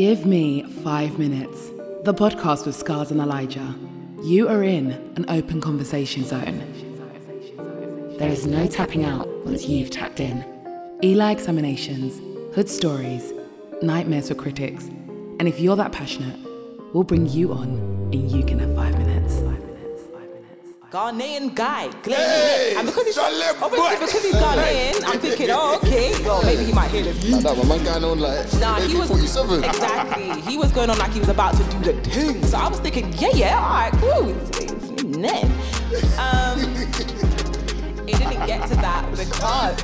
Give me five minutes. The podcast with Scars and Elijah. You are in an open conversation zone. There is no tapping out once you've tapped in. Eli examinations, hood stories, nightmares for critics. And if you're that passionate, we'll bring you on and you can have five minutes. Ghanaian guy, Glenn Hey, and because he's obviously because he's Ghanaian, I'm thinking, oh okay, yo, maybe he might hear this. That, my man going on like Nah, he was 47. exactly. He was going on like he was about to do the thing. So I was thinking, yeah, yeah, all right, cool. It's, it's Nen. Um, it didn't get to that because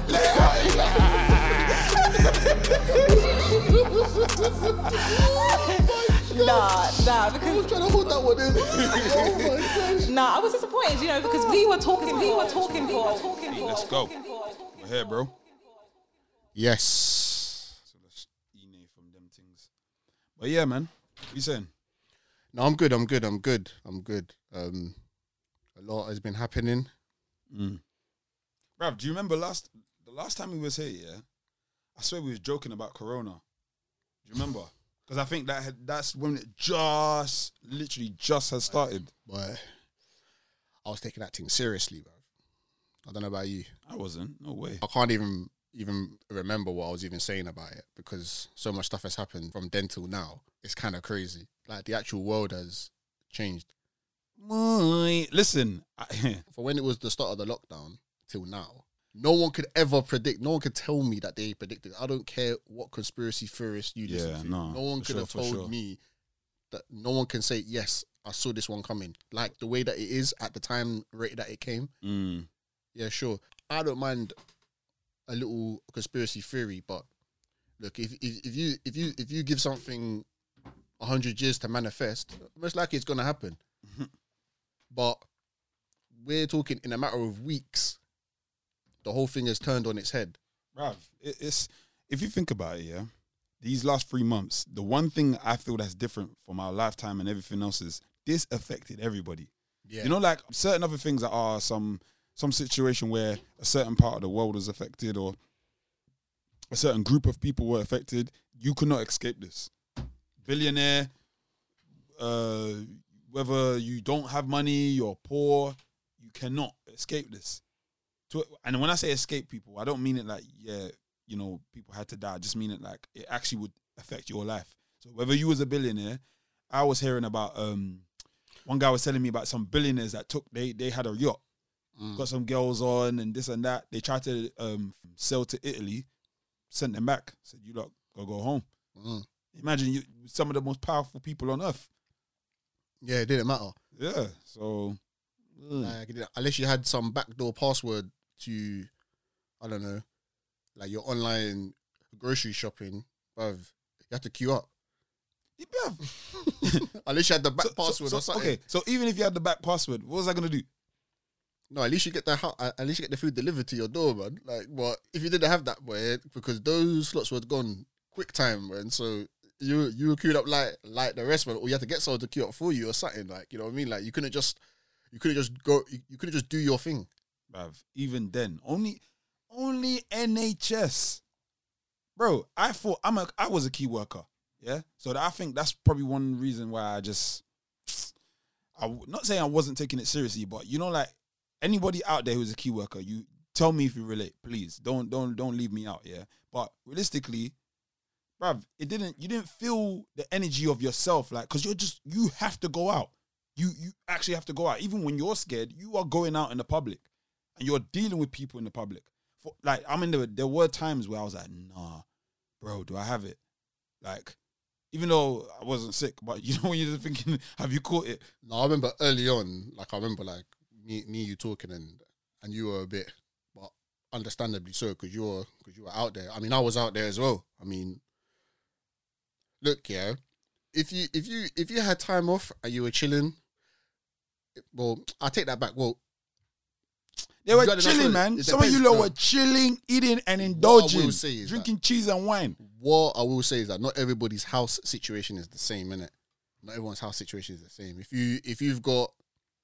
nah, nah, because trying to hold that one in. oh my gosh. nah, I was disappointed, you know, because we were talking, we were talking for, talking for, Let's go. talking for- We're here, bro. Yes. So let's e from them things. But yeah, man. What you saying? No, I'm good. I'm good. I'm good. I'm good. Um, a lot has been happening. Bruv, do you remember last the last time we was here, yeah? I swear we was joking about Corona. Do you remember? Because I think that had, that's when it just literally just has started. But I was taking that thing seriously, bro. I don't know about you. I wasn't. No way. I can't even even remember what I was even saying about it because so much stuff has happened from then till now. It's kind of crazy. Like the actual world has changed. Boy, Listen, I, For when it was the start of the lockdown till now, no one could ever predict. No one could tell me that they predicted. I don't care what conspiracy theorist you listen Yeah, to. no, no one could sure, have told sure. me that. No one can say yes. I saw this one coming. Like the way that it is at the time rate that it came. mm, Yeah, sure. I don't mind a little conspiracy theory, but look, if if, if you if you if you give something hundred years to manifest, most likely it's gonna happen. but we're talking in a matter of weeks. The whole thing has turned on its head. it, it's if you think about it, yeah. These last three months, the one thing I feel that's different from our lifetime and everything else is this affected everybody. Yeah, You know, like certain other things that are some some situation where a certain part of the world was affected or a certain group of people were affected. You could not escape this. Billionaire, uh, whether you don't have money, you're poor, you cannot escape this. To, and when I say escape people, I don't mean it like yeah, you know, people had to die. I just mean it like it actually would affect your life. So whether you was a billionaire, I was hearing about um one guy was telling me about some billionaires that took they they had a yacht, Mm. got some girls on and this and that. They tried to um sell to Italy, sent them back. Said you lot go go home. Mm. Imagine you some of the most powerful people on earth. yeah, it didn't matter. Yeah. So mm. Like, unless you had some backdoor password to, I don't know, like your online grocery shopping, bruv, you have to queue up. Unless you had the back So- so- password so- or something. Okay, so even if you had the back password, what was I gonna do? No, at least you get the at least you get the food delivered to your door, man. Like, but if you didn't have that, boy, because those slots were gone quick time, man. So you you were queued up like like the rest, man, or you had to get someone to queue up for you or something. Like, you know what I mean? Like, you couldn't just you couldn't just go. You, you couldn't just do your thing. Bruv. Even then, only only NHS, bro. I thought I'm a I was a key worker, yeah. So I think that's probably one reason why I just I not saying I wasn't taking it seriously, but you know, like anybody out there who's a key worker, you tell me if you relate, please. Don't don't don't leave me out, yeah. But realistically, bruv, it didn't. You didn't feel the energy of yourself, like because you're just you have to go out. You you actually have to go out, even when you're scared. You are going out in the public and you're dealing with people in the public. For like, I mean, there, there were times where I was like, nah, bro, do I have it? Like, even though I wasn't sick, but you know, when you're thinking, have you caught it? No, I remember early on, like I remember like me, me you talking and and you were a bit, but understandably so because you were because you were out there. I mean, I was out there as well. I mean, look, yeah, if you if you if you had time off and you were chilling, well, I take that back. Well, They were chilling, man. Some of you lot no. were chilling, eating, and indulging, will say is drinking cheese and wine. what I will say is that not everybody's house situation is the same, innit? Not everyone's house situation is the same. If you if you've got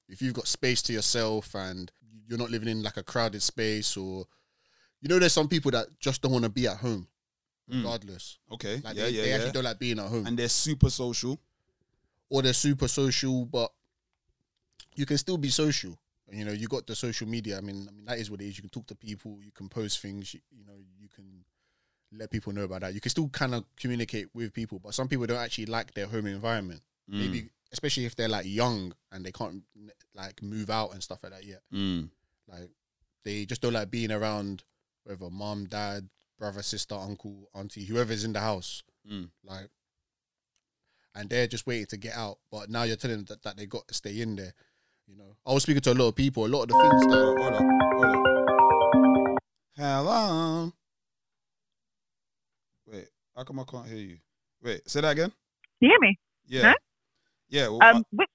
if you've got space to yourself and you're not living in like a crowded space or you know there's some people that just don't want to be at home. Mm. regardless. Okay. Like yeah, they, yeah, they yeah. actually don't like being at home, and they're super social. or they're super social, but you can still be social. You know, you got the social media. I mean, I mean that is what it is. You can talk to people, you can post things. You, you know, you can let people know about that. You can still kind of communicate with people, but some people don't actually like their home environment. Mm. Maybe, especially if they're like young and they can't like move out and stuff like that yet. Mm. Like they just don't like being around whether mom, dad, brother, sister, uncle, auntie, whoever's in the house. Mm. Like, and they're just waiting to get out. But now you're telling them that, that they got to stay in there. You know, I was speaking to a lot of people. A lot of the things that Hold up, hold up. Hello. Wait, how come I can't hear you? Wait, say that again. You hear me? Yeah. Yeah. Well, Um, uh, which,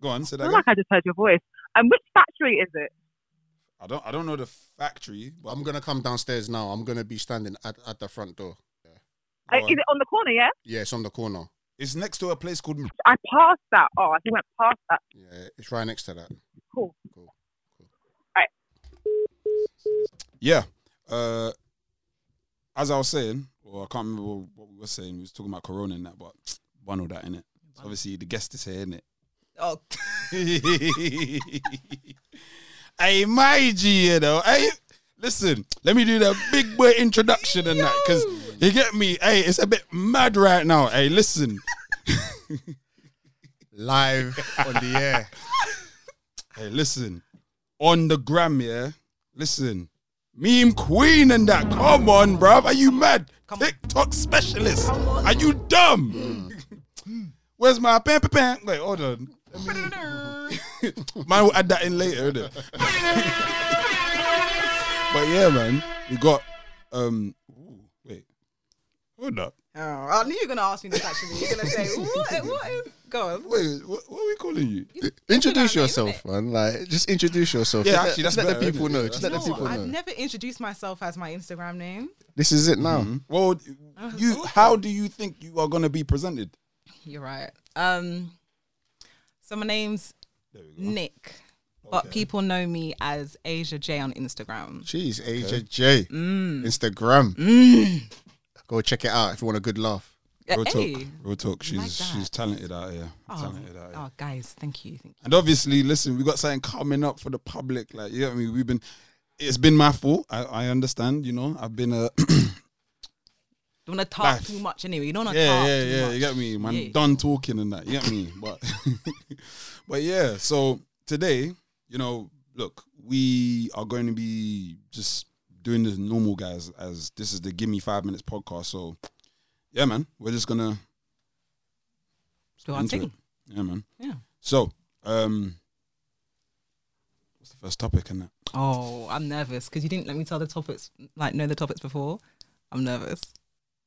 go on. Say that. I feel again. like I just heard your voice. Um, which factory is it? I don't. I don't know the factory, but I'm gonna come downstairs now. I'm gonna be standing at, at the front door. Uh, is it on the corner? Yeah. Yeah, it's on the corner. It's next to a place called. I passed that. Oh, he went past that. Yeah, it's right next to that. Cool. Cool. Cool. Right. Yeah. Uh, as I was saying, or I can't remember what we were saying. We was talking about Corona and that, but one of that in it. Obviously, the guest is here, innit? Oh, hey, my G, you know. Hey, listen, let me do the big boy introduction and that, because you get me. Hey, it's a bit mad right now. Hey, listen. Live on the air. Hey, listen. On the gram, yeah. Listen. Meme queen and that. Come on, bruv. Are you mad? Come on. TikTok specialist. Come on. Are you dumb? Where's my pen, pen, pen? Wait, hold on. Let me- Man will add that in later, innit? but yeah, man. We got um ooh, wait. Hold up. oh, I knew you were gonna ask me this. Actually, you're gonna say what? What is? Go on. Wait, what, what are we calling you? Introduce name, yourself, man. Like, just introduce yourself. Yeah, Just actually, that's just let the people know. Yeah. Just let the people know. I've never introduced myself as my Instagram name. This is it now. Mhm. Well, you how do you think you are gonna be presented? You're right. Um, so my name's There we. Nick, but Okay. people know me as Asia J on Instagram. Jeez, Asia J. Mm. Instagram. Mm. Go check it out if you want a good laugh. Real Hey. talk. Real talk. She's like she's talented out here. Oh, Talented out here. oh, guys, thank you. Thank you. And obviously, listen, we got something coming up for the public. Like, you know what I mean? We've been, it's been my fault. I, I understand, you know. I've been a, Don't want to talk Life. too much anyway. You don't want to yeah, talk yeah, too yeah. much. You get me? Man, Yeah. done talking and that. You get me? But, but yeah. So today, you know, look, we are going to be just doing the normal guys as this is the Give Me Five Minutes podcast. So, yeah, man, we're just gonna Do our thing. it. Yeah, man. Yeah. So, um, what's the first topic in that? Oh, I'm nervous because you didn't let me tell the topics, like know the topics before. I'm nervous.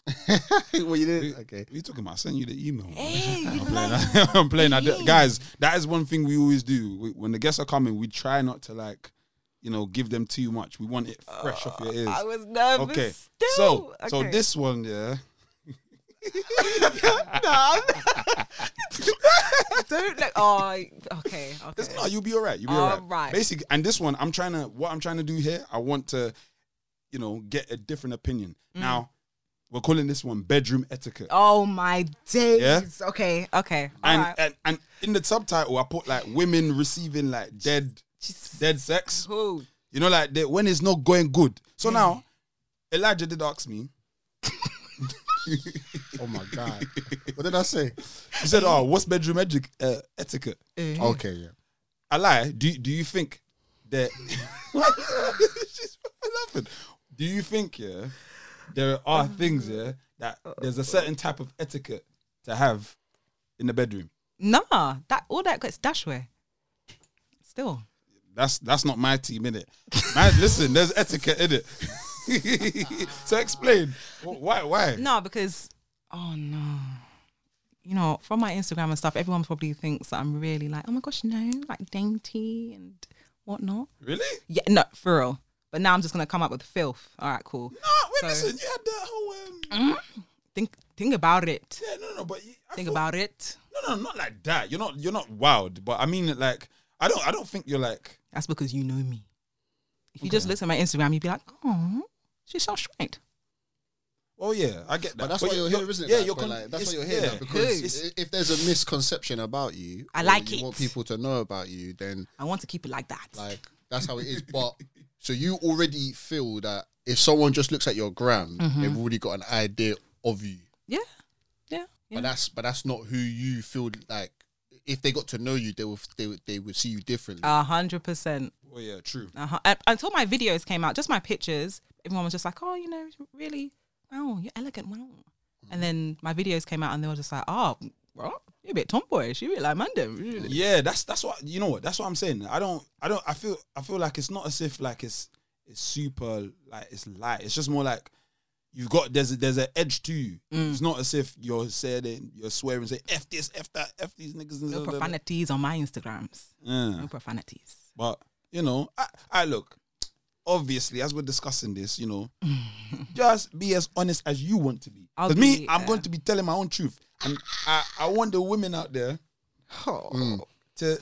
well, you didn't. Okay. What are you talking about? I sent you the email. Hey, I'm you playing. like- I'm playing. I do- Yeah. guys, that is one thing we always do. We, when the guests are coming, we try not to like, you know, give them too much. We want it fresh off your ears. I was nervous. Okay. Still. So, so this one, yeah. no, don't let. Oh, okay, okay. This, no, you'll be all right. You'll be all right. Alright. Basically, and this one, I'm trying to. What I'm trying to do here, I want to, you know, get a different opinion. Mm. Now, we're calling this one bedroom etiquette. Oh my days. Yeah? Okay, okay. and, alright. and and in the subtitle, I put like women receiving like dead Just- dead sex. Cool. You know, like the, when it's not going good. So hmm. now, Elijah did ask me. Oh my god. what did I say? He said, "Oh, what's bedroom edu- uh, etiquette?" Eh. Okay, yeah. I lie. Do do you think that? She's laughing. Do you think yeah, there are mm. things yeah that there's a certain type of etiquette to have in the bedroom? Nah, that all that gets dashware. Still. That's that's not my team in it. Man, listen, there's etiquette in it. so explain why why. No, because oh no. You know, from my Instagram and stuff, everyone probably thinks that I'm really like, oh my gosh, no, like dainty and whatnot. Really? Yeah, no, for real. But now I'm just gonna come up with filth. All right, cool. No, wait, So- listen. You had that whole um. Think think about it. Yeah, no, no, but you, Think thought- about it. No, no, not like that. You're not. You're not wild. But I mean, like, I don't. I don't think you're like. That's because you know me. If you just listen at my Instagram, you'd be like, oh, she's so straight. Oh yeah, I get that. But that's why you're here, isn't it? Yeah, Like, you're con- like, that's why you're here yeah. because It's- if there's a misconception about you, I or like you it. want people to know about you, then I want to keep it like that. like that's how it is. But so you already feel that if someone just looks at your gram, Mm-hmm. they've already got an idea of you. yeah, yeah, yeah. But that's but that's not who you feel like. If they got to know you, they would they would, they would see you differently. A hundred percent. Oh yeah, true. Uh-huh. Until my videos came out, just my pictures, everyone was just like, "Oh, you know, really, wow, you're elegant, wow." And then my videos came out, and they were just like, "Oh, bro, you're a bit tomboyish. You're a bit like Mandem." really." Yeah, that's that's what you know. What that's what I'm saying. I don't, I don't. I feel, I feel like it's not as if like it's it's super like it's light. It's just more like you've got there's a, there's an edge to you. Mm. It's not as if you're saying you're swearing, say f this, f that, f these niggas. No profanities on my Instagrams. Yeah. No profanities. But you know, I, I look. Obviously, as we're discussing this, you know, just be as honest as you want to be. Because me, be, I'm uh, going to be telling my own truth, and I, I want the women out there Oh. to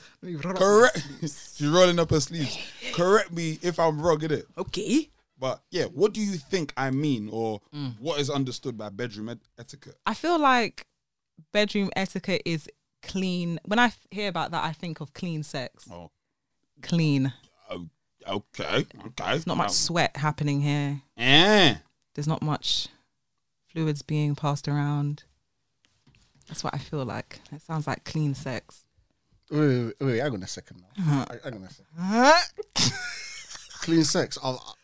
correct. She's rolling up her sleeves. Correct me if I'm wrong it. Okay. But yeah, what do you think I mean, or Mm. what is understood by bedroom ed- etiquette? I feel like bedroom etiquette is clean. When I f- hear about that, I think of clean sex. Oh, Clean. okay, okay. There's not much sweat happening here. Eh. There's not much fluids being passed around. That's what I feel like. It sounds like clean sex. Wait, wait, wait, wait, hang on a second now. Uh-huh. Hang on a second. Clean sex. I'll,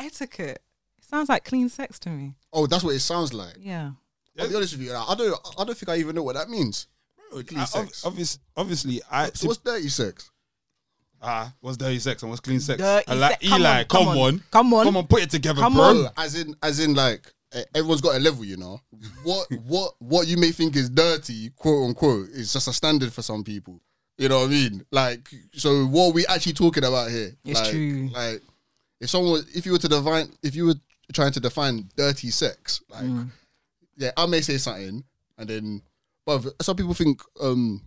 etiquette. It sounds like clean sex to me. oh, that's what it sounds like. Yeah. I'll be honest with you. I don't. I don't think I even know what that means. Bro, Clean I- sex. obvious, obviously, I So what's dirty sex? ah, what's dirty sex and what's clean sex? Dirty I like sex. Come Eli. on, come, come on, on, come on. come on, put it together, Come bro. on. No, as in, as in, like eh, everyone's got a level, you know. What, what, what you may think is dirty, quote unquote, is just a standard for some people. You know what I mean? Like, so what are we actually talking about here? It's like, true. Like, if someone, if you were to define, if you were trying to define dirty sex, like, Mm. yeah, I may say something, and then, but some people think, um,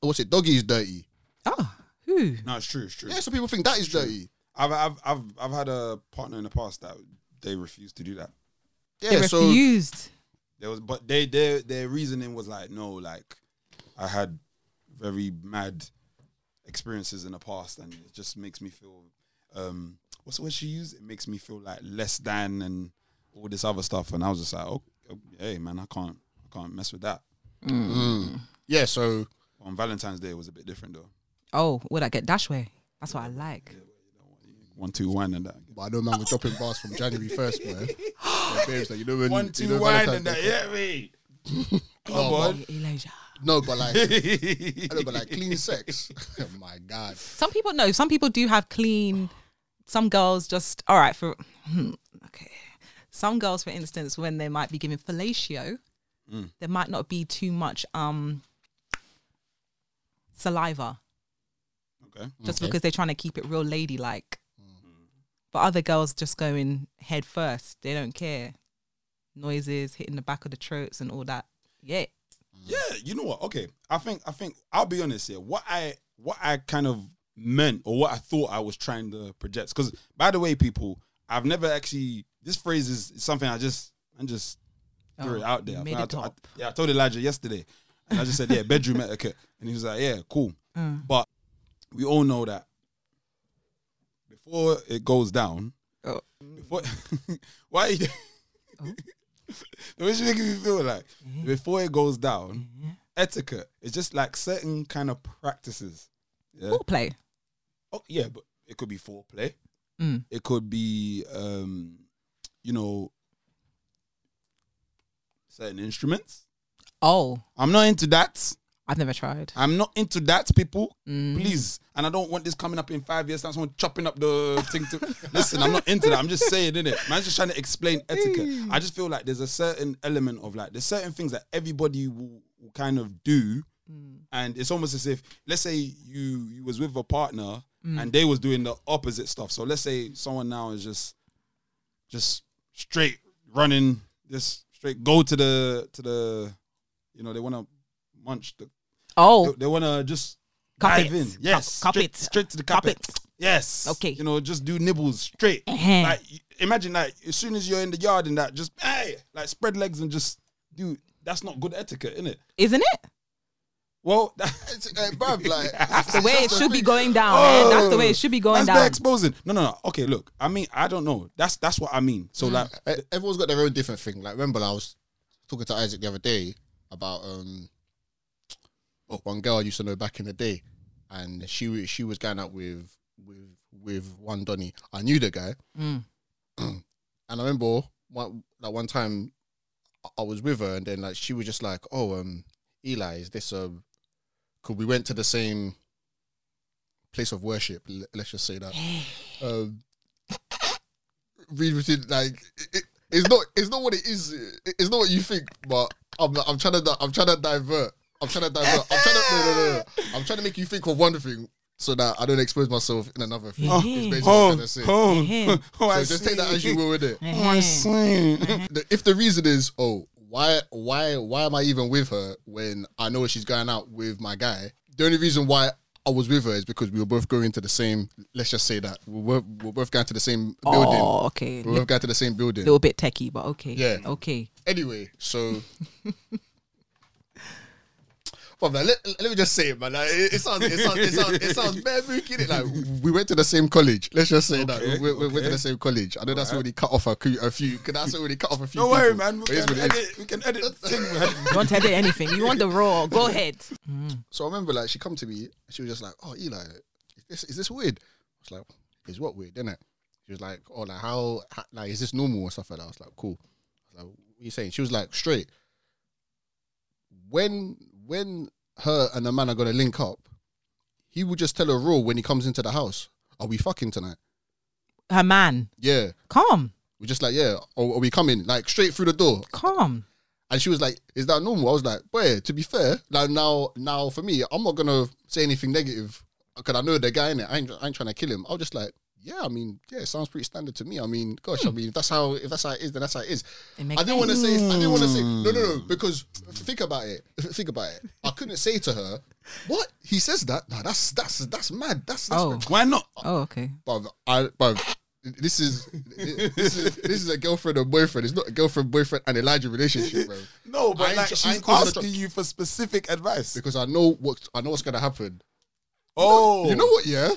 what's it? Doggy is dirty. Ah, who? No, it's true. It's true. Yeah, some people think that is dirty. I've, I've, I've, I've had a partner in the past that they refused to do that. Yeah, they so refused. There was, but they, their, their reasoning was like, no, like I had very mad experiences in the past, and it just makes me feel, um, what's the word she used? It makes me feel like less than and all this other stuff, and I was just like, oh, oh, hey man, I can't, I can't mess with that. mm. yeah, so On Valentine's Day, it was a bit different though. Oh, would I get dashway? That's what I like. One, two, one, and that. But I know man, we're dropping bars from January first, man. Yeah, babes, like, you know when One, you know one, Valentine's and that. Day- Yeah, me. Come No, on. Elijah. No, but like, I know, but like clean sex. oh my god. Some people know. Some people do have clean. Some girls just all right for. hmm, Okay. Some girls, for instance, when they might be giving fellatio, Mm. there might not be too much um saliva, Okay. just Okay. because they're trying to keep it real ladylike. But other girls just going head first. They don't care. Noises hitting the back of the throats and all that. Yeah. Yeah, you know what? Okay, I think I think I'll be honest here. What I what I kind of meant or what I thought I was trying to project. Because by the way, people, I've never actually. This phrase is something I just I just threw it Oh, out there. I I it to- I- yeah, I told Elijah yesterday, and I just said, yeah, bedroom etiquette, and he was like, yeah, cool. Mm. But we all know that before it goes down, Oh. before why you, the way she making me feel like Mm-hmm. before it goes down, etiquette is just like certain kind of practices. Yeah. Foreplay. Oh yeah, but it could be foreplay. Mm. It could be um, you know, certain instruments. Oh, I'm not into that. I've never tried. I'm not into that, people. Mm. Please. And I don't want this coming up in five years. time, Someone chopping up the thing. To, listen, I'm not into that. I'm just saying, innit? Man's just trying to explain etiquette. I just feel like there's a certain element of like, there's certain things that everybody will, will kind of do. And it's almost as if, let's say you you was with a partner and they was doing the opposite stuff. So let's say someone now is just just straight running, just straight go to the to the, you know, they want to munch the Oh, they, they want to just Cup dive it. in. Yes, cup straight, it. straight to the Cup carpet. it. Yes. Okay. You know, just do nibbles straight. Uh-huh. Like imagine that as soon as you're in the yard and that, just hey, like spread legs and just do. That's not good etiquette, isn't it? Isn't it? Well, that, It's, uh, bruv, like The way it that's the should be going down. Oh. man. That's the way it should be going that's down. bare exposing. No, no, no. Okay, look. I mean, I don't know. That's that's what I mean. So like, E- Everyone's got their own different thing. Like remember, I was talking to Isaac the other day about um oh, one girl I used to know back in the day, and she wa- she was going out with with with one Donny. I knew the guy, Mm. and I remember one like one time I- I was with her, and then like she was just like, "Oh, um, Eli, is this um?" Cause we went to the same place of worship. l- Let's just say that. um, read within like it, it's not it's not what it is. It- It's not what you think. But I'm I'm trying to I'm trying to divert. I'm trying to divert. I'm trying to no no no. no. I'm trying to make you think of one thing so that I don't expose myself in another thing. Oh, Is basically what I'm oh, trying to say. oh, Yeah. oh, I So just take that as you will with it. Oh, I see. The- If the reason is, oh, why, why, why am I even with her when I know she's going out with my guy? The only reason why I was with her is because we were both going to the same. Let's just say that we were, we we're both going to the same oh, building. Oh, okay. We were both going to the same building. A little bit techie, but okay. Yeah. Okay. Anyway, so. But man, let, let me just say it, man. Like, it, it sounds, it sounds, it sounds, it sounds bare mooky, innit? Like we went to the same college. Let's just say that Okay, we, we went to the same college. I know that's already cut off a, a few. Cause that's already cut off a few. Don't worry, man. We But it is can, what it is. edit, we can edit thing, man. You want to edit anything? You want the raw? Go ahead. Mm. So I remember like she come to me, she was just like, "Oh, Eli, is this is this weird?" I was like, "Is what weird, isn't it?" She was like, "Oh, like how, how like is this normal or stuff like that?" I was like, "Cool." I was like, "What are you saying?" She was like, "Straight." When when her and the man are gonna link up, he would just tell her raw when he comes into the house, "Are we fucking tonight?" Her man. Yeah, Calm. we're just like, "Yeah." Or are we coming like straight through the door? Calm. And she was like, "Is that normal?" I was like, "Boy, to be fair, like now, now for me, I'm not gonna say anything negative because I know the guy in it. I ain't, I ain't trying to kill him. I was just like, yeah, I mean, yeah, it sounds pretty standard to me. I mean, gosh, I hmm. mean, if that's how if that's how it is, then that's how it is. It I didn't want to sense. say, I didn't want to say, no, no, no, hmm. because think about it, think about it. I couldn't say to her, what he says that? No, that's that's that's mad. That's, that's Oh. Why not? Oh, okay. Bruv, I, bruv, this is this is this is a girlfriend and boyfriend. It's not a girlfriend, boyfriend, and Elijah relationship, bro. No, but ain't like tr- I she's ain't causing a asking tr- you for specific advice. because I know what I know what's gonna happen. Oh, You know what? Yeah.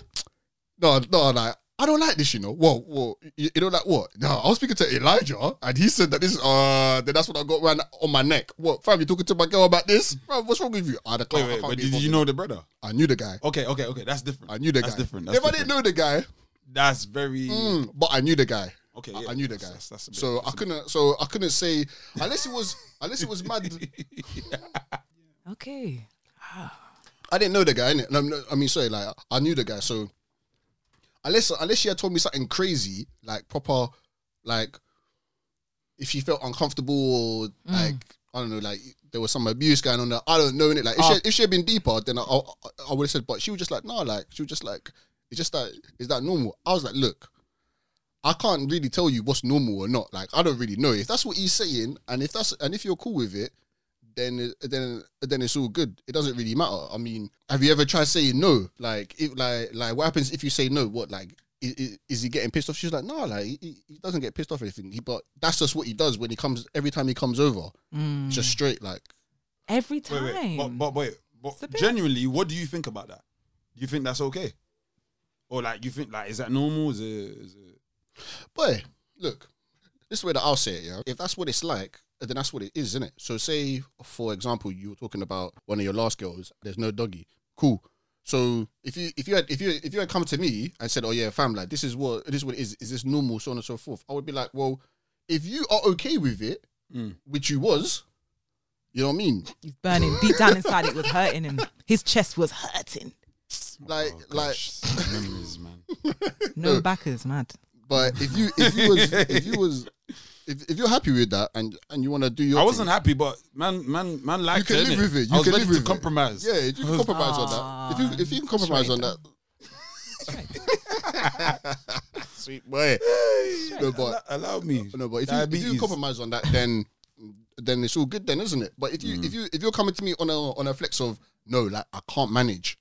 No, no, like I don't like this. You know. Whoa, whoa. You, you don't like what? No, I was speaking to Elijah, and he said that this. Uh, then that's what I got around on my neck. What? Fam, you talking to my girl about this? Fam, what's wrong with you? I, can't, Wait, wait, but did you know the brother? I knew the guy. Okay, okay, okay. That's different. I knew the That's guy. different. That's if I didn't know the guy, That's very mm, but I knew the guy. okay. I- Yeah, I knew the guy. that's- that's a bit- so that's I a couldn't. So I couldn't say unless it was unless it was mad. Okay. I didn't know the guy. Innit? No, no, I mean, sorry, like I knew the guy. So unless unless she had told me something crazy, like proper, like if she felt uncomfortable or mm. like I don't know, like there was some abuse going on there. I don't know. in it. Like if, she, if she had been deeper, then I, I, I would have said. But she was just like, no, like she was just like, it's just that is that normal? I was like, look. I can't really tell you what's normal or not. Like I don't really know if that's what he's saying, and if that's and if you're cool with it, then then then it's all good. It doesn't really matter. I mean, have you ever tried saying no? Like if like like what happens if you say no? What like is, is, is he getting pissed off? She's like, no, like he, he doesn't get pissed off or anything. He, but that's just what he does when he comes every time he comes over. Mm. Just straight like Every time. wait, but, but wait, but bit- genuinely, what do you think about that? Do you think that's okay, or like you think like is that normal? Is it? Is it Boy, look, this is the way that I'll say it, yeah. If that's what it's like, then that's what it is, isn't it? So say, for example, you were talking about one of your last girls, there's no doggy. Cool. So if you if you had if you if you had come to me and said, Oh yeah, fam, like this is what this is what it is, is this normal, so on and so forth, I would be like, Well, if you are okay with it, Mm. which you was, you know what I mean? He's burning. Deep down inside, it was hurting him. His chest was hurting. Like Oh, like memories, man. No No. backers, mad. but if you if you was if you was if, if you're happy with that and and you want to do your I wasn't happy, but man, man, man, liked you can it. live with it. You I was can ready live to with it. compromise. Yeah, you can compromise on that. If you if you can compromise on that, sweet boy. No, but Allow, allow me. no, but if you, if you compromise on that, then then it's all good, then isn't it? But if you Mm. if you if you're coming to me on a on a flex of no, like I can't manage,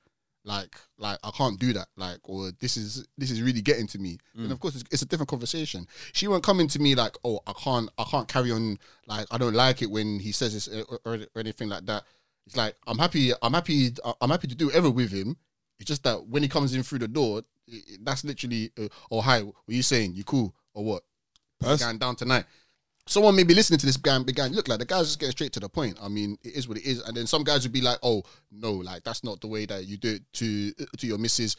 like like I can't do that, like or this is this is really getting to me. And of course, it's, it's a different conversation. She won't come into me like, oh, I can't I can't carry on. Like I don't like it when he says this or, or, or anything like that. It's like I'm happy I'm happy I'm happy to do whatever with him. It's just that when he comes in through the door, it, it- that's literally, uh, oh hi, what are you saying? You cool or what? Pers- going down tonight. Someone may be listening to this guy and be going, look, like the guy's just getting straight to the point. I mean, it is what it is. And then some guys would be like, oh no, like that's not the way that you do it to to your missus.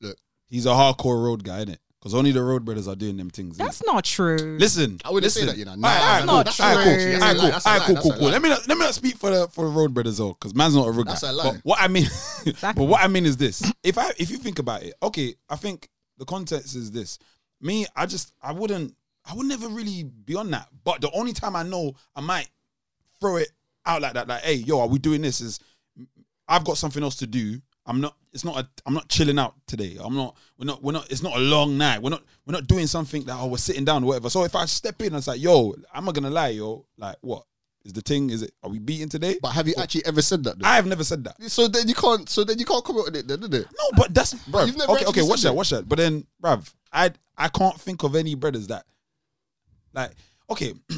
Look. He's a hardcore road guy, innit? Because only the road brothers are doing them things. innit? That's not true. Listen, I wouldn't listen. say that, you know. All Nah, that's all right, not cool. that's All right, true. cool. That's All a right, lie, cool. that's a All right, cool, cool, cool. Let me not, let me not speak for the for the road brothers though, because man's not a road That's guy. a lie. But what I mean, Exactly. but what I mean is this: if I if you think about it, okay, I think the context is this. Me, I just I wouldn't I would never really be on that. But the only time I know I might throw it out like that, like, hey, yo, are we doing this? Is I've got something else to do. I'm not. It's not. A, I'm not chilling out today. I'm not. We're not. We're not. It's not a long night. We're not. We're not doing something that oh we're sitting down or whatever. So if I step in, and it's like, yo, I'm not gonna lie, yo. Like, what is the thing? Is it? Are we beating today? But have you actually ever said that? Though? I have never said that. so then you can't. So then you can't comment on it, then, did it? No, but that's bro. You've never Okay, okay, watch that, watch that. But then, bruv, I I can't think of any brothers that like okay.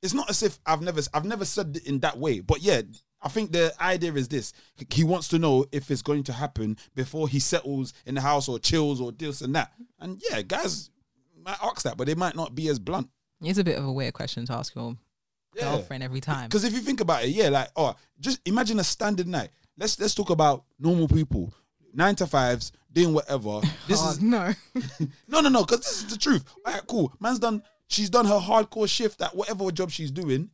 It's not as if I've never I've never said it in that way. But yeah, I think the idea is this. He wants to know if it's going to happen before he settles in the house or chills or this and that. And yeah, guys might ask that, but they might not be as blunt. It's a bit of a weird question to ask your Yeah. girlfriend every time. Because if you think about it, yeah, like oh, just imagine a standard night. Let's let's talk about normal people, nine to fives, doing whatever. This Oh, is no. no, no, no, because this is the truth. All right, cool. Man's done. She's done her hardcore shift at whatever job she's doing.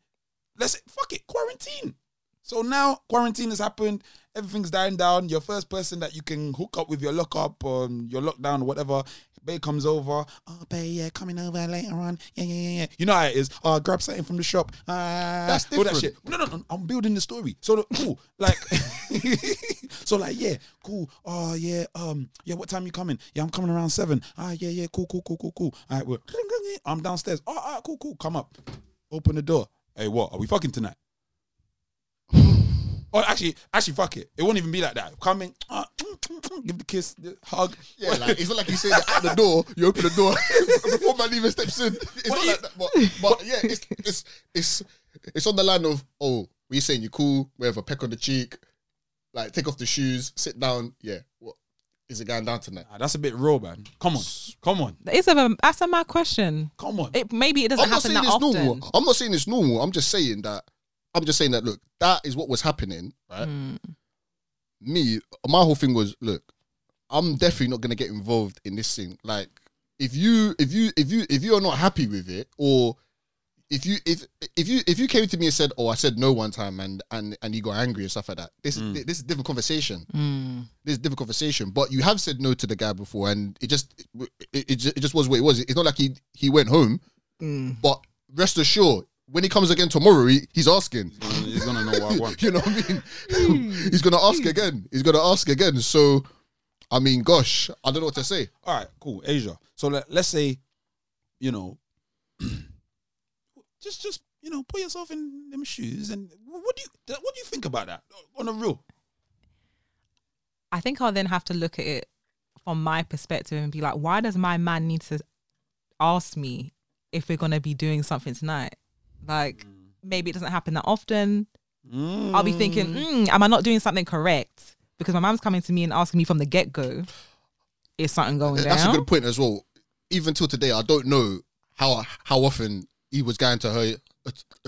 Let's fuck it, quarantine. So now quarantine has happened. Everything's dying down. Your first person that you can hook up with your lockup or your lockdown or whatever. Babe comes over. Oh, babe, yeah, coming over later on. Yeah, yeah, yeah, yeah. You know how it is. Oh, grab something from the shop. Ah, That's all that different. shit. No, no, no. I'm building the story. So the, cool. Like, so like, yeah, cool. Oh yeah, um, yeah. What time you coming? Yeah, I'm coming around seven. Ah, yeah, yeah. Cool, cool, cool, cool, cool. All right, well, I'm downstairs. Oh, all right, cool, cool. Come up. Open the door. Hey, what? Are we fucking tonight? Oh, actually, actually, fuck it. It won't even be like that. Coming, ah, give the kiss, the hug. Yeah, like it's not like you say that at the door. You open the door before man even steps in. It's What not you- like that. But, but yeah, it's it's it's it's on the line of oh, we saying you cool, we have a peck on the cheek, like take off the shoes, sit down. Yeah, what is it going down tonight? Ah, that's a bit raw, man. Come on, come on, It's a, that's a mad question. come on. It maybe it doesn't I'm not happen saying that it's often. normal. I'm not saying it's normal. I'm just saying that. I'm just saying that. Look, that is what was happening, right? Mm. me, my whole thing was, look, I'm definitely not gonna get involved in this thing. Like, if you, if you, if you, if you are not happy with it, or if you, if if you, if you came to me and said, oh, I said no one time, and and and you got angry and stuff like that, this Mm. is this is a different conversation. Mm. This is a different conversation. But you have said no to the guy before, and it just, it, it, just, it just was what it was. It's not like he he went home, Mm. but rest assured. When he comes again tomorrow, he, he's asking. He's gonna know what I want. You know what I mean? Hmm. He's gonna ask hmm. again. He's gonna ask again. So, I mean, gosh, I don't know what to say. All right, cool. Asia. So let, let's say, you know, just just you know, put yourself in them shoes, and what do you what do you think about that on a real? I think I'll then have to look at it from my perspective and be like, why does my man need to ask me if we're gonna be doing something tonight? Like maybe it doesn't happen that often. I'll be thinking, mm, am I not doing something correct? Because my mom's coming to me and asking me from the get go, is something going That's a good point as well. Even till today, I don't know how how often he was going to her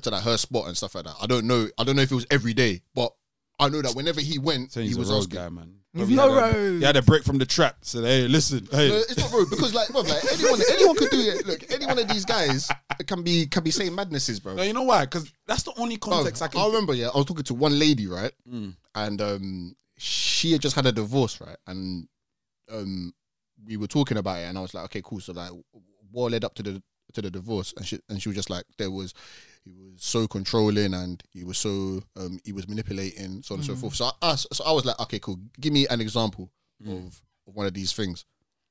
to like her spot and stuff like that. I don't know. I don't know if it was every day, but I know that whenever he went, So he was a road asking. guy, man. Probably not had a- road. He had a break from the trap. Said, "Hey, listen, hey, No, it's not rude because like, bro, like anyone, anyone could do it. Look, any one of these guys can be can be saying madnesses, bro. no, you know why? Because that's the only Bro, context I can. I remember, yeah, I was talking to one lady, right, Mm. and um, she had just had a divorce, right, and um, we were talking about it, and I was like, okay, cool. So like, what led up to the to the divorce? And she and she was just like, there was, he was so controlling, and he was so um, he was manipulating, so on and so forth. So I, so I was like, okay, cool. Give me an example of, of one of these things.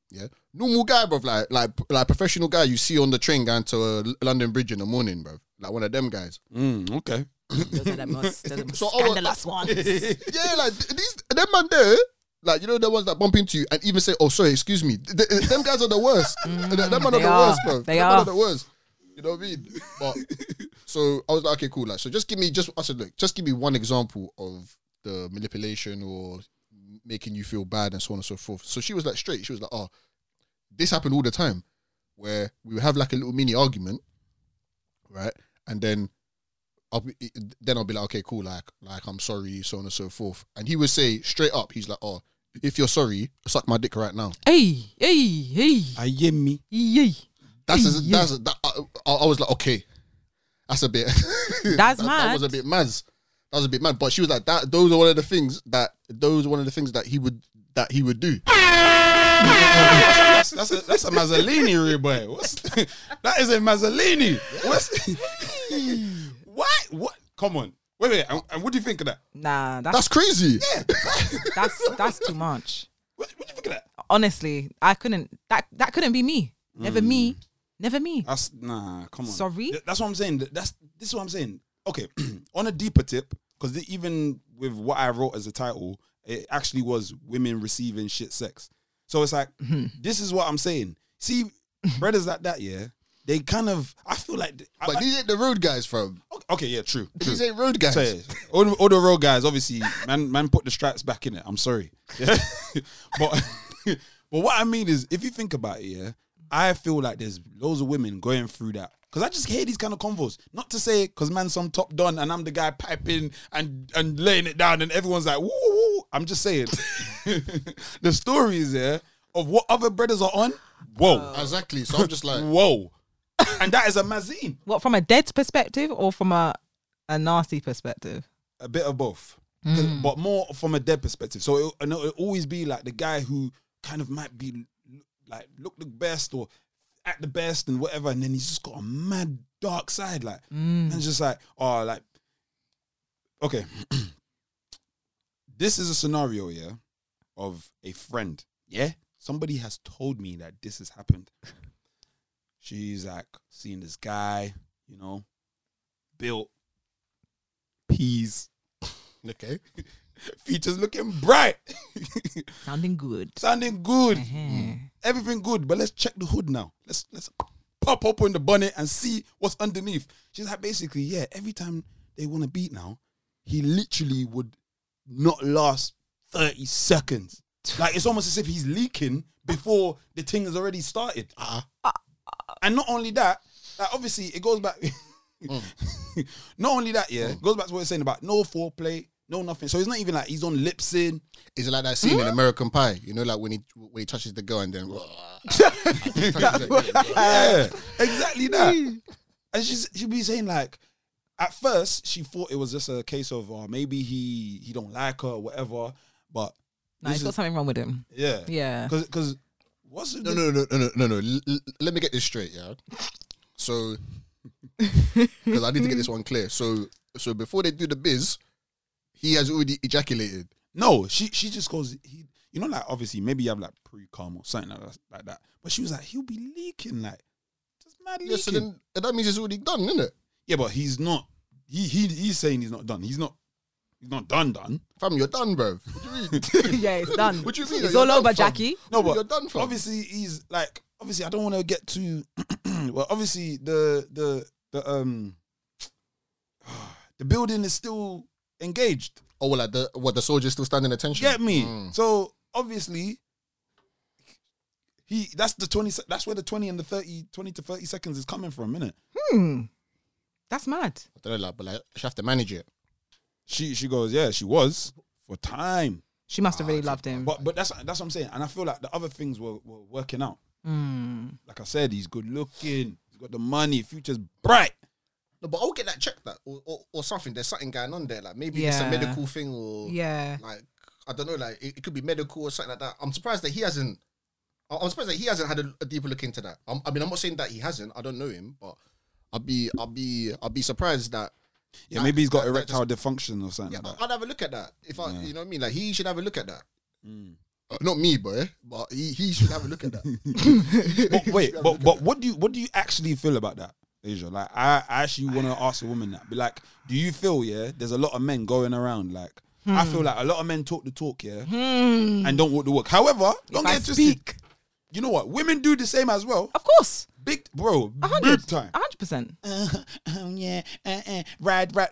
Yeah, normal guy, bro. Like, like, like professional guy you see on the train going to a London Bridge in the morning, bro. Like one of them guys. Mm, okay. Those are the most, those are the most So I was- scandalous ones. yeah, like th- these them man there, Like you know the ones that bump into you and even say, "Oh, sorry, excuse me." Th- th- them guys are the worst. them man are Mm, they the worst, bro. They them man are. are the worst. You know what I mean? But so I was like, okay, cool. Like, so just give me just I said, look, just give me one example of the manipulation or making you feel bad and so on and so forth. So she was like straight. She was like, oh, this happened all the time, where we would have like a little mini argument, right? And then I'll be, then I'll be like, okay, cool, like, like I'm sorry, so on and so forth. And he would say straight up, he's like, oh, if you're sorry, suck my dick right now. Hey, hey, hey, I hear me. hey. That's a, Yeah. that's a, that, I, I I was like, okay, that's a bit. That's that, mad. That was a bit mad. That was a bit mad. But she was like, that. Those are one of the things that those are one of the things that he would that he would do. That's that's a, that's a Mazzolini, real boy. What's that? Is a Mazzolini. What's what? What? Come on. Wait, wait. And, and what do you think of that? Nah, that's That's crazy. that's that's too much. What, what do you think of that? Honestly, I couldn't. That that couldn't be me. Never me. Mm. Never me. That's nah. Come on. Sorry? Th- That's what I'm saying. Th- That's this is what I'm saying. Okay, on a deeper tip, because even with what I wrote as a title, it actually was women receiving shit sex. So it's like mm-hmm. this is what I'm saying. See, brothers like that, yeah, they kind of. I feel like. I, But these ain't the rude guys, from. okay, yeah, true. true. These ain't rude guys. So, yeah, all, the- all the road guys, obviously, man, man, put the stripes back in it. I'm sorry, yeah? but but what I mean is, if you think about it, yeah, I feel like there's loads of women going through that because I just hear these kind of convos. Not to say because man, some top done and I'm the guy piping and and laying it down, and everyone's like, woo, woo. I'm just saying, the stories there of what other brothers are on. Whoa, oh. Exactly. So I'm just like, whoa, and that is a mazine. What from a dead perspective or from a a nasty perspective? a bit of both, 'Cause- but more from a dead perspective. So it, and it'll always be like the guy who kind of might be like look the best or act the best and whatever, and then he's just got a mad dark side, like mm. and just like oh, like okay, this is a scenario, yeah, of a friend, yeah. Somebody has told me that this has happened. She's like seeing this guy, you know, built peas okay. features looking bright, Sounding good. sounding good, Mhm. everything good. But let's check the hood now. Let's let's pop open the bonnet and see what's underneath. She's like, basically, yeah. Every time they want to beat now, he literally would not last thirty seconds. Like it's almost as if he's leaking before the thing has already started. Uh-uh. And not only that, like obviously it goes back. Mm. not only that, yeah, it mm. goes back to what you're saying about no foreplay, no nothing. So it's not even like he's on lips in. Is it like that scene in American Pie? You know, like when he when he touches the girl and then. yeah, exactly that. And she's she'd be saying like, at first she thought it was just a case of uh, maybe he he don't like her or whatever, but Nah, this he's got something wrong with him. yeah, Yeah. because because what's No, no, no, no, no, no, no. L- l- let me get this straight, yeah. So, because I need to get this one clear. So, so before they do the biz, he has already ejaculated. no, she she just goes he you know like obviously maybe you have like pre cum or something like that, like that, but she was like he'll be leaking like just mad leaking. Yeah, so then that means it's already done, isn't it? yeah, but he's not. He he he's saying he's not done. He's not. He's not done. Done. Fam, you're done, bro. What do you mean? yeah, it's done. What do you mean? It's You're all over, fam. Jackie. No, but You're done, fam. obviously he's like obviously I don't want to get too well obviously the the the um the building is still engaged. Oh, well, like the what the soldiers still standing attention. Get me? Mm. So obviously he that's the 20 that's where the 20 and the 30 20 to 30 seconds is coming from, innit? Hmm. That's mad. I don't know, like, but like, she have to manage it. She she goes, "Yeah, she was for time." She must have really loved him. But but that's that's what I'm saying. And I feel like the other things were, were working out. Hmm. Like I said, he's good looking, he's got the money, future's bright. No, but I'll get that checked, that or, or, or something. There's something going on there. Like maybe it's a Yeah. medical thing, or Yeah. like I don't know, like it, it could be medical or something like that. I'm surprised that he hasn't. I- I'm surprised that he hasn't had a, a deeper look into that. I'm, I mean, I'm not saying that he hasn't. I don't know him, but I'd be, I'd be, I'd be surprised that. Yeah, that- maybe he's got that- that erectile dysfunction or something Yeah, like that. I'd have a look at that. If I, Yeah. you know what I mean, like he should have a look at that. Mm. Uh, not me, boy, but he, he should have a look at that. But wait, but but what do you what do you actually feel about that, Asia? Like I, I actually want to ask a woman that. Be like, do you feel yeah? There's a lot of men going around like I feel like a lot of men talk the talk, yeah, and don't walk the walk. However, don't Hmm. If I get it twisted. speak, You know what? Women do the same as well. of course, Big bro, hundred, big time. a hundred percent. uh, um, yeah, uh, uh, ride, ride.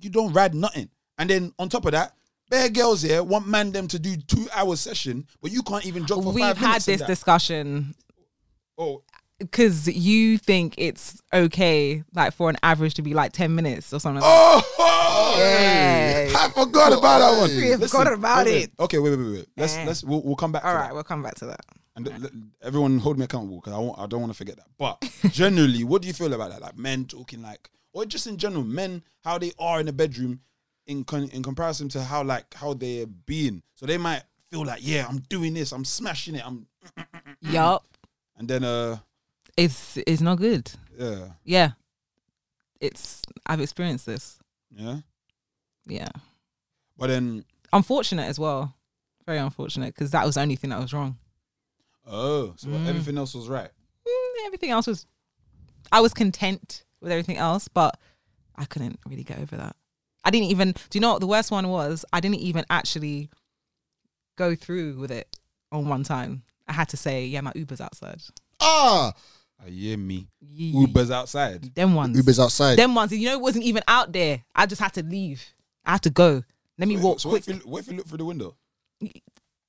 You don't ride nothing. And then on top of that, bare girls here want man them to do two hour session, but you can't even jog for We've five had minutes. in this discussion Oh, because you think it's okay, like for an average to be like ten minutes or something. oh, Yeah. I forgot about that one. We forgot about wait, it. Okay, wait, wait, wait, wait. Let's let's we'll, we'll come back. to All that. we'll come back to that. And th- everyone hold me accountable because I won't, I don't want to forget that. But generally, what do you feel about that? Like men talking like, or just in general, men how they are in the bedroom in con- in comparison to how like how they're being. So they might feel like, yeah, I'm doing this, I'm smashing it, I'm, Yup, and then uh, it's it's not good. yeah, Yeah, it's I've experienced this. yeah. Yeah, But then, unfortunate as well. Very unfortunate because that was the only thing that was wrong. oh, so Mm. everything else was right. Mm, everything else was, I was content with everything else, but I couldn't really get over that. I didn't even. Do you know what the worst one was? I didn't even actually go through with it on one time. I had to say, yeah, my Uber's outside. Ah, I hear me. Ye- Uber's outside. Them ones. Uber's outside. Them ones. You know, it wasn't even out there. I just had to leave. I had to go. Let me walk so what quick. if, you, what if you look through the window? It-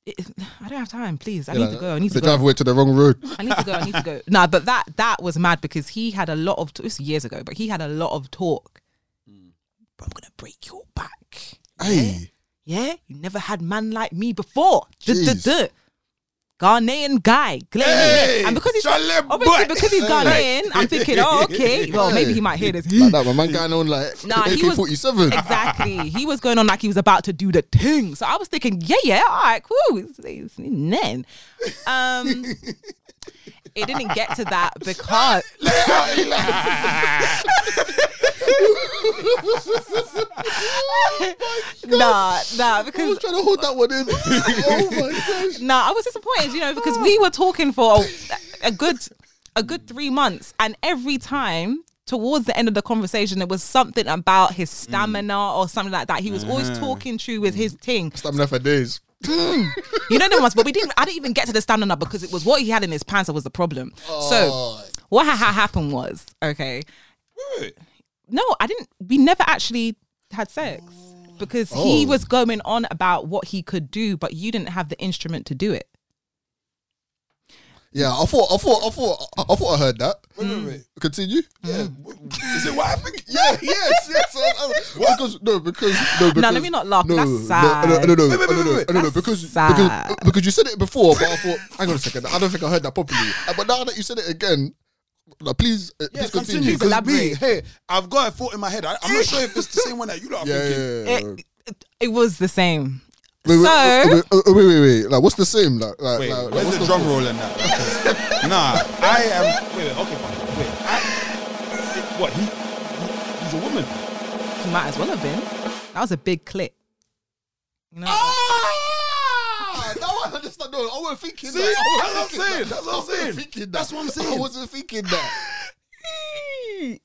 I don't have time, please. I Yeah, need to go. I need to go. driver went to the wrong road. I need to go. I need to go. nah, but that that was mad because he had a lot of. This was years ago, but he had a lot of talk. Mm. But I'm gonna break your back. Hey, Yeah, you never had man like me before. Duh, duh, Jeez. duh. Ghanaian guy, Hey, and because he's obviously because he's Ghanaian, I'm thinking, oh, okay, well maybe he might hear this. like that, my man going on like Nah, he was- forty seven. exactly. He was going on like he was about to do the thing. So I was thinking, yeah, yeah, all right, cool. It's, um, it didn't get to that because nah, nah, because I was trying to hold that one in. oh my oh gosh. nah, I was disappointed, you know, because we were talking for a, a good a good three months, and every time towards the end of the conversation, there was something about his mm. stamina or something like that. He was always uh-huh. talking through with his thing. Stamina for days. Mm. You know them ones, but we didn't. I didn't even get to the stamina because it was what he had in his pants that was the problem. Oh. So what ha- ha- happened was okay. Wait, No, I didn't. We never actually had sex because he Oh. was going on about what he could do, but you didn't have the instrument to do it. Yeah, I thought, I thought, I thought, I, I thought I heard that. wait, wait, wait. Continue. Yeah, is it what I think? Yeah, yes, yes. I, I, because no, because no, because let me not laugh, No, that's sad. no, no, no, Wait, wait, no, wait, no, wait, no, no, because sad. because because you said it before, but I thought, hang on a second, I don't think I heard that properly. Uh, But now that you said it again, like, please, uh, Yeah, please continue. continue. Because me, hey, I've got a thought in my head. I, I'm not sure if it's the same one that you lot are Yeah, thinking. yeah, yeah. It, it, it was the same. Wait, wait, so wait, wait, wait, wait, wait. Like, what's the same? Like, like, Wait, like, like, where's what's the drum roll in that? Because- nah, I am. Wait, wait, okay, fine. Wait, I, what? He, he, he's a woman. He might as well have been. That was a big clip. You know, Ah, now I understand. No, I wasn't thinking See, that. I that's what I'm saying. That's what I'm I wasn't saying. thinking that. That's what I'm I saying. wasn't thinking that.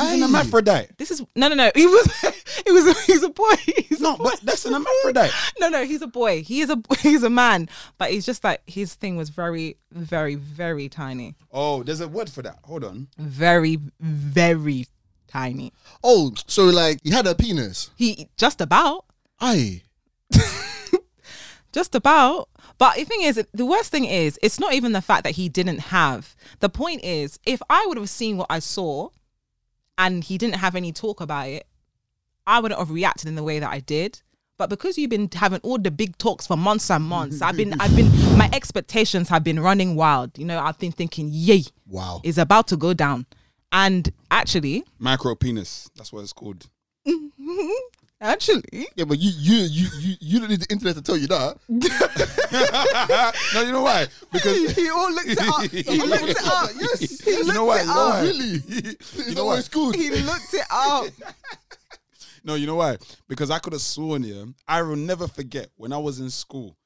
He's an hermaphrodite. this is no, no, no. He was, he was, he's a boy. He's No, a boy. but that's an hermaphrodite. no, no. He's a boy. He is a, he's a man. But he's just like his thing was very, very, very tiny. Oh, there's a word for that. Hold on. Very, very tiny. Oh, so like he had a penis. He just about, Aye. just about. But the thing is, the worst thing is, it's not even the fact that he didn't have. The point is, if I would have seen what I saw, and he didn't have any talk about it, I wouldn't have reacted in the way that I did. But because you've been having all the big talks for months and months, I've been, I've been, my expectations have been running wild. You know, I've been thinking, yay, Wow. it's about to go down. And actually, Micro penis. That's what it's called. actually, Yeah, but you you you you you don't need the internet to tell you that. no, you know why? Because he all looked it up. He looked it up. Yes. He you know looked why? it You know up. why? Really? you know why? it's called? He looked it up. No, you know why? Because I could have sworn, yeah, I will never forget when I was in school.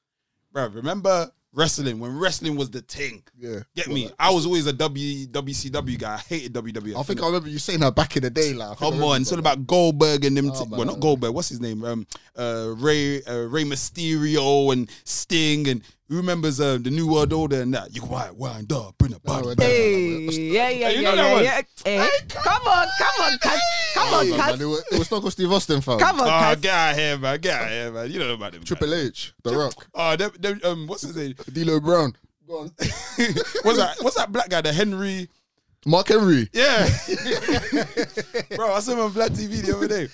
Bro, remember wrestling when wrestling was the thing. Yeah. Get me? I was always a W WCW guy. I hated WWF. I think I remember you saying that back in the day. Like, I think I Come on, it's all about Goldberg and them. Oh, t- well, not Goldberg. What's his name? Um, uh, Rey, uh, Rey Mysterio and Sting and who remembers uh, the New World Order and that? You can wind, wind up, bring a body. Back. Hey, yeah, yeah, you yeah, know that yeah, one? yeah. Hey, come on, come on, cuz. Come on, man, cuz. it was, it was Stone Cold Steve Austin, fam. Come on, Oh, cuz. get out of here, man. Get out of here, man. You know about them. Triple guys. H, The Rock, Oh, them, them, um, what's his name? D'Lo Brown, Go on. what's that? What's that black guy? The Henry. Mark Henry. Yeah, bro. I saw him on Black TV the other day.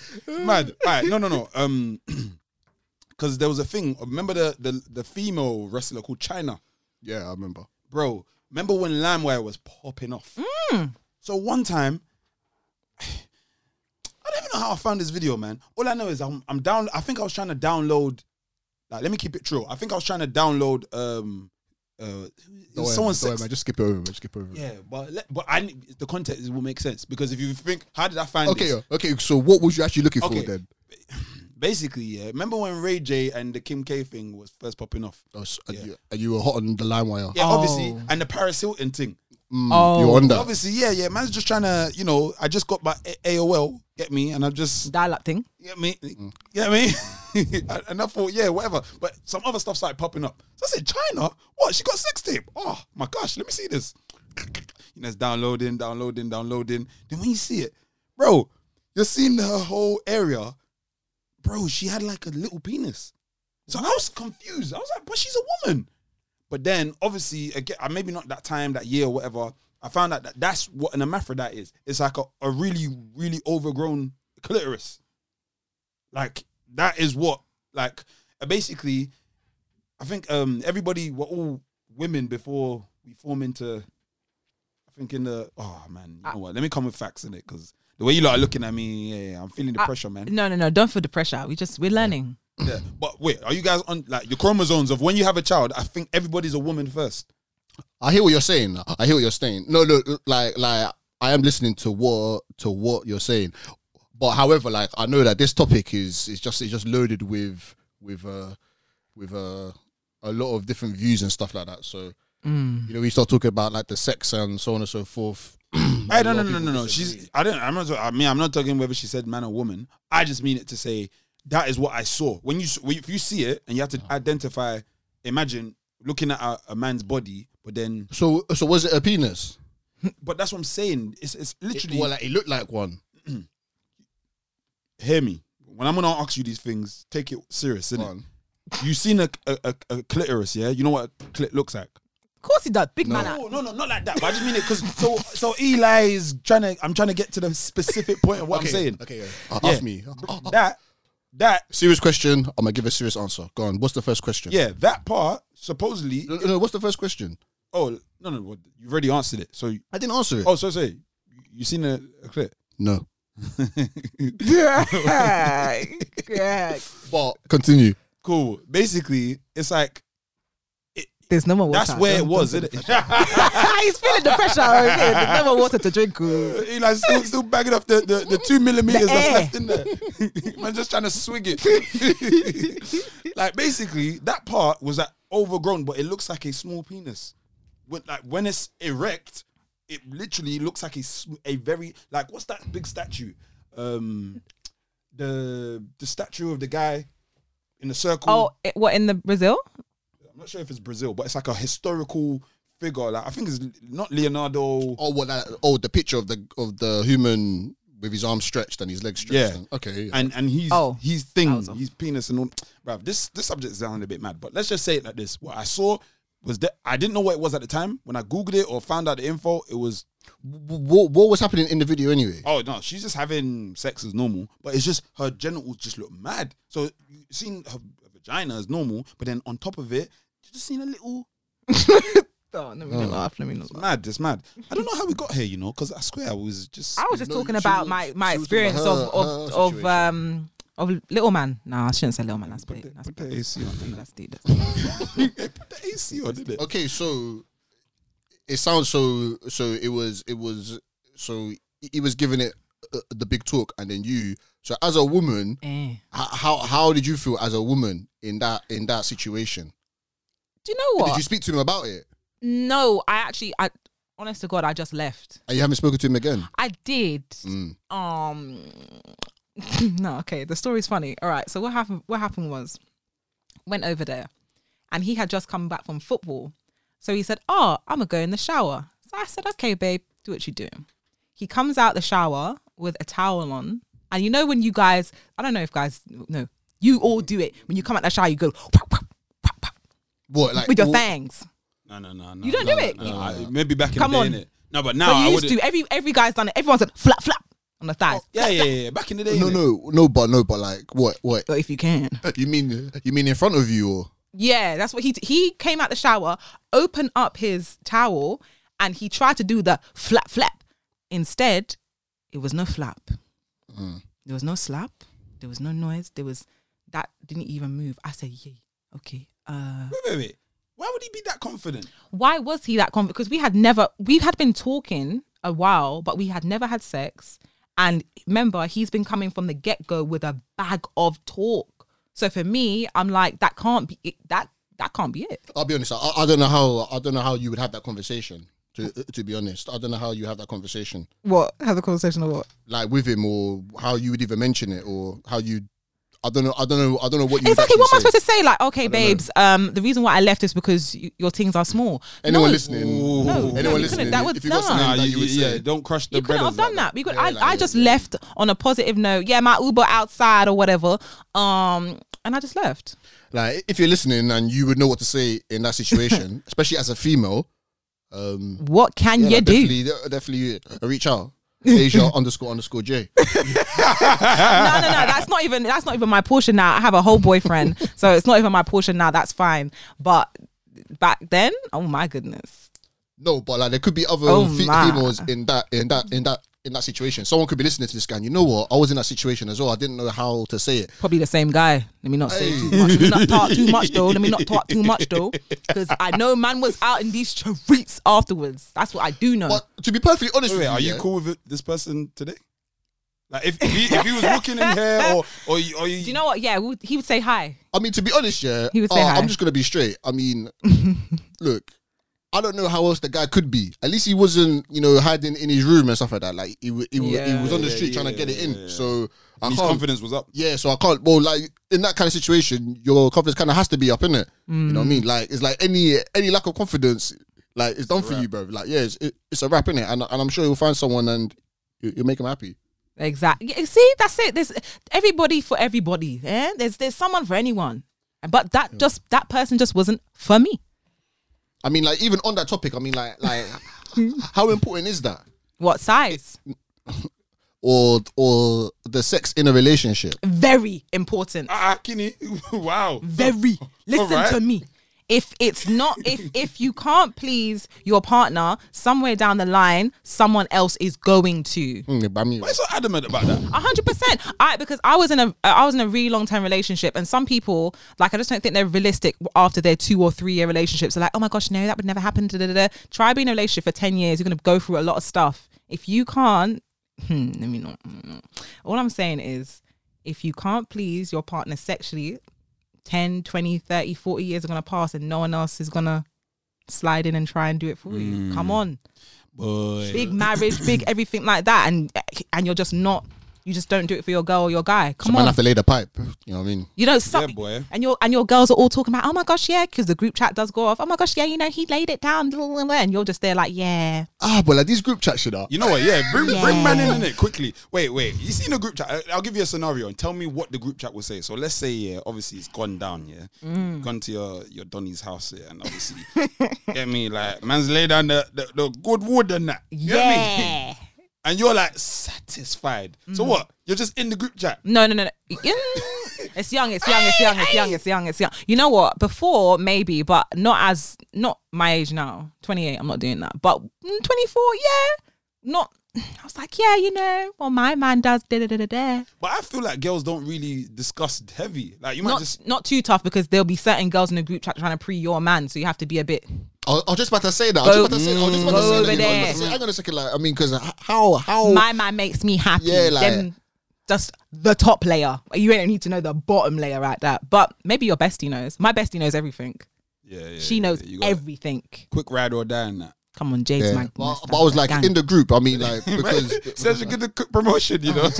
Mad. All right, no, no, no. Um, because there was a thing. Remember the the the female wrestler called Chyna, Yeah, I remember. bro. Remember when LimeWire was popping off? So one time, I don't even know how I found this video, man. All I know is I'm I'm down. I think I was trying to download. Like, let me keep it true. I think I was trying to download. Um, uh, Don't worry, someone's don't worry, sex- man. Just skip it over, man. Just skip it over. yeah, but let, but I the context will make sense because if you think, how did I find Okay, this? okay. So, what was you actually looking Okay. for then? Basically, yeah. Remember when Ray J and the Kim K thing was first popping off? Oh, so- and, Yeah. you, and you were hot on the LimeWire. Yeah, Oh. obviously, and the Paris Hilton thing. Mm, Oh. you were on that. Obviously, yeah, yeah. Man's just trying to, you know, I just got my A- AOL, get me, and I just Dial up thing. get me, get me, and I thought, yeah, whatever. But some other stuff started popping up. So I said, Chyna, what? She got sex tape? Oh my gosh, let me see this. You know, it's downloading, downloading, downloading. Then when you see it, bro, you're seeing her whole area, bro. She had like a little penis. So I was confused. I was like, but she's a woman. But then, obviously, again, maybe not that time, that year, or whatever. I found out that that's what an hermaphrodite is. It's like a, a really, really overgrown clitoris. Like that is what, like, uh, basically, I think um everybody were all women before we form into. I think in the oh man, you know what? Let me come with facts in it because the way you lot are looking at me, yeah, yeah, I'm feeling the I- pressure, man. No, no, no. Don't feel the pressure. We just we're learning. Yeah. But wait, are you guys on like your chromosomes of when you have a child? I think everybody's a woman first. I hear what you're saying. I hear what you're saying. No, no, like, like I am listening to what to what you're saying. But however, like I know that this topic is is just it's just loaded with with uh with uh a lot of different views and stuff like that. So Mm. you know, we start talking about like the sex and so on and so forth. A lot no, no, no, no. She's. I don't. I'm not. I mean, I'm not talking whether she said man or woman. I just mean it to say that is what I saw. When you, if you see it and you have to oh. identify, imagine looking at a, a man's body, but then, So so was it a penis? but that's what I'm saying. It's, it's It, literally. well, like, it looked like one. hear me. When I'm gonna ask you these things, take it serious, innit? You seen a, a, a, a clitoris, yeah? You know what a clit looks like. Of course he does. Big No. man. No, no, no, not like that. But I just mean it because so so Eli is trying to. I'm trying to get to the specific point of what okay, I'm saying. Okay, yeah. Uh, Yeah. Ask me. That that Serious question. I'm gonna give a serious answer. Go on. What's the first question? yeah, that part supposedly. No, no, what's the first question? Oh no, no, well, you've already answered it. So I didn't answer it. oh, so say you seen a, a clip? No. Yeah. yeah. But continue. cool. Basically, it's like There's no more water. that's where it Don't- was, isn't it? He's feeling the pressure. Okay. There's no more water to drink. oh. Eli's still still bagging up the, the, the two millimeters that's air. left in there. Man, just trying to swig it. like basically, that part was like overgrown, but it looks like a small penis. When like when it's erect, it literally looks like a a very like what's that big statue? Um, the the statue of the guy in the circle. Oh, it, what in the Brazil? I'm not sure if it's Brazil, but it's like a historical figure. Like I think it's not Leonardo. Oh, what? That, oh, the picture of the of the human with his arms stretched and his legs stretched. Yeah. and- okay. yeah. and and he's Oh, he's thing, Wowza. his penis and all. Bruv, this this subject sounded a bit mad, but let's just say it like this: what I saw was that I didn't know what it was at the time. When I googled it or found out the info, it was what, what was happening in the video anyway? oh no, she's just having sex as normal, but it's just her genitals just look mad. So you seen her vagina is normal, but then on top of it, you just seen a little Oh, let me not laugh. Let me not it's laugh. mad. It's mad. I don't know how we got here, you know, because I swear I was just. I was just No, talking she about was- my, my she was talking experience about of her- of her of situation. um of little man. Nah, I shouldn't say little man. That's Put big. the, That's put the. AC on. That's deep. That's deep. put the AC on, did it? Okay, so it sounds so. So it was. It was. So he was giving it uh, the big talk, and then you. So as a woman, Eh. h- how how did you feel as a woman in that in that situation? Do you know what? Did you speak to him about it? no, I actually, I honest to God, I just left. And you haven't spoken to him again? I did. Mm. Um, no, okay. The story's funny. All right. So what happened? What happened was, went over there, and he had just come back from football. So he said, "Oh, I'm gonna go in the shower." So I said, "Okay, babe, do what you do." He comes out the shower with a towel on, and you know when you guys, I don't know if guys know, you all do it when you come out the shower, you go What, like with your what- fangs. No, no, no, no. You don't no, do no, it? no, You- I- maybe back in Come the day, on. innit? No, but now but I you would. used to. Every every guy's done it. Everyone said flap flap on the thighs. Yeah, yeah, yeah. Back in the day. No, innit? no, no, but no, but like what, what? But if you can. You mean you mean in front of you or? Yeah, that's what he he came out the shower, opened up his towel, and he tried to do the flap flap. Instead, it was no flap. Mm. There was no slap. There was no noise. There was that didn't even move. I said, "Yeah, okay." Uh, Wait, wait, wait. Why would he be that confident? why was he that confident? Because we had never we had been talking a while, but we had never had sex. And remember, he's been coming from the get go with a bag of talk. So for me, I'm like, that can't be it, that that can't be it. I'll be honest. I, I don't know how. I don't know how you would have that conversation. To to be honest, I don't know how you have that conversation, What? Have a conversation or what? like with him, or how you would even mention it, or how you. I don't know. I don't know. I don't know what you. Exactly. What am I supposed to say? Like, okay, don't know. babes. Um, the reason why I left is because y- your things are small. Anyone no, listening? Ooh. No, anyone no, listening? That would if you got nah. something Nah, that you, you would yeah, say, don't crush the You couldn't have done like that. We could. Yeah, I, like, I just yeah. left on a positive note. Yeah, my Uber outside or whatever. Um, and I just left. like if you're listening and you would know what to say in that situation, especially as a female. Um, What can yeah, you like, do? definitely, definitely reach out. Asia underscore underscore J. no, no, no. That's not even. That's not even my portion now. I have a whole boyfriend, so it's not even my portion now. That's fine. But back then, oh my goodness. No, but like there could be other Oh, fe- females in that in that in that in that situation. Someone could be listening to this guy. And you know what? I was in that situation as well. I didn't know how to say it. Probably the same guy. Let me not say Hey. too much. Let me not talk too much though. Let me not talk too much though, because I know man was out in these streets afterwards. That's what I do know. But to be perfectly honest Wait, with wait, are you yeah, cool with it- this person today? Like, if, if, he, if he was looking in here, or or you, or you, Do you know what? Yeah, he would say hi. I mean, to be honest, yeah, He would say uh, hi. I'm just gonna be straight. I mean, look, I don't know how else the guy could be. At least he wasn't, you know, hiding in his room and stuff like that. Like he, he, wa- he was on the Yeah, street yeah, trying to get it in. yeah, yeah. So I his can't. confidence was up. Yeah, so I can't. Well, like in that kind of situation, your confidence kind of has to be up, in it. You know what I mean? Mm. Like it's like any any lack of confidence, like it's done for you, bro. Like yeah, it's, it, it's a wrap in it, and and I'm sure you'll find someone and you, you'll make him happy. Exactly. See, that's it. There's everybody for everybody. Yeah, there's there's someone for anyone. But that just that person just wasn't for me. I mean, like even on that topic, I mean, like like how important is that, What size? or or the sex in a relationship? Very important. Ah, Kinney, wow. Very. Listen Alright. to me. If it's not if if you can't please your partner, somewhere down the line, someone else is going to. Mm, but I mean, Why you so adamant about that? A hundred percent. I because I was in a I was in a really long term relationship, and some people like I just don't think they're realistic after their two or three year relationships. They're like, oh my gosh, no, that would never happen. Da, da, da, da. Try being in a relationship for ten years. You're gonna go through a lot of stuff. If you can't, hmm, let me not. mm. All I'm saying is, if you can't please your partner sexually, 10, 20, 30, 40 years are gonna pass, and no one else is gonna slide in and try and do it for you. Come mm. on Boy. big marriage, big everything like that, and and you're just not, you just don't do it for your girl or your guy. Come on, man on, have to lay the pipe. You know what I mean? you know, some, Yeah, boy. and your and your girls are all talking about, oh my gosh, yeah, because the group chat does go off. Oh my gosh, yeah, you know, he laid it down, blah, blah, blah, and you're just there like, yeah, Ah, but like these group chats shit up. You know what? Yeah, bring bring man in, in it quickly. Wait, wait. You seen a group chat? I- I'll give you a scenario and tell me what the group chat will say. So let's say, yeah, obviously it's gone down, yeah, Mm. gone to your your Donny's house, yeah, and obviously, get me like man's laid down the, the, the good wood and that, you get me? yeah. And you're like satisfied. Mm-hmm. So what? You're just in the group chat. No, no, no, no. It's young, it's young, it's young, it's young, it's young, it's young. You know what? Before, maybe, but not as, not my age now. 28, I'm not doing that. But mm, 24, yeah. Not, I was like, yeah, you know, well, my man does da da da da da. But I feel like girls don't really discuss heavy. Like you might Not, just not too tough because there'll be certain girls in the group chat trying to pre your man. So you have to be a bit, I was I was just about to say that. I was just about to say. I was just about to say over that. I was there. about to say- Hang on a second. Like, I mean, because how how my man makes me happy. Yeah, like- Them just the top layer. You ain't need to know the bottom layer right that. But maybe your bestie knows. My bestie knows everything. Yeah, yeah. she knows yeah, everything. Quick ride or die in that. Come on, Jade's Yeah. my. But, but I was like gang. in the group. I mean, like because Says you get the quick promotion, you know.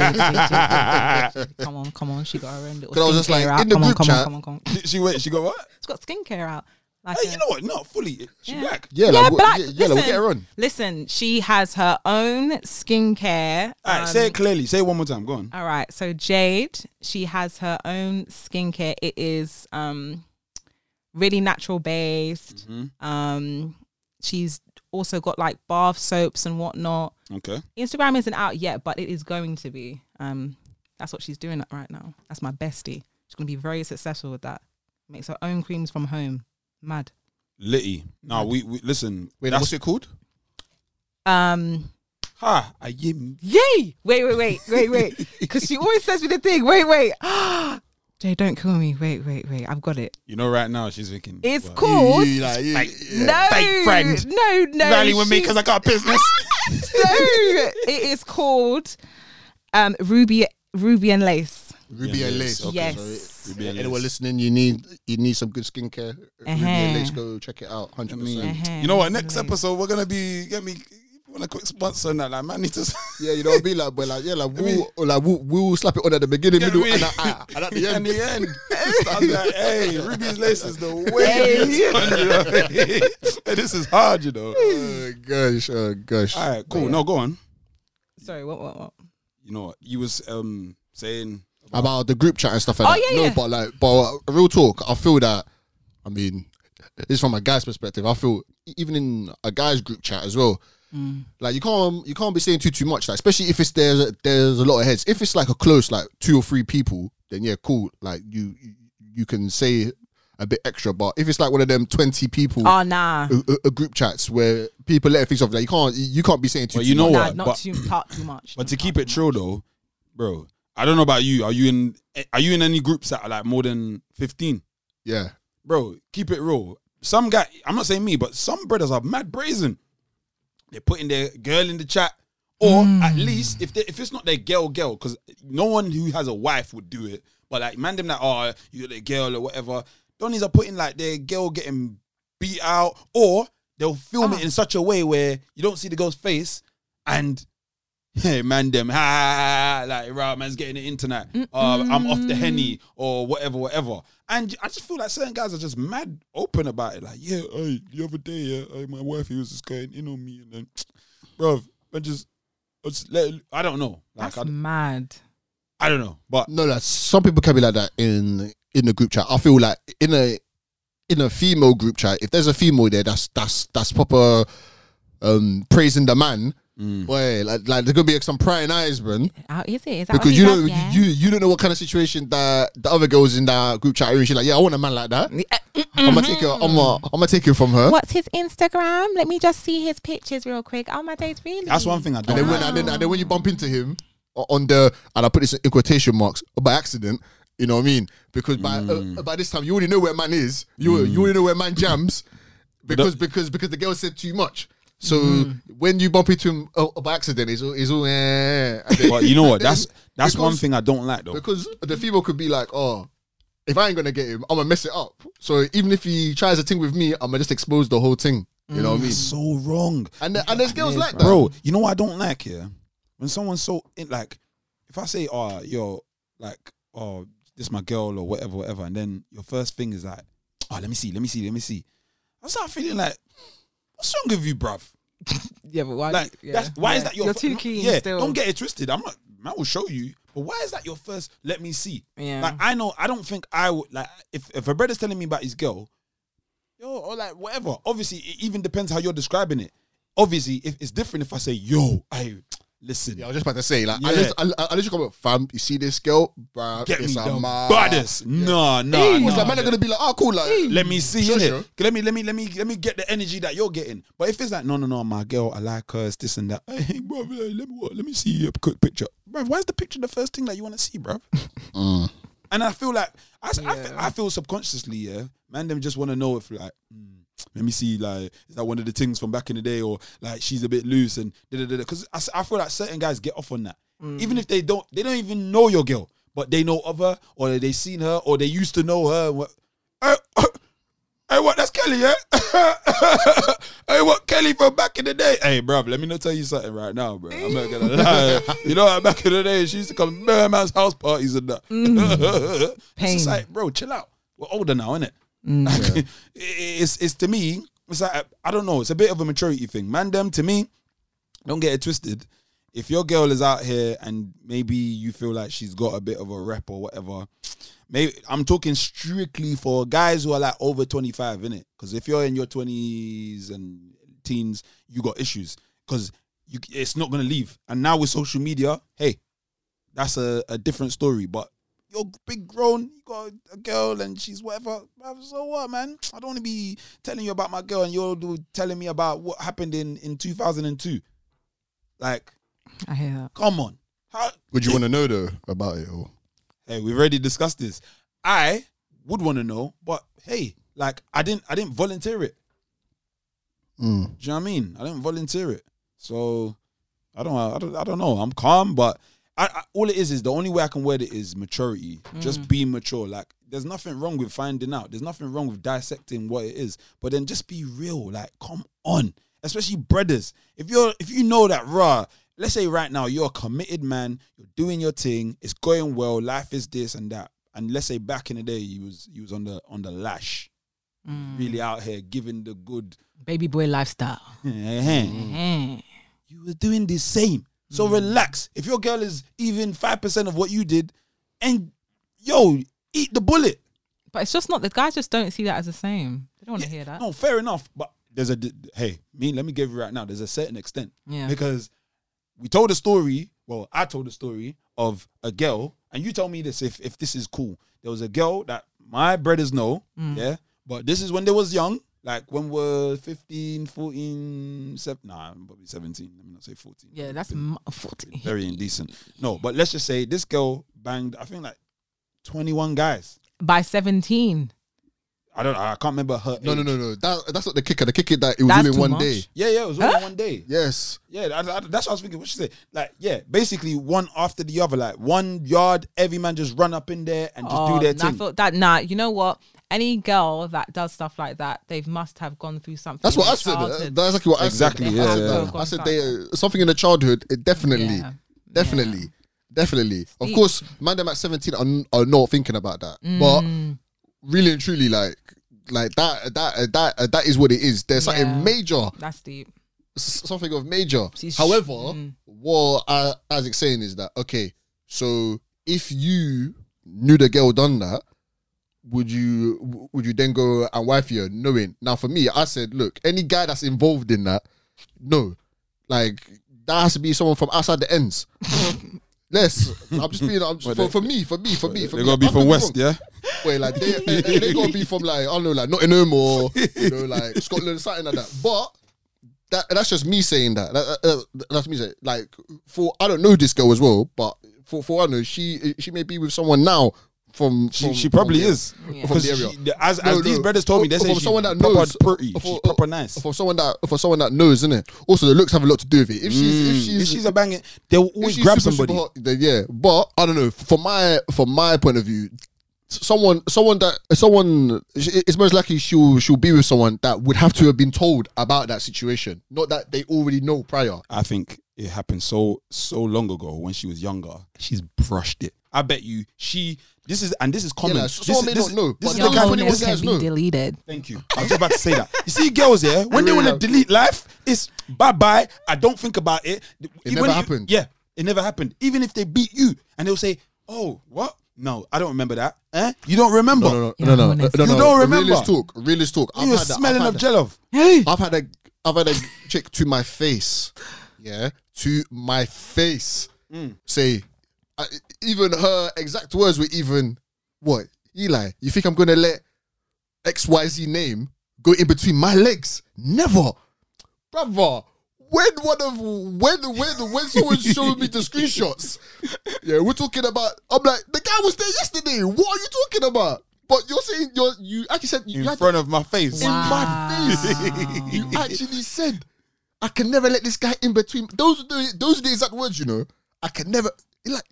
Come on, come on. She got her own little 'Cause I was just like, out. in the come on, group come chat- on, come on, come on. she went. She got what? She's got skincare out. Like Hey, a- you know what? Not fully. She Yeah. black. yeah, yeah, like, black. yeah, yeah, like, we'll get her on. listen, she has her own skincare. All right, um, say it clearly. Say it one more time. Go on. All right, so Jade, she has her own skincare. It is um really natural based. Mm-hmm. Um, she's also got like bath soaps and whatnot. Okay. Instagram isn't out yet, but it is going to be. Um, that's what she's doing right now. That's my bestie. She's gonna be very successful with that. Makes her own creams from home. Mad. Litty. No, we, we listen. Wait, that's- what's it called? Um, Ha. I am. yay! Wait, wait, wait, wait, wait. Because she always says me the thing. Wait, wait. Jay, don't kill me. Wait, wait, wait. I've got it. You know, right now she's thinking. It's well, called. You- you like, you- Like, yeah. No, fake friend. no, no. Rally with me because I got business. no, it is called um, Ruby, Ruby and Lace. Ruby Yeah, and Lace. okay. Yes. So Ruby and anyone Lace. listening, you need you need some good skincare. Ruby and Uh-huh. Lace, go check it out. Hundred percent. Uh-huh. you know what? Next episode we're gonna be get me. Want a quick sponsor now. Like, man, need to. Yeah, you know what I mean. Like, but like, yeah, like we'll or like we'll, we'll slap it on at the beginning, Get middle, me. and, uh, and at the end In end. the end, I was like, "Hey, Ruby's lace is the way." Hey. you know? Hey, this is hard, you know. Oh gosh, oh gosh. All right, cool. No, go on. Sorry, what, what, what? You know what? You was um saying about the group chat and stuff like Oh, that. yeah, no, yeah. but like, but uh, real talk, I feel that. I mean, it's from a guy's perspective. I feel even in a guy's group chat as well. Mm. Like you can't you can't be saying too too much. Like especially if it's there's a, there's a lot of heads. If it's like a close like two or three people, then yeah, cool. Like you you- you can say a bit extra. But if it's like one of them twenty people. Oh, nah. a, a- a group chats where people let things off, like you can't you can't be saying too. Well, you too know much. nah, what? not But- too, talk too much. But to keep it true though, bro, I don't know about you. Are you in? Are you in any groups that are like more than fifteen, Yeah, bro? Keep it real. Some guy, I'm not saying me, but some brothers are mad brazen. They're putting their girl in the chat, or at least if they, if it's not their girl, girl, because no one who has a wife would do it. But like man, them like oh you got their girl or whatever. Donnies are putting like their girl getting beat out, or they'll film Ah. it in such a way where you don't see the girl's face and hey man them ha, like right man's getting the internet uh, i'm off the henny or whatever whatever and i just feel like certain guys are just mad open about it like yeah hey, the other day yeah hey, my wife he was just going in on me and then bro i just I just let i don't know like That's I, mad. I don't know but no, like some people can be like that in in the group chat. I feel like in a in a female group chat, if there's a female there, that's that's that's proper um praising the man. Mm. Boy, like like there's gonna be some prying eyes, man. How is it? Is that Because you he don't yeah? you you don't know what kind of situation that the other girls in that group chat are in. She's like, yeah, I want a man like that. I'm gonna take it. I'm gonna I'm gonna take it from her. What's his Instagram? Let me just see his pictures real quick. Oh my days, really? that's one thing i And don't then when and then, and then when you bump into him o- on the and I put this in quotation marks by accident, you know what I mean? Because by Mm. uh, by this time you already know where man is. You you already know where man jams because because because the girl said too much. So Mm. when you bump into him uh, by accident, it's all, it's all eh, then- but you know what and then that's that's one thing i don't like though because the female could be like, oh. If I ain't gonna get him, I'm gonna mess it up. So even if he tries a thing with me, I'm gonna just expose the whole thing. You know what I mean? So wrong And the- and there's girls like that, bro. You know what I don't like here? When someone's so in, like, if I say, "Oh, yo, like, oh, this my girl or whatever, whatever," and then your first thing is like, "Oh, let me see, let me see, let me see," I start feeling like, "What's wrong with you, bruv?" Yeah, but why? Like, yeah, that's, why is that your? You're too keen. Yeah, still. don't get it twisted. I'm not. I will show you. But why is that your first? Let me see. Yeah. Like I know. I don't think I would like if if a brother's telling me about his girl, yo, or like whatever. Obviously, it even depends how you're describing it. Obviously, if it's different if I say, yo, I listen. Yeah, I was just about to say, like, Yeah. I just, I, I, I just come up, fam. You see this girl, bruh? Get me it's a the man. baddest. No, no, Hey, no. was that man gonna be like, oh, cool, like, Let me see Sure, innit? sure. Let me let me let me let me get the energy that you're getting. But if it's like no no no, my girl, I like her, it's this and that. Hey, bro, let me? Let me see a quick picture, bro. Why is the picture the first thing that you want to see, bro? Mm. And I feel like I, s- I fe- Yeah. I feel subconsciously, yeah, man, them just want to know if like. mm, let me see, like, is that one of the things from back in the day, or like she's a bit loose and because I, I, feel like certain guys get off on that, mm. even if they don't, they don't even know your girl, but they know of her, or they seen her, or they used to know her. and what- Hey, what? That's Kelly, yeah? hey, what? Kelly from back in the day? Hey, bro, let me not tell you something right now, bro. I'm not gonna lie. You know, back in the day, she used to come to man's house parties and that. Mm. it's Pain. just like, bro, chill out. We're older now, innit? Mm. Like, it's, it's to me, it's like, I don't know, it's a bit of a maturity thing. Man, them, to me, don't get it twisted. If your girl is out here and maybe you feel like she's got a bit of a rep or whatever, maybe I'm talking strictly for guys who are like over 25, innit? Because if you're in your 20s and teens, you got issues because it's not gonna leave. And now with social media, hey, that's a, a different story. But you're big grown, you got a girl and she's whatever. So what, man? I don't want to be telling you about my girl and you're telling me about what happened in in 2002. Like, I hear that. come on. How, Would you want to know though about it or? hey, we've already discussed this. I would want to know, but hey, like I didn't I didn't volunteer it. Mm. Do you know what I mean? I didn't volunteer it. So I don't I don't I don't know. I'm calm, but I, I, all it is is the only way I can word it is maturity. Just mm. be mature. Like there's nothing wrong with finding out. There's nothing wrong with dissecting what it is. But then just be real. Like come on. Especially brothers. If you're if you know that raw, let's say right now you're a committed man, you're doing your thing, it's going well, life is this and that. And let's say back in the day you was you was on the on the lash. Mm. Really out here giving the good Baby boy lifestyle. Mm-hmm. you were doing the same. So relax. If your girl is even five percent of what you did, and yo, eat the bullet. But it's just not the guys just don't see that as the same. They don't want to hear that. No, fair enough. But there's a hey, me. Let me give you right now. There's a certain extent. Yeah. Because we told a story. Well, I told a story of a girl, and you tell me this if if this is cool. There was a girl that my brothers know. Mm. Yeah. But this is when they was young. Like when we're 15, 14, 7, nah, probably 17. Let me not say 14. Yeah, that's m- 40. very indecent. No, but let's just say this girl banged, I think like 21 guys. By 17. I don't I can't remember her. No, no, age. no, no. That that's not the kicker. The kicker that it was That's all one much. day. Yeah, yeah, it was all Huh? one day. Yes. Yeah, I, I- that's what I was thinking. What she say? Like, yeah, basically one after the other, like one yard, every man just run up in there and just Oh, do their nah, I thing. feel that nah, you know what? Any girl that does stuff like that, they must have gone through something. That's what I said. childhood. That's exactly what Exactly, I said. yeah, I said, yeah. I said they, uh, something in the childhood. It definitely, Yeah. definitely, definitely. Of See- course, man, them at seventeen are, are not thinking about that. But Mm. really and truly, like, like that, that, that, uh, that is what it is. There's Yeah. something major, That's deep. s- something of major. She's- However, mm. what uh, Isaac's saying is that okay. So if you knew the girl done that, would you would you then go and wife her knowing? Now for me, I said, look, any guy that's involved in that, no, like that has to be someone from outside the ends. Less. I'm just being. I'm just, for, they- for me, for me, for me, for They're me. gonna be I'm from West, wrong. yeah? Wait, like they, they, they gotta be from like I don't know, like Nottingham or you know, like Scotland, something like that. But that that's just me saying that. That- that- that- that's me saying like for I don't know this girl as well, but for for I know she she may be with someone now from, She, from she probably from is. Yeah. from Because the area. she- as, No, as these no. brothers told me, they say from she's someone that proper knows- pretty. or She's for- proper nice. For someone that for someone that knows, isn't it? Also, the looks have a lot to do with it. If she's if Mm, she's if she's a banging, they'll if always she's grab super, somebody. super hot, then yeah, but I don't know. From my from my point of view, someone someone that someone it's most likely she'll she'll be with someone that would have to have been told about that situation, not that they already know prior. I think it happened so so long ago when she was younger. She's brushed it. I bet you she. This is and this is common. like, this someone is, may this, not know, This but is the the guy kind of he can guys be know. deleted. Thank you. I was just about to say that. You see, girls, yeah, when they want to delete life, it's bye bye. I don't think about it. It When never you- happened. Yeah, it never happened. Even if they beat you, and they'll say, "Oh, what? No, I don't remember that. Eh? You don't remember? No, no, Yeah, no, no, no, honest. no, no. You don't remember? Realist talk. Realist talk. I've You're had that. smelling I've of had that. jello. Hey. I've had a I've had a chick to my face, yeah, to my face. Mm. Say, I, even her exact words were even what Eli. You think I'm gonna let X Y Z name go in between my legs? Never, brother. When one of when when when someone showed me the screenshots, yeah, we're talking about. I'm like, the guy was there yesterday. What are you talking about? But you're saying you're you actually said you In had front of my face. in Wow. my face. you actually said, I can never let this guy in between. Those those are the exact words, you know. I can never. He like,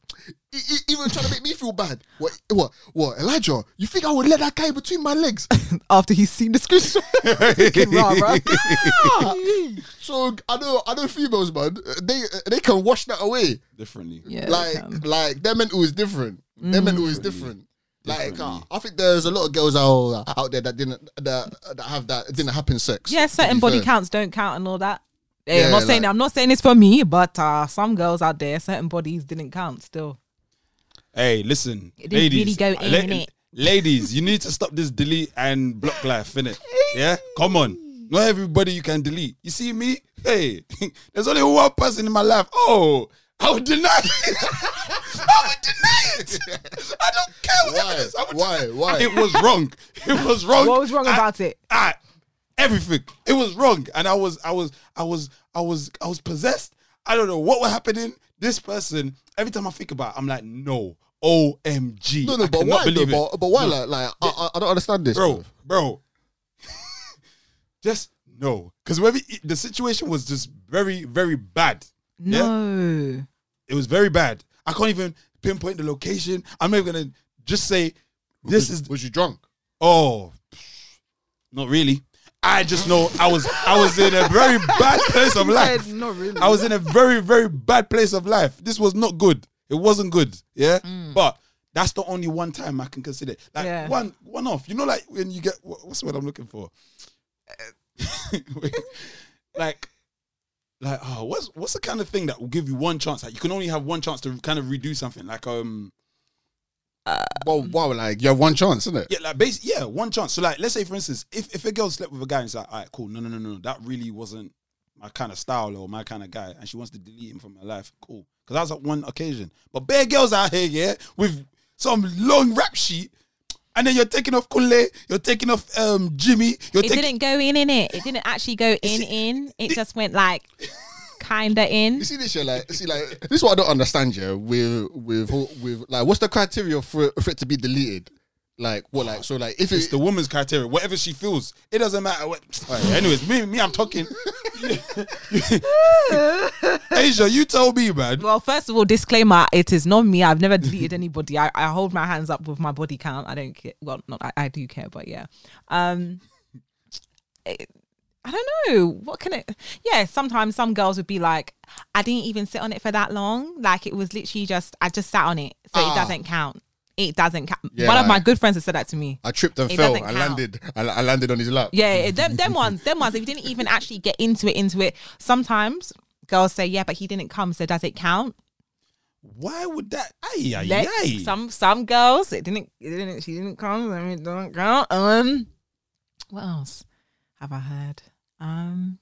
he, he even trying to make me feel bad. What? What? What? Elijah, you think I would let that guy between my legs? After he's seen the screenshot. Rah, rah. so I know, I know females, man. They they can wash that away. Differently. Yeah, like, like their mental is different. Their mental is different. Like, uh, I think there's a lot of girls out out there that didn't that that have that didn't happen sex. yeah, certain body fair. counts don't count and all that. Hey, I'm Yeah, not saying I'm not saying this for me, but uh, some girls out there, certain bodies didn't count still. Hey, listen, It didn't ladies, really go in, la- innit? ladies, you need to stop this delete and block life, innit? Yeah, come on. Not everybody you can delete. You see me? Hey, there's only one person in my life. Oh, I would deny it. I would deny it. I don't care what Why? it is. I would Why? it. Why? It was wrong. It was wrong. What was wrong I- about it? I, everything. It was wrong, and I was, I was, I was, I was, I was possessed. I don't know what was happening. This person. Every time I think about, it, I'm like, no, OMG. No, no, I but cannot why? Though, it. but, but why? Like, like I, I, I don't understand this, bro, bro. just no, because the situation was just very, very bad. Yeah? No. It was very bad. I can't even pinpoint the location. I'm not even gonna just say this was, is Was you drunk? Oh, not really. I just know I was I was in a very bad place of life. not really. I was in a very very bad place of life. This was not good. It wasn't good. Yeah, but that's the only one time I can consider. it. Like Yeah. one one off. You know, like when you get what's what I'm looking for? like. Like oh, what's what's the kind of thing that will give you one chance? Like you can only have one chance to kind of redo something. Like um, Well, wow, like you have one chance, isn't it? Yeah, like base, yeah, one chance. So like, let's say for instance, if if a girl slept with a guy and it's like, all right, cool, no, no, no, no, that really wasn't my kind of style or my kind of guy, and she wants to delete him from her life, cool. Because that was at one occasion. But bare girls out here, yeah, with some long rap sheet, and then you're taking off Kule, you're taking off um Jimmy, you're It taking. didn't go in in it. It didn't actually go in in. It just went like kinda in. You see this shit, like, see, like, this is what I don't understand, yeah. With, with, with, like, what's the criteria for for it to be deleted? Like, what, like, so, like, if It's it, the woman's criteria. Whatever she feels, it doesn't matter. What. All right, anyways, me, me, I'm talking. Asia, you tell me, man. Well, first of all, disclaimer: it is not me. I've never deleted anybody. I, I hold my hands up with my body count. I don't care. Well, not I, I do care, but yeah. Um, it- I don't know what can it. Yeah, sometimes some girls would be like, I didn't even sit on it for that long. Like it was literally just I just sat on it, so Ah. it doesn't count. It doesn't count. Yeah, One of my good friends has said that to me. I tripped and It fell, I landed, I, I landed on his lap. Yeah, them them ones, them ones. If you didn't even actually get into it, into it. Sometimes girls say, yeah, but he didn't come, so does it count? Why would that? Ay, ay, Let- ay. some some girls it didn't it didn't she didn't come I mean don't count um what else have I heard? Um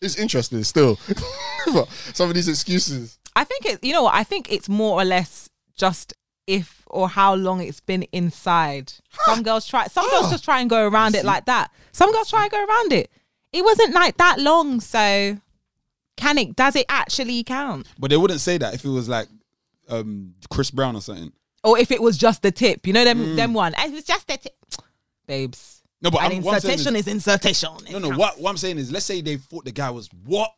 It's interesting still. some of these excuses. I think it you know what I think it's more or less just if or how long it's been inside. Some girls try some girls just try and go around it like that. Some girls try and go around it. It wasn't like that long so can it does it actually count? But they wouldn't say that if it was like um Chris Brown or something. or if it was just the tip you know them Mm. them one. It was just the tip. Babes No, but an I'm, what I'm saying insertion is, is, insertion. It no, no. What what I'm saying is, let's say they thought the guy was what,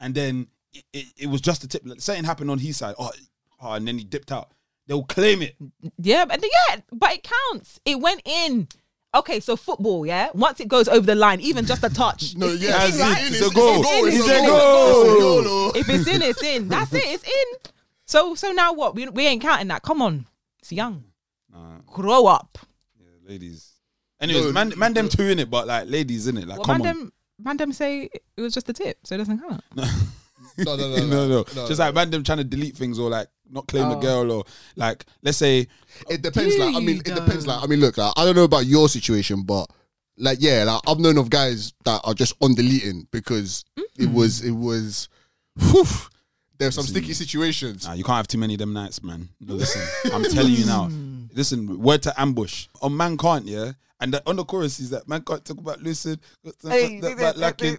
and then it, it, it was just a tip. Like, something happened on his side. Oh, oh, and then he dipped out. They'll claim it. Yeah, but yeah, but it counts. It went in. Okay, so football, yeah. Once it goes over the line, even just a touch. No, it's- yeah, it's in, right? It's a goal. It's in, It's it's a goal. If it's in, it's in. That's it. It's in. So, so now what? We, we ain't counting that. Come on, it's young. Nah, Grow up. yeah, ladies. Anyways, No, man, man, them two in it, but like ladies in it. Like, Well, come man, on. them, man, them say it was just a tip, so it doesn't count. No, no, no, no, no, no, Just like man, them trying to delete things or like not claim the Oh. girl or like let's say It depends. Do Like, I mean, you it depends. though? Like, I mean, look, like, I don't know about your situation, but like, yeah, like I've known of guys that are just on deleting because it mm. was, it was, whew, there's some sticky situations. Nah, you can't have too many of them nights, man. No, listen, I'm telling you now. Listen, word to ambush. On man can't, yeah. And on the chorus is that man can't talk about lucid, Hey, about lacking.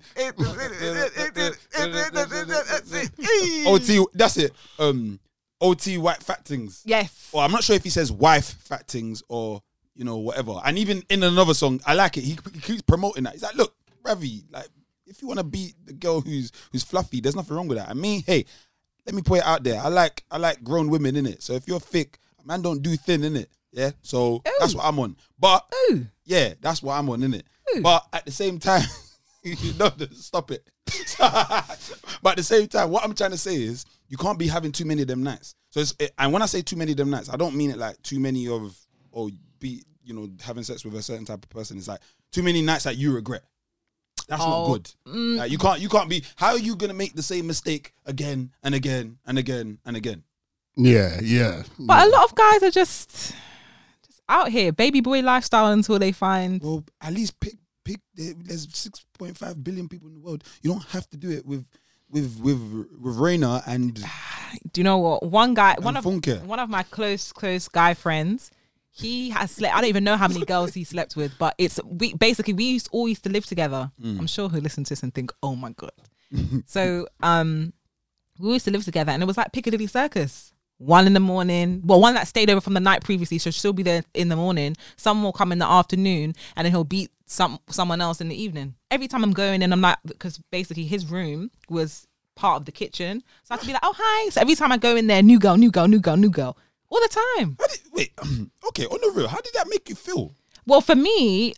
OT, that's it. Um, OT white fat things. Yes. Or I'm not sure if he says wife fat things or you know whatever. And even in another song, I like it. He, he keeps promoting that. He's like, look, Ravi, like if you want to be the girl who's who's fluffy, there's nothing wrong with that. I mean, hey, let me put it out there. I like I like grown women in it. So if you're thick, man, don't do thin in it. Yeah. So that's what I'm on. But Ooh. yeah, that's what I'm on in it. Ooh. But at the same time, you know, stop it. but at the same time, what I'm trying to say is you can't be having too many of them nights. So it's and when I say too many of them nights, I don't mean it like too many of or be you know having sex with a certain type of person. It's like too many nights that you regret. That's Oh, not good. Mm. Like, you can't you can't be. How are you gonna make the same mistake again and again and again and again? Yeah, yeah. But a lot of guys are just just out here, baby boy lifestyle until they find. Well, at least pick pick. There's six point five billion people in the world. You don't have to do it with with with with Raina and Do you know what? One guy, one of Funke. one of my close close guy friends. He has slept. I don't even know how many girls he slept with, but it's we basically we used all used to live together. Mm. I'm sure he'll listen to this and think, "Oh my god." so um, we used to live together, and it was like Piccadilly Circus. One in the morning, well, one that stayed over from the night previously, so she'll be there in the morning. Someone will come in the afternoon, and then he'll beat some someone else in the evening. Every time I'm going in, I'm like, because basically his room was part of the kitchen, so I have to be like, oh hi. So every time I go in there, new girl, new girl, new girl, new girl, all the time. How did, wait, okay, on the real, how did that make you feel? Well, for me,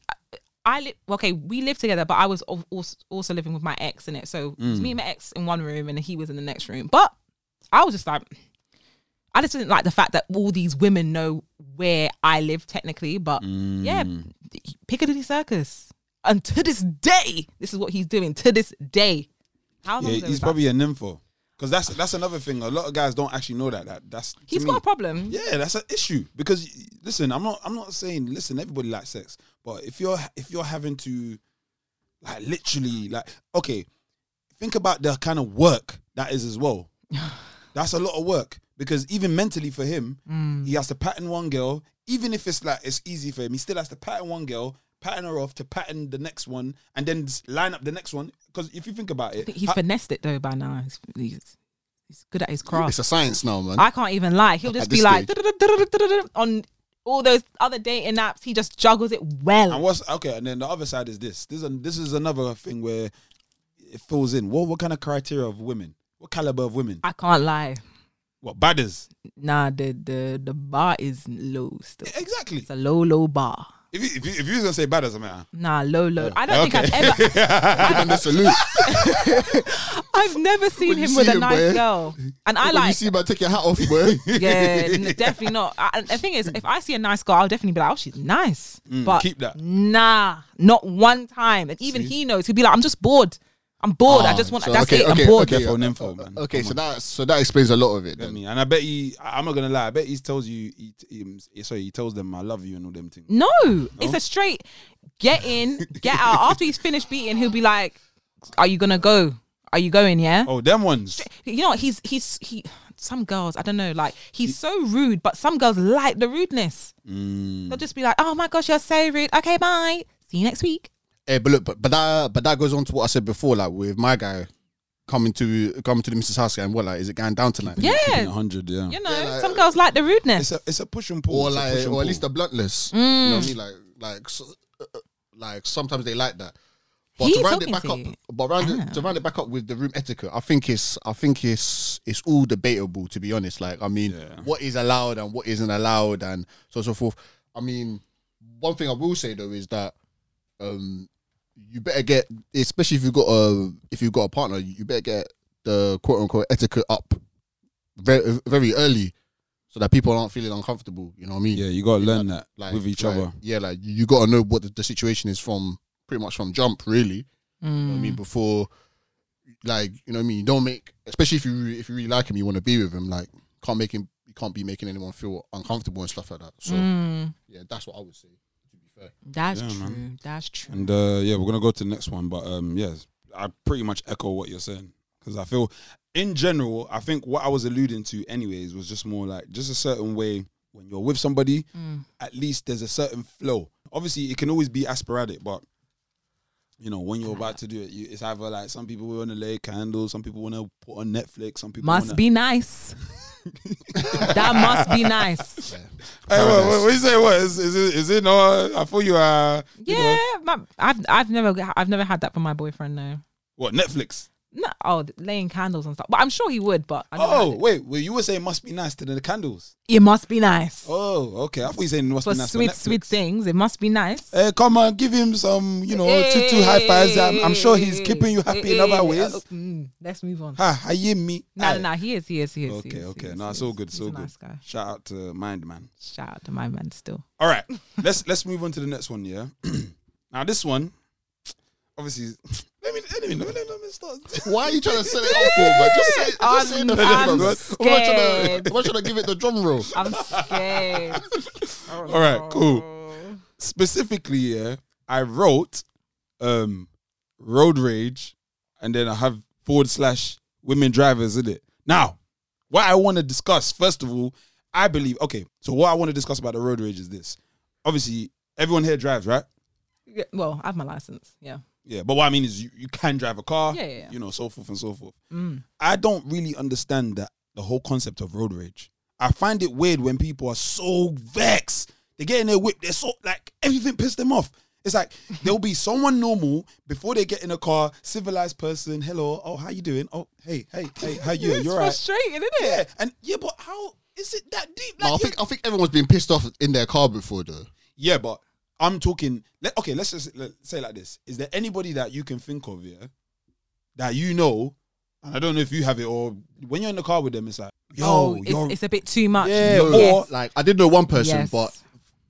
I live. Okay, we live together, but I was also also living with my ex in it. So it was mm. me and my ex in one room, and he was in the next room. But I was just like, I just didn't like the fact that all these women know where I live technically. But yeah, mm. Piccadilly Circus. And to this day, this is what he's doing. To this day, how long? Yeah, he's that? probably a nympho. Because that's that's another thing. A lot of guys don't actually know that. That that's He's me- got a problem. Yeah, that's an issue. Because listen, I'm not I'm not saying listen, everybody likes sex. But if you're if you're having to like literally like okay, think about the kind of work that is as well. That's a lot of work. Because even mentally for him, Mm. he has to pattern one girl. Even if it's like it's easy for him, he still has to pattern one girl, pattern her off to pattern the next one, and then line up the next one. Because if you think about it, he's ha- finessed it though by now. He's, he's, he's good at his craft. It's a science now, man. I can't even lie. He'll just be like on all those other dating apps. He just juggles it well. And well. what's okay? And then the other side is this. This is this is another thing where it fills in. What what kind of criteria of women? What caliber of women? I can't lie. What badders? Nah, the the the bar is low still. Exactly. It's a low low bar. If you, if you, if you gonna say badders, I'm like, Nah, low low. I don't think I've ever. Him salute. I've never seen you him with see a nice boy. girl, and I When you like. see man, take your hat off, boy. Yeah, definitely not. I, and the thing is, if I see a nice girl, I'll definitely be like, "Oh, she's nice." but Mm, keep that. Nah, not one time. And even he knows. He'll be like, "I'm just bored. I'm bored. I just want. So, that's okay, it. okay, I'm bored." okay, Careful, yeah. nympho, man. Okay, Come so on. that so that explains a lot of it. Get Then. me. And I bet he. I'm not gonna lie. I bet he tells you. He, he, sorry, he tells them I love you and all them things. No, it's a straight get in, get out. After he's finished beating, he'll be like, "Are you gonna go? Are you going? Yeah." Oh, them ones. You know, what? he's he's he. Some girls, I don't know, like he's so rude, but some girls like the rudeness. Mm. They'll just be like, "Oh my gosh, you're so rude." Okay, bye. See you next week. Hey, but look, but, but that but that goes on to what I said before, like with my guy coming to coming to the Mrs. House and what like is it going down tonight? Yeah, hundred. Yeah. you know, Yeah, like- some girls like the rudeness. It's a it's a push and pull. Or It's a like push and or at least the bluntness. You know Mm. what I mean? Like like so, uh, uh, like sometimes they like that. But He's to round it talking back to up, you. but round Ah. it, to round it back up with the room etiquette, I think it's I think it's it's all debatable to be honest. Like I mean, Yeah. what is allowed and what isn't allowed and so on and so forth. I mean, one thing I will say though is that um you better get especially if you've got a if you've got a partner, you better get the quote unquote etiquette up very very early so that people aren't feeling uncomfortable. You know what I mean? Yeah, you gotta learn that like with each like, other. Yeah, like you, you got to know what the, the situation is from pretty much from jump, really. You know what I mean, before like you know what I mean, you don't make especially if you if you really like him, you want to be with him. Like can't make him, you can't be making anyone feel uncomfortable and stuff like that. So Mm, yeah, that's what I would say. To be fair, that's Yeah, true. man. That's true. And uh, yeah, we're gonna go to the next one, but um, yes, I pretty much echo what you're saying because I feel, in general, I think what I was alluding to, anyways, was just more like just a certain way when you're with somebody. Mm. At least there's a certain flow. Obviously, it can always be asporadic, but you know when you're about to do it, you, it's either like some people want to lay candles, some people want to put on Netflix, some people Must wanna, be nice. that must be nice. Hey, what, what, what you say? What is, is it? Is it no? I thought you uh, you Yeah, know, my, I've I've never I've never had that from my boyfriend. No, what Netflix? No, oh, laying candles and stuff. But I'm sure he would. But Oh wait, well you were saying must be nice to the candles. it must be nice Oh, okay. I thought you were saying must for be nice sweet, sweet things. It must be nice. Eh, come on, give him some, you know, two two high fives. I'm, I'm sure he's keeping you happy in other ways. uh, mm, let's move on. Ha, I hear me. No, no, no. He is. He is. He is. Okay, is, he okay. is, No, he is. all good. All good. nice guy. Shout out to Mind Man. Shout out to Mind man. Still. All right, let's let's move on to the next one. Yeah. now this one, obviously, let me let me let me, let me start. Why are you trying to set it up for, man? Just say, just say the thing, I'm bro. I'm not trying scared. to, I'm not trying to give it the drum roll. I'm scared. All right, cool. Specifically, yeah, I wrote um road rage, and then I have forward slash women drivers in it. Now, what I want to discuss first of all, I believe. Okay, so what I want to discuss about the road rage is this. Obviously, everyone here drives, right? Yeah, well, I have my license. Yeah. Yeah, but what I mean is you, you can drive a car, Yeah, yeah, yeah. you know, so forth and so forth. Mm. I don't really understand that the whole concept of road rage. I find it weird when people are so vexed. They get in their whip, they're so like everything pissed them off. It's like there'll be someone normal before they get in a car, civilized person. Hello, oh how you doing? Oh hey hey hey how you? It's You're right. frustrating, isn't it? Yeah, and yeah, but how is it that deep? No, I think I think everyone's been pissed off in their car before, though. yeah, but I'm talking. Let, okay, let's just let, say like this: Is there anybody that you can think of, yeah, that you know? And I don't know if you have it or when you're in the car with them, it's like, yo, oh, it's, it's a bit too much. Yeah, No, or- Yes. like I did know one person, Yes. but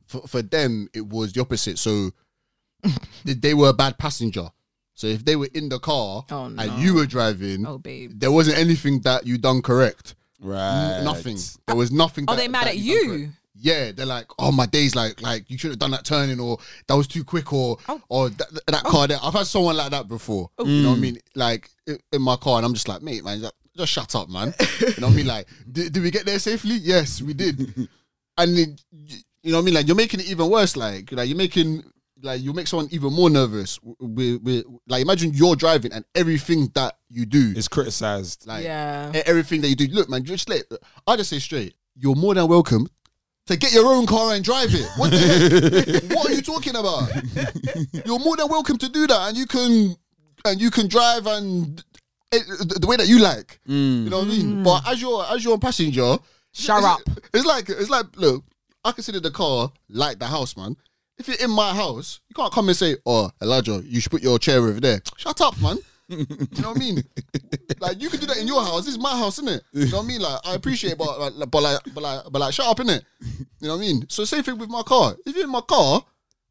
for, for them it was the opposite. So they, they were a bad passenger. So if they were in the car Oh, no. and you were driving, Oh, babe. there wasn't anything that you done correct. right, N- Nothing. There was nothing. Are that- they mad that at done you? Correct. Yeah, they're like, oh my days, like like you should have done that turning, or that was too quick, or Oh. or that, that car there. I've had someone like that before. You know what I mean? Like in my car, and I'm just like, mate, man, just, just shut up, man. you know what I mean? Like, did, did we get there safely? Yes, we did. and it, you know what I mean? Like, you're making it even worse. Like, like you're making like you make someone even more nervous. With, with like, imagine you're driving and everything that you do is criticized. like Yeah. everything that you do. Look, man, just let I just say straight. You're more than welcome to get your own car and drive it. What the heck? what are you talking about? You're more than welcome to do that, and you can and you can drive and eh, the the way that you like. Mm. You know what I mean? But as you're as you're a passenger, Shut it's, up. It's like it's like look, I consider the car like the house, man. If you're in my house, you can't come and say, "Oh, Elijah, you should put your chair over there." Shut up, man. You know what I mean? Like you can do that in your house. This is my house, isn't it? You know what I mean? Like I appreciate, it, but like, but like, but like, but like, shut up, innit? You know what I mean? So same thing with my car. If you're in my car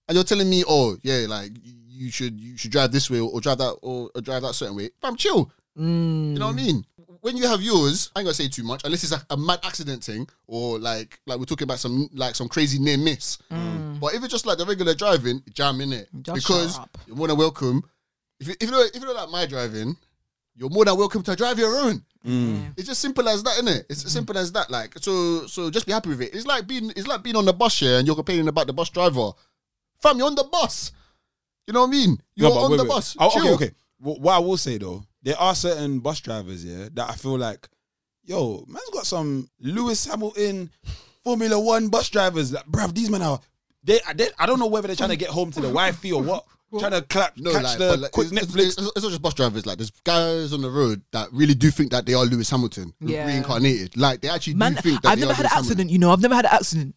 and you're telling me, "Oh, yeah, like you should you should drive this way or, drive that or, or drive that certain way," I'm chill. Mm. You know what I mean? When you have yours, I ain't gonna say too much unless it's a, a mad accident thing or like like we're talking about some like some crazy near miss. But if it's just like the regular driving, jam in it Mm. Because you want to welcome. If you, if you know if you know like my driving, you're more than welcome to drive your own. Mm. It's just simple as that, isn't it? It's as simple as that. Like so, so just be happy with it. It's like being it's like being on the bus here and you're complaining about the bus driver. Fam, you're on the bus. You know what I mean? You're No, on wait, the wait. bus. Oh, okay, okay. Wh- What I will say though, there are certain bus drivers, yeah, that I feel like, yo, man's got some Lewis Hamilton Formula One bus drivers. Like, bruv, these men are. They, they, I don't know whether they're trying to get home to the wifey or what. Trying to clap, No, catch like, the like, quick it's, Netflix. It's, it's, it's not just bus drivers. Like, there's guys on the road that really do think that they are Lewis Hamilton Yeah. reincarnated. Like, they actually Man, do think that I've they never are had an Lewis accident. You know, I've never had an accident.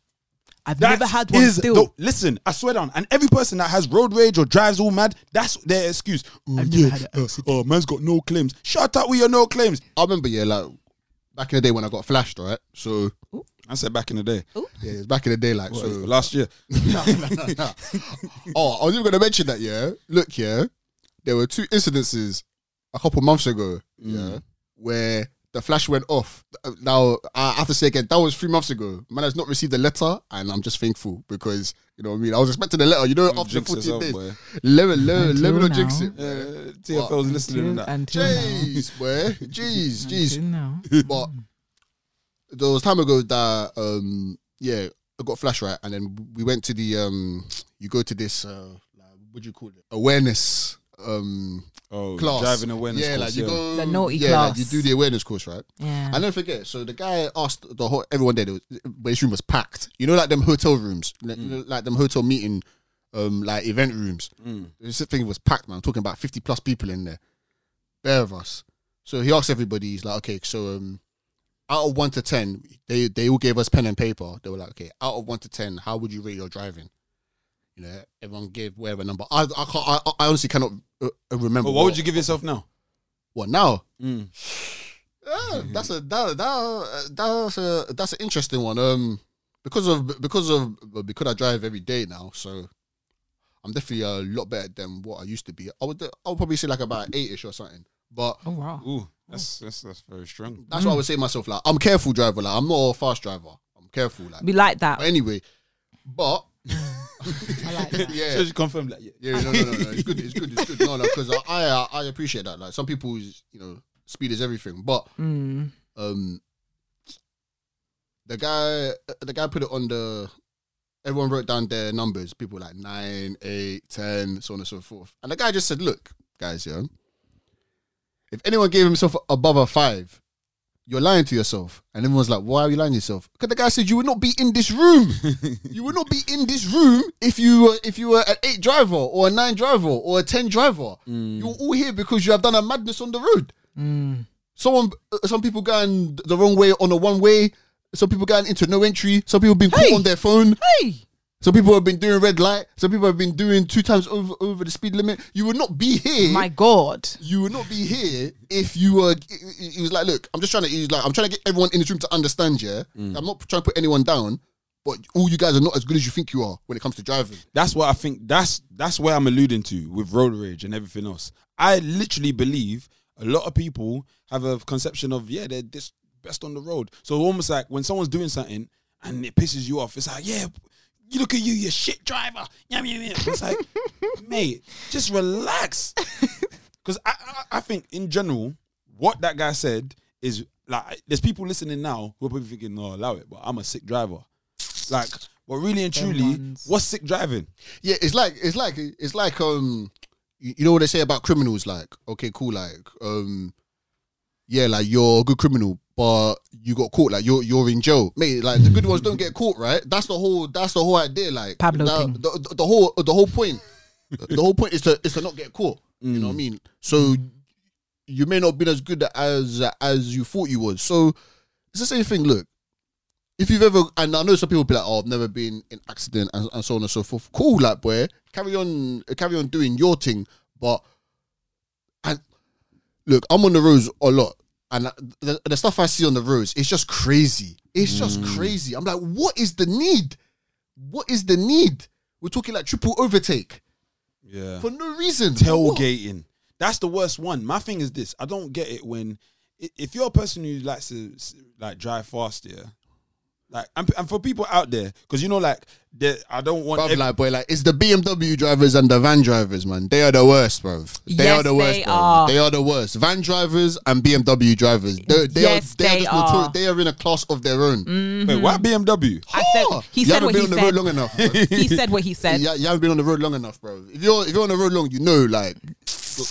I've That never had one is still. the- listen, I swear down. And every person that has road rage or drives all mad, that's their excuse. Oh, I've never yeah, had an uh, oh, man's got no claims. Shut up with your no claims. I remember, yeah, like back in the day when I got flashed, right? So I said back in the day, yeah, it was back in the day, like What, so. last year. oh, I was even gonna mention that. Yeah, look, yeah, there were two incidences a couple months ago. Yeah, where the flash went off. Now I have to say again, that was three months ago. Man has not received a letter, and I'm just thankful because you know what I mean. I was expecting a letter. You know, after 14 days, boy. let me let me Until let me not jinx it. Uh, TFL's listening to that. Jeez, boy, jeez, jeez. But there was time ago that um yeah, I got flash right, and then we went to the um you go to this uh like, what do you call it awareness um Oh, class driving awareness. yeah course, like you yeah. go The naughty yeah like class. you do the awareness course right Yeah. I never forget so the guy asked the whole everyone there there was, but his room was packed you know like them hotel rooms like, you know, like them hotel meeting um like event rooms Mm. this thing was packed man I'm talking about 50 plus people in there bare of us. So he asked everybody, he's like, okay, so um, out of one to ten, they they all gave us pen and paper. They were like, okay, out of one to ten, how would you rate your driving? You know, everyone gave whatever number. I I can't, I, I honestly cannot uh, uh, remember. But what would you give yourself now? What now? Mm. Yeah, that's a that, that that's a that's an interesting one. Um, because of because of because I drive every day now, so I'm definitely a lot better than what I used to be. I would I would probably say like about eight-ish or something. But Oh wow. Ooh, that's that's that's very strong. that's what I would say to myself. Like I'm careful driver. Like I'm not a fast driver. I'm careful. Like We like that. but anyway, but I like that. yeah. So just confirm that. Yeah. Yeah, no, no, no, no. It's good. It's good. It's good. No, no, because I, I, I appreciate that. Like some people's, you know, speed is everything. But Mm. um, the guy, the guy put it on the. Everyone wrote down their numbers. People were like nine, eight, ten, so on and so forth. And the guy just said, "Look, guys, yeah, if anyone gave himself above a five, you're lying to yourself." And everyone's like, "Why are you lying to yourself?" Because the guy said you would not be in this room. you would not be in this room if you were if you were an eight driver or a nine driver or a ten driver. You're all here because you have done a madness on the road. Mm. Someone, uh, some people going the wrong way on a one way. Some people going into no entry. Some people been caught on their phone. Hey. Some people have been doing red light. Some people have been doing two times over over the speed limit. You would not be here. My God. you would not be here if you were. He he was like, look, I'm just trying to. He's like, I'm trying to get everyone in this room to understand. Yeah, mm. I'm not trying to put anyone down, but all you guys are not as good as you think you are when it comes to driving. That's what I think. That's that's where I'm alluding to with road rage and everything else. I literally believe a lot of people have a conception of yeah they're this best on the road. So almost like when someone's doing something and it pisses you off, it's like yeah, you look at you, you shit driver. Yum, yum, yum. It's like mate, just relax. Because I, I I think in general what that guy said is like there's people listening now who are probably thinking no allow it, but I'm a sick driver. Like, but really and truly, ones. what's sick driving? Yeah, it's like it's like it's like um, you, you know what they say about criminals? Like, okay, cool, like um, yeah, like you're a good criminal, but you got caught. Like you're you're in jail, mate. Like the good ones don't get caught, right? That's the whole that's the whole idea. Like Pablo now, the, the, the whole the whole point the whole point is to is to not get caught. You know what I mm. mean? So you may not been as good as as you thought you was. So it's the same thing. Look, if you've ever, and I know some people be like, "Oh, I've never been in accident," and, and so on and so forth. Cool, like boy, carry on, carry on doing your thing. But and look, I'm on the roads a lot, and the, the stuff I see on the roads, it's just crazy. It's just mm. crazy. I'm like, what is the need? What is the need? We're talking like triple overtake Yeah. for no reason. What? tailgating. That's the worst one. My thing is this: I don't get it when if you're a person who likes to like drive fast, yeah. Like and, and for people out there, because you know, like I don't want. Bruv, ev- like, boy, like it's the BMW drivers and the van drivers, man. They are the worst, bro. They Yes, are the worst, they bro. are. They are the worst. Van drivers and BMW drivers. They, they Yes, are, they, are they just are. notori- They are in a class of their own. Mm-hmm. Wait, why BMW? I said he you said haven't what been he on the said. road long enough. bro. he said what he said. you, you haven't been on the road long enough, bro. If you're if you're on the road long, you know, like,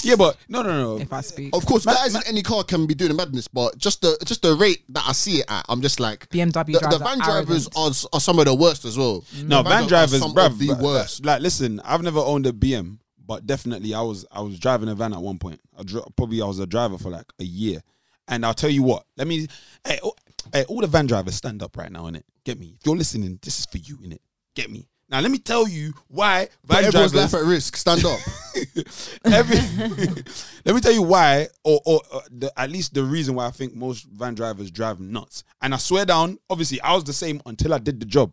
Yeah, but no, no, no. If I speak, of course, guys in any car can be doing madness, but just the just the rate that I see it at, I'm just like. BMW The, the van are drivers are, are some of the worst as well. Mm. No, The van are drivers, some bruv, of the but- worst. Like, listen, I've never owned a BM, but definitely I was I was driving a van at one point. I dri- probably I was a driver for like a year, and I'll tell you what. Let me, hey, oh, hey, all the van drivers stand up right now, in it. Get me. If you're listening, this is for you, in it. Get me. Now let me tell you why Put van everyone's drivers. life at risk. Stand up. Every, let me tell you why, or, or the, at least the reason why I think most van drivers drive nuts. And I swear down, obviously, I was the same until I did the job.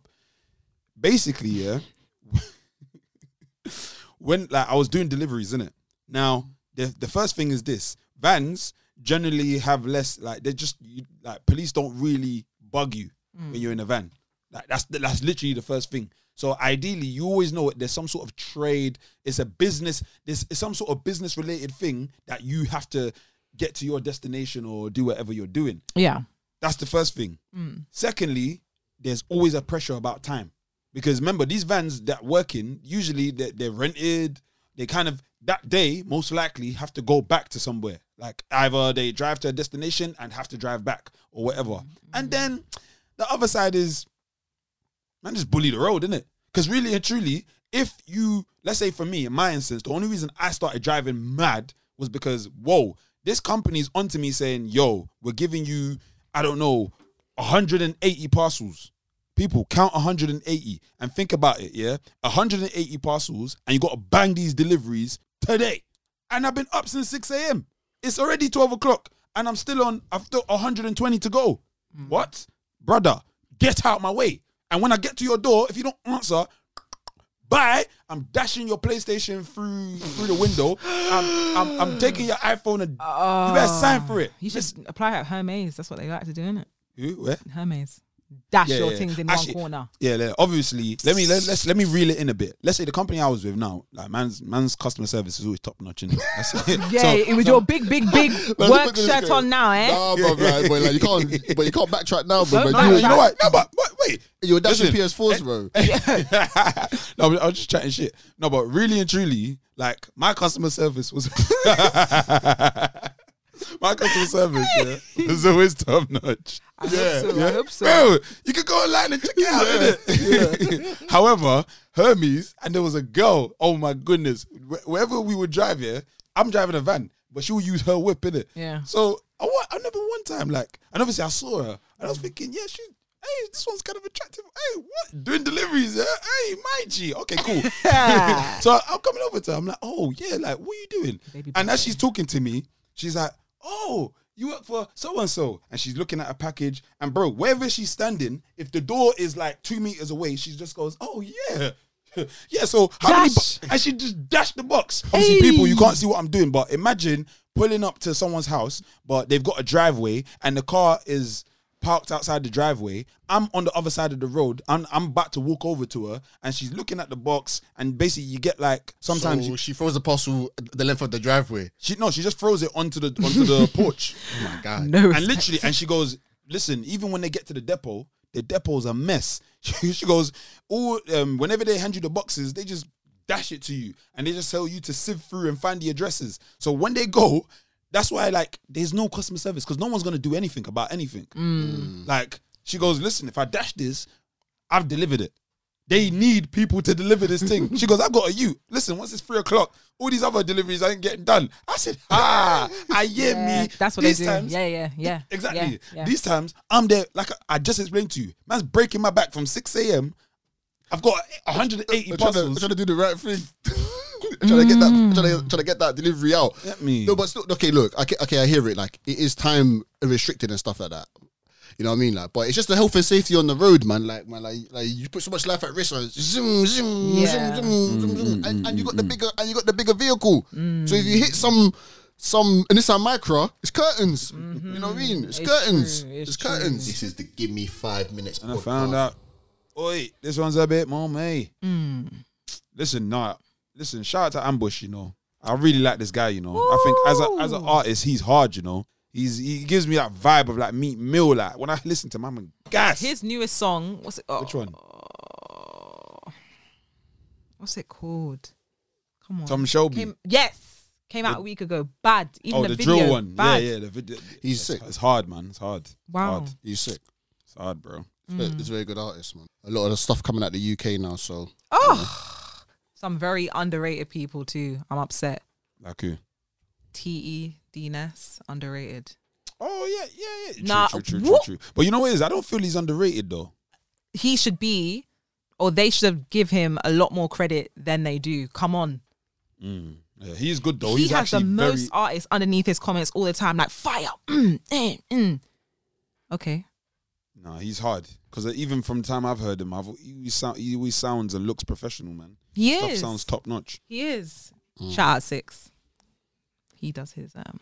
Basically, yeah, when like I was doing deliveries, in it. Now, the the first thing is this: vans generally have less like they just you, like police don't really bug you when mm. you're in a van. Like that's that's literally the first thing. So ideally, you always know it. there's some sort of trade. It's a business. There's some sort of business related thing that you have to get to your destination or do whatever you're doing. yeah, That's the first thing. Mm. Secondly, there's always a pressure about time because remember these vans that work in usually they're, they're rented. They kind of that day most likely have to go back to somewhere. Like either they drive to a destination and have to drive back or whatever. Mm-hmm. And mm-hmm. then the other side is man just bully the road, innit? Because really and truly, if you let's say for me, in my instance, the only reason I started driving mad was because whoa, This company's onto me saying, "Yo, we're giving you, I don't know, 180 parcels." People count 180 and think about it, yeah? 180 parcels, and you got to bang these deliveries today. And I've been up since 6 a.m. It's already 12 o'clock, and I'm still on, I've still 120 to go. Mm. What? Brother, get out my way. And when I get to your door, if you don't answer, bye. I'm dashing your PlayStation through through the window. I'm, I'm, I'm taking your iPhone and you better sign for it. You should apply at Hermes. That's what they like to do, isn't it? Who? Where? Hermes. Dash Yeah, your yeah. things in Actually- one corner. Yeah, yeah, obviously. Let me let, let's let me reel it in a bit. Let's say the company I was with now, like man's man's customer service is always top notch. Yeah, so- it was your big, big, big work look at this shirt on now, eh? Nah, bro, like, boy, like you can't, but you can't backtrack now, bro. Don't man. You, you know what? No, but, but wait. you were dashing Listen, PS4s, bro. no, I was just chatting shit. No, but really and truly, like my customer service was my customer service yeah, was always top notch. I hope so. I hope so. Bro, you could go online and check it out. innit? However, Hermes and there was a girl. Oh my goodness! Wh- Wherever we would drive here, I'm driving a van, but she would use her whip in it. Yeah. So I, wa- I remember one time, like, and obviously I saw her, and I was thinking, yeah, she. Hey, this one's kind of attractive. Hey, what? Doing deliveries? Yeah? Hey, my G. Okay, cool. so I- I'm coming over to her. I'm like, oh yeah, like, what are you doing? Baby and as she's talking to me, she's like, oh, you work for so and so, and she's looking at a package. And bro, wherever she's standing, if the door is like two meters away, she just goes, oh yeah. Yeah, so how many Dash. bo- and she just dashed the box. Obviously, people, you can't see what I'm doing, but imagine pulling up to someone's house, but they've got a driveway and the car is parked outside the driveway. I'm on the other side of the road. I'm I'm about to walk over to her, and she's looking at the box, and basically you get like sometimes so you- she throws the parcel the length of the driveway. she no, she just throws it onto the onto the porch. Oh my god. No. and literally, and she goes, "Listen, even when they get to the depot, the depot's a mess." She, she goes, "All um, whenever they hand you the boxes, they just dash it to you, and they just tell you to sift through and find the addresses. So when they go, that's why like there's no customer service because no one's gonna do anything about anything. Like she goes, "Listen, if I dash this, I've delivered it." They need people to deliver this thing. She goes, I've got a you. Listen, once it's three o'clock, all these other deliveries I ain't getting done. I said, ah, I hear Yeah, me. That's what These they do. times- yeah, yeah, yeah. Exactly. Yeah, yeah. These times, I'm there, like I just explained to you. Man's breaking my back from 6 a.m. I've got 180 I'm trying, to, I'm parcels. trying to do the right thing. I'm trying to get that, mm. I'm trying to, trying to get that delivery out. Get me. No, but still, okay, look, okay, okay, I hear it. Like, it is time restricted and stuff like that. You know what I mean? Like, but it's just the health and safety on the road, man. Like, man, like, like you put so much life at risk. Like, zoom, zoom, Yeah. zoom, zoom, zoom, zoom, mm, and, and you got the mm, bigger, and you got the bigger vehicle. So if you hit some, some Nissan Micra, it's curtains. Mm-hmm. You know what I mean? It's, It's curtains. true, It's, it's true. curtains. This is the give me five minutes. and I found out, oi, this one's a bit more me. Mm. Listen, nah, listen, shout out to Ambush, you know. I really like this guy, you know. I think as a as an artist, he's hard, you know. He's he gives me that vibe of like Meek Mill. Like when I listen to him, I'm gas. His newest song, what's it? Oh, Which one? What's it called? Come on. Tom Shelby. Came, yes, came out a week ago. Bad. Even oh, the, the, video. drill one. Bad. Yeah, yeah. The video. He's it's, sick. It's hard, man. It's hard. Wow. hard. He's sick. It's hard, bro. Mm. He's a very good artist, man. A lot of the stuff coming out the UK now, so Oh, some very underrated people too. I'm upset. Like who? T E D Ness underrated. Oh yeah, yeah, yeah. Nah, true, true, true, whoop. true. But you know what is? I don't feel he's underrated though. He should be, or they should have give him a lot more credit than they do. Come on. Mm. Yeah, he's good though. he he's has the most very. artists underneath his comments all the time, like fire. Mm, mm, mm. Okay. Nah, he's hard. Because even from the time I've heard him, I've he sound, he always sounds and looks professional, man. He Stuff is. sounds top notch. He is. Mm. Shout out six. He does his um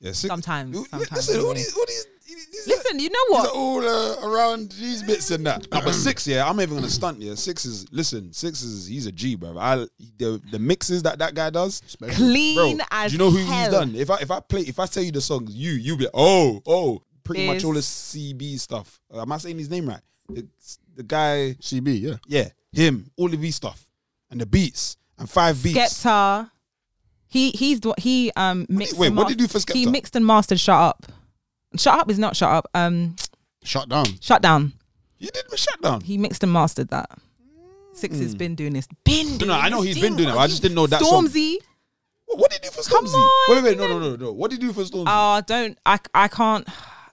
Yeah, sick. sometimes. Sometimes Listen, all these, all these, these Listen, you know These what? are all uh, around these bits and that. No, but six, yeah, I'm even gonna stunt. Yeah, six is listen. Six is he's a G, bro. I the the mixes that that guy does, clean bro. Clean Do you know who hell. he's done? If I if I play if I tell you the songs, you you be like, oh oh, pretty much all the CB stuff. Am I saying his name right? The, the guy, CB, yeah. yeah, him, all of his stuff, and the beats and five beats. Skepta. He he's the- he um mixed. wait, and what did you do for Skepta? He mixed and mastered. Shut up. Shut up is not shut up. Um, Shut down. shut down. You did shut down. He mixed and mastered that. Six has been doing this. Been doing Hmm. no, I know he's been doing it, I just didn't know that song. Stormzy. What, what did he do for Stormzy? on. Wait, wait, no, no, no, no. What did he do for Stormzy? Oh, don't. I, I can't.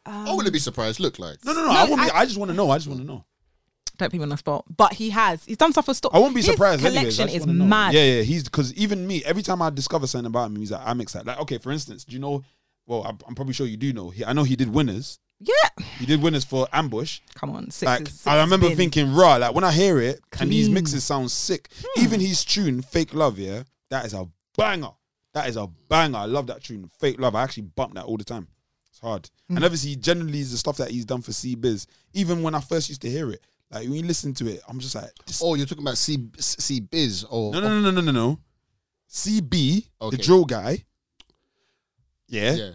I wouldn't be surprised. Look like no, no, no. I, won't be, I just want to know. I just want to know. Don't put me on the spot. But he has. He's done stuff for Storm. I won't be His surprised. anyways. I collection just is wanna know. mad. Yeah, yeah. He's because even me, every time I discover something about him, he's like, I'm excited. Like, okay, for instance, do you know? Well, I'm, I'm probably sure you do know. He, I know he did winners. Yeah. He did winners for Ambush. Come on. Six Like is, six I remember bin. thinking, raw. Like when I hear it, and these Clean. mixes sound sick. Hmm. Even his tune, "Fake Love," yeah, that is a banger. That is a banger. I love that tune, "Fake Love." I actually bump that all the time. It's hard. Hmm. And obviously, generally, is the stuff that he's done for C Biz. Even when I first used to hear it, like when you listen to it, I'm just like, this, oh, you're talking about C C Biz or no, no, no, no, no, no, no. CB, Okay. the drill guy. Yeah. yeah,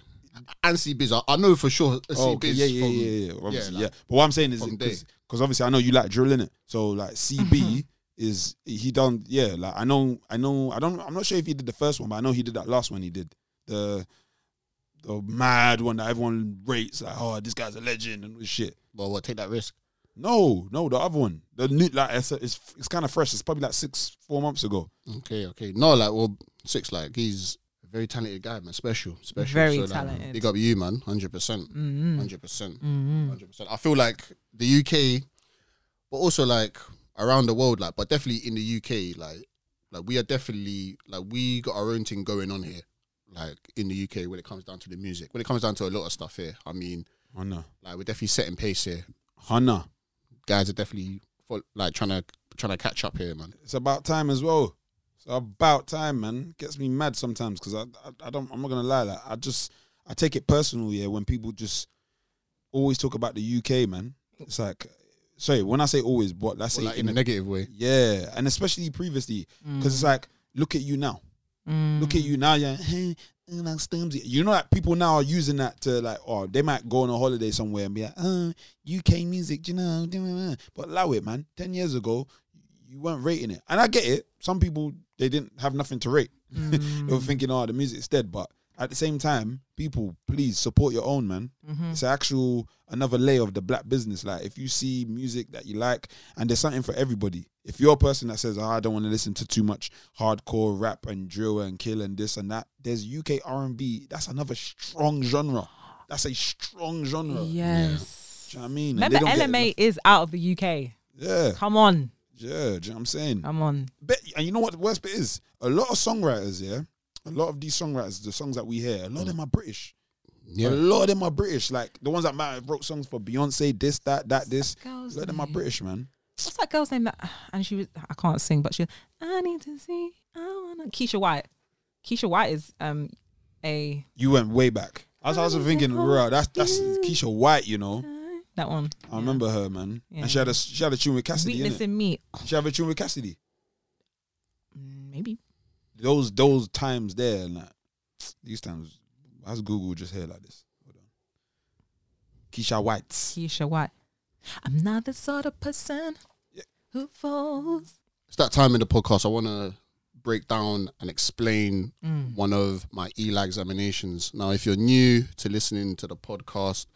and C Biz. I, I know for sure. C Oh, okay. Biz Yeah, yeah, from, yeah, yeah, yeah. Obviously, like, yeah. But what I'm saying is from because obviously I know you like drill in it. So like CB is he done yeah, like I know I know I don't I'm not sure if he did the first one, but I know he did that last one he did. The the mad one that everyone rates like, oh, this guy's a legend and all this shit. Well, what take that risk? No, no, the other one. The new like it's it's, it's kind of fresh. It's probably like six, four months ago. Okay, okay. No, like well, six. Like he's a very talented guy, man. Special, special. Very like, talented. big up you, man. Hundred percent, Mm-hmm. hundred percent, hundred percent. I feel like the UK, but also like around the world, like, but definitely in the UK, like, like we are definitely like we got our own thing going on here, like in the UK when it comes down to the music. When it comes down to a lot of stuff here, I mean, Hannah. like we're definitely setting pace here. Hannah. Guys are definitely like trying to trying to catch up here, man. It's about time as well. It's about time, man. Gets me mad sometimes because I, I, I don't. I'm not gonna lie. Like I just, I take it personal. Yeah, when people just always talk about the UK, man. It's like, sorry, when I say always, but let's Well, say like in a negative way. yeah, and especially previously, because it's like, look at you now. Mm. Look at you now. Yeah, hey, uh, like Stormzy. You know that people now are using that to like, oh, they might go on a holiday somewhere and be like, oh, UK music, you know, but allow it, man. Ten years ago, you weren't rating it, and I get it. Some people they didn't have nothing to rate. they were thinking, oh, the music's dead. But at the same time, people, please support your own, man. Mm-hmm. It's actual another layer of the black business. Like if you see music that you like, and there's something for everybody. If you're a person that says, oh, I don't want to listen to too much hardcore rap and drill and kill and this and that, there's UK R&B. That's another strong genre. That's a strong genre. Yes. Do you know what I mean? Remember, don't Ella Mai is out of the UK. Yeah, Come on. yeah. Do you know what I'm saying? Come on. Bet, and you know what the worst bit is? A lot of songwriters, yeah, a lot of these songwriters, the songs that we hear, a lot of them are British. Yeah. A lot of them are British. Like the ones that might have wrote songs for Beyonce, this, that, that, this. A lot of them are? British, man. What's that girl's name? That and she was. I can't sing, but she. I need to see. I wanna. Keisha White. Keisha White is um a You went way back. I was also thinking, bro, that's that's Keisha White, you know. that one. I remember her, man. Yeah. And she had a she had a tune with Cassidy. Weakness in me. She had a tune with Cassidy. Mm, Maybe. Those those times there, and like these times, how's Google just here like this? Hold on. Keisha White. Keisha White. I'm not the sort of person who falls. It's that time in the podcast. I want to break down and explain Mm. one of my ELA examinations. Now, if you're new to listening to the podcast,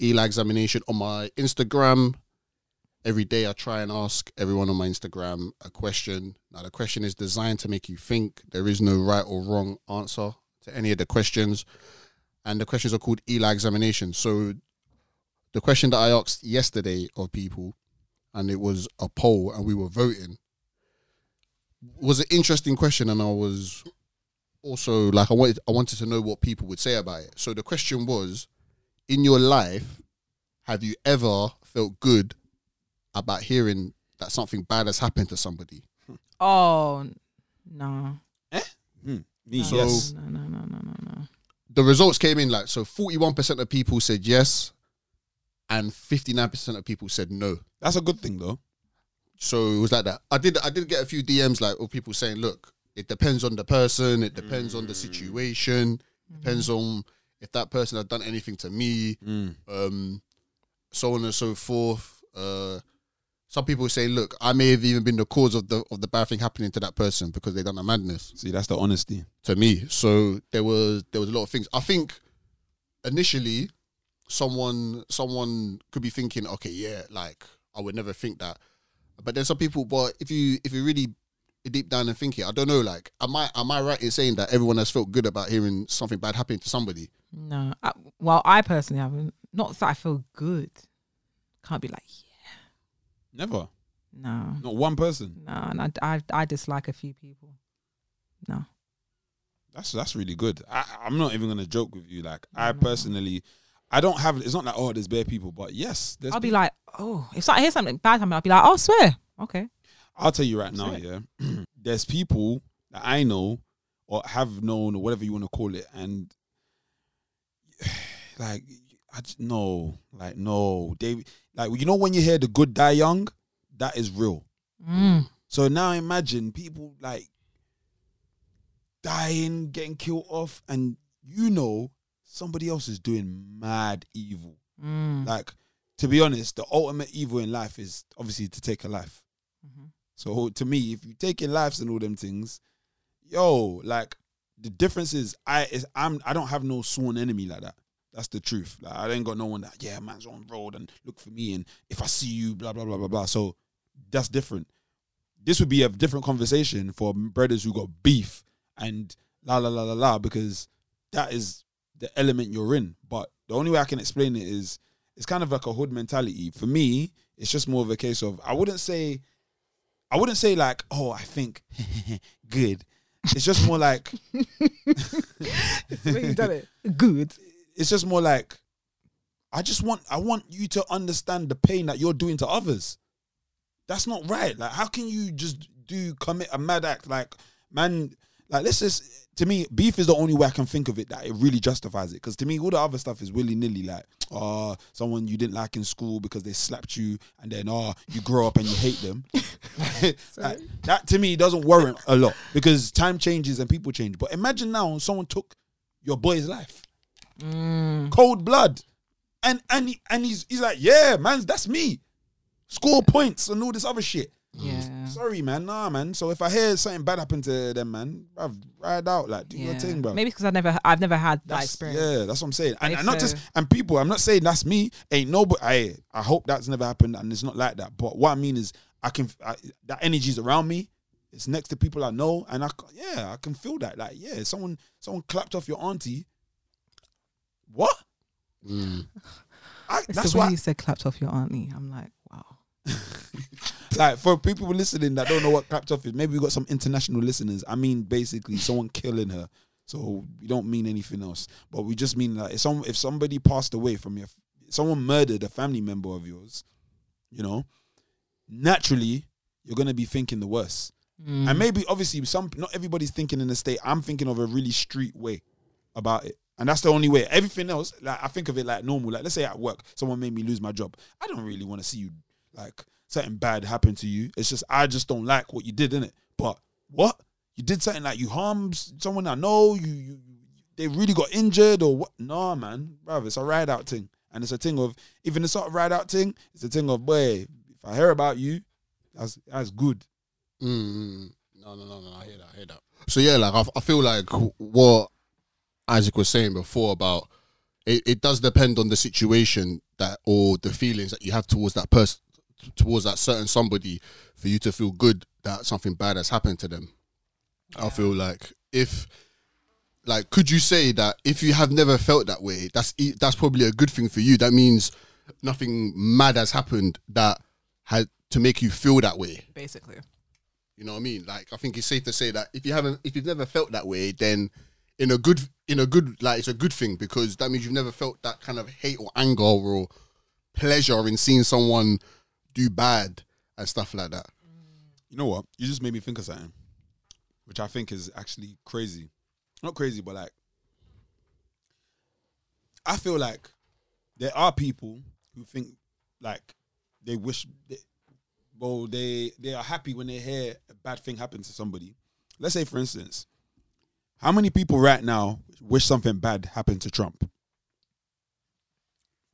ELA examination on my Instagram, every day I try and ask everyone on my Instagram a question. Now, the question is designed to make you think. There is no right or wrong answer to any of the questions. And the questions are called ELA examination. So, the question that I asked yesterday of people, and it was a poll, and we were voting was an interesting question and I was also like I wanted I wanted to know what people would say about it. So the question was in your life have you ever felt good about hearing that something bad has happened to somebody? Oh no. Hmm. Me, So- yes. No, no, no, no, no, no. The results came in like so 41% of people said yes and 59% of people said no. That's a good thing though. So it was like that. I did I did get a few DMs like of people saying, look, it depends on the person, it depends on the situation, depends on if that person has done anything to me, um, so on and so forth. Uh, some people say, look, I may have even been the cause of the of the bad thing happening to that person because they done a madness See, that's the honesty. to me. So there was there was a lot of things. I think initially someone someone could be thinking, okay, yeah, like I would never think that. But then some people, but if you if you really deep down and think it. I don't know. Like, am I am I right in saying that everyone has felt good about hearing something bad happening to somebody? No. I, well, I personally haven't. Not that I feel good. Can't be like, Never. no, Not one person. no. And I, I, I dislike a few people. No. That's that's really good. I, I'm not even gonna joke with you. Like I No. personally, I don't have. It's not like oh, there's bare people, but yes, there's. I'll be people. like, oh, if I hear something bad happen, I'll be like, oh, I swear. Okay. I'll tell you right now, yeah. there's people that I know or have known or whatever you want to call it, and like I just, no, like no, they like you know when you hear the good die young, that is real. Mm. So now imagine people like dying, getting killed off, and you know somebody else is doing mad evil. Mm. Like to be honest, the ultimate evil in life is obviously to take a life. Mhm. So to me, if you taking lives and all them things, yo, like the difference is I is I'm I don't have no sworn enemy like that. That's the truth. Like I ain't got no one that yeah, man's on road and look for me and if I see you, blah blah blah blah blah. So that's different. This would be a different conversation for brothers who got beef and la la la la la because that is the element you're in. But the only way I can explain it is it's kind of like a hood mentality. For me, it's just more of a case of I wouldn't say I wouldn't say like, oh, I think good. It's just more like you done it. Good. It's just more like I just want I want you to understand the pain that you're doing to others. That's not right. Like how can you just do commit a mad act? Like man like let's just to me beef is the only way I can think of it that it really justifies it. Because to me all the other stuff is willy-nilly. Like oh someone you didn't like in school because they slapped you and then oh you grow up and you hate them. Like, that to me doesn't warrant a lot because time changes and people change. But imagine now someone took your boy's life Mm. cold blood. And and he, and he's he's like, yeah, man, that's me. Score points and all this other shit. Yeah. Sorry, man, nah, man. So if I hear something bad happen to them, man, bruv, ride out, like do your thing, bro. Maybe because I never, I've never had that experience. Yeah, that's what I'm saying. And, and not just and people, I'm not saying that's me. Ain't nobody. I I hope that's never happened, and it's not like that. But what I mean is, I can I, that energy's around me. It's next to people I know, and I yeah, I can feel that. Like yeah, someone someone clapped off your auntie. What? Mm. I, It's that's the way why you said clapped off your auntie. I'm like, wow. like for people listening that don't know what clapped off is, maybe we got some international listeners. I mean, basically someone killing her. So we don't mean anything else, but we just mean that if some if somebody passed away from your, someone murdered a family member of yours, you know, naturally you're gonna be thinking the worst. Mm. And maybe obviously some not everybody's thinking in the state. I'm thinking of a really street way about it. And that's the only way. Everything else, like I think of it like normal. Like let's say at work, someone made me lose my job. I don't really want to see you like something bad happen to you. It's just I just don't like what you did in it. But what? You did something like you harmed someone I know, you, you they really got injured or what? Nah, man. brother, it's a ride out thing. And it's a thing of even the sort of ride out thing, it's a thing of boy, if I hear about you, that's that's good. Mm, mm. No, no, no, no. I hear that. I hear that. So yeah, like I, I feel like what Isaac was saying before about it, it does depend on the situation that or the feelings that you have towards that person, towards that certain somebody, for you to feel good that something bad has happened to them. I feel like if, like, could you say that if you have never felt that way, that's that's probably a good thing for you. That means nothing mad has happened that had to make you feel that way. Basically. You know what I mean? Like I think it's safe to say that if you haven't if you've never felt that way, then in a good in a good like it's a good thing because that means you've never felt that kind of hate or anger or pleasure in seeing someone do bad and stuff like that. Mm. You know what? You just made me think of something, which I think is actually crazy. Not crazy, but like, I feel like there are people who think like they wish, they, well, they they are happy when they hear a bad thing happen to somebody. Let's say, for instance, how many people right now wish something bad happened to Trump?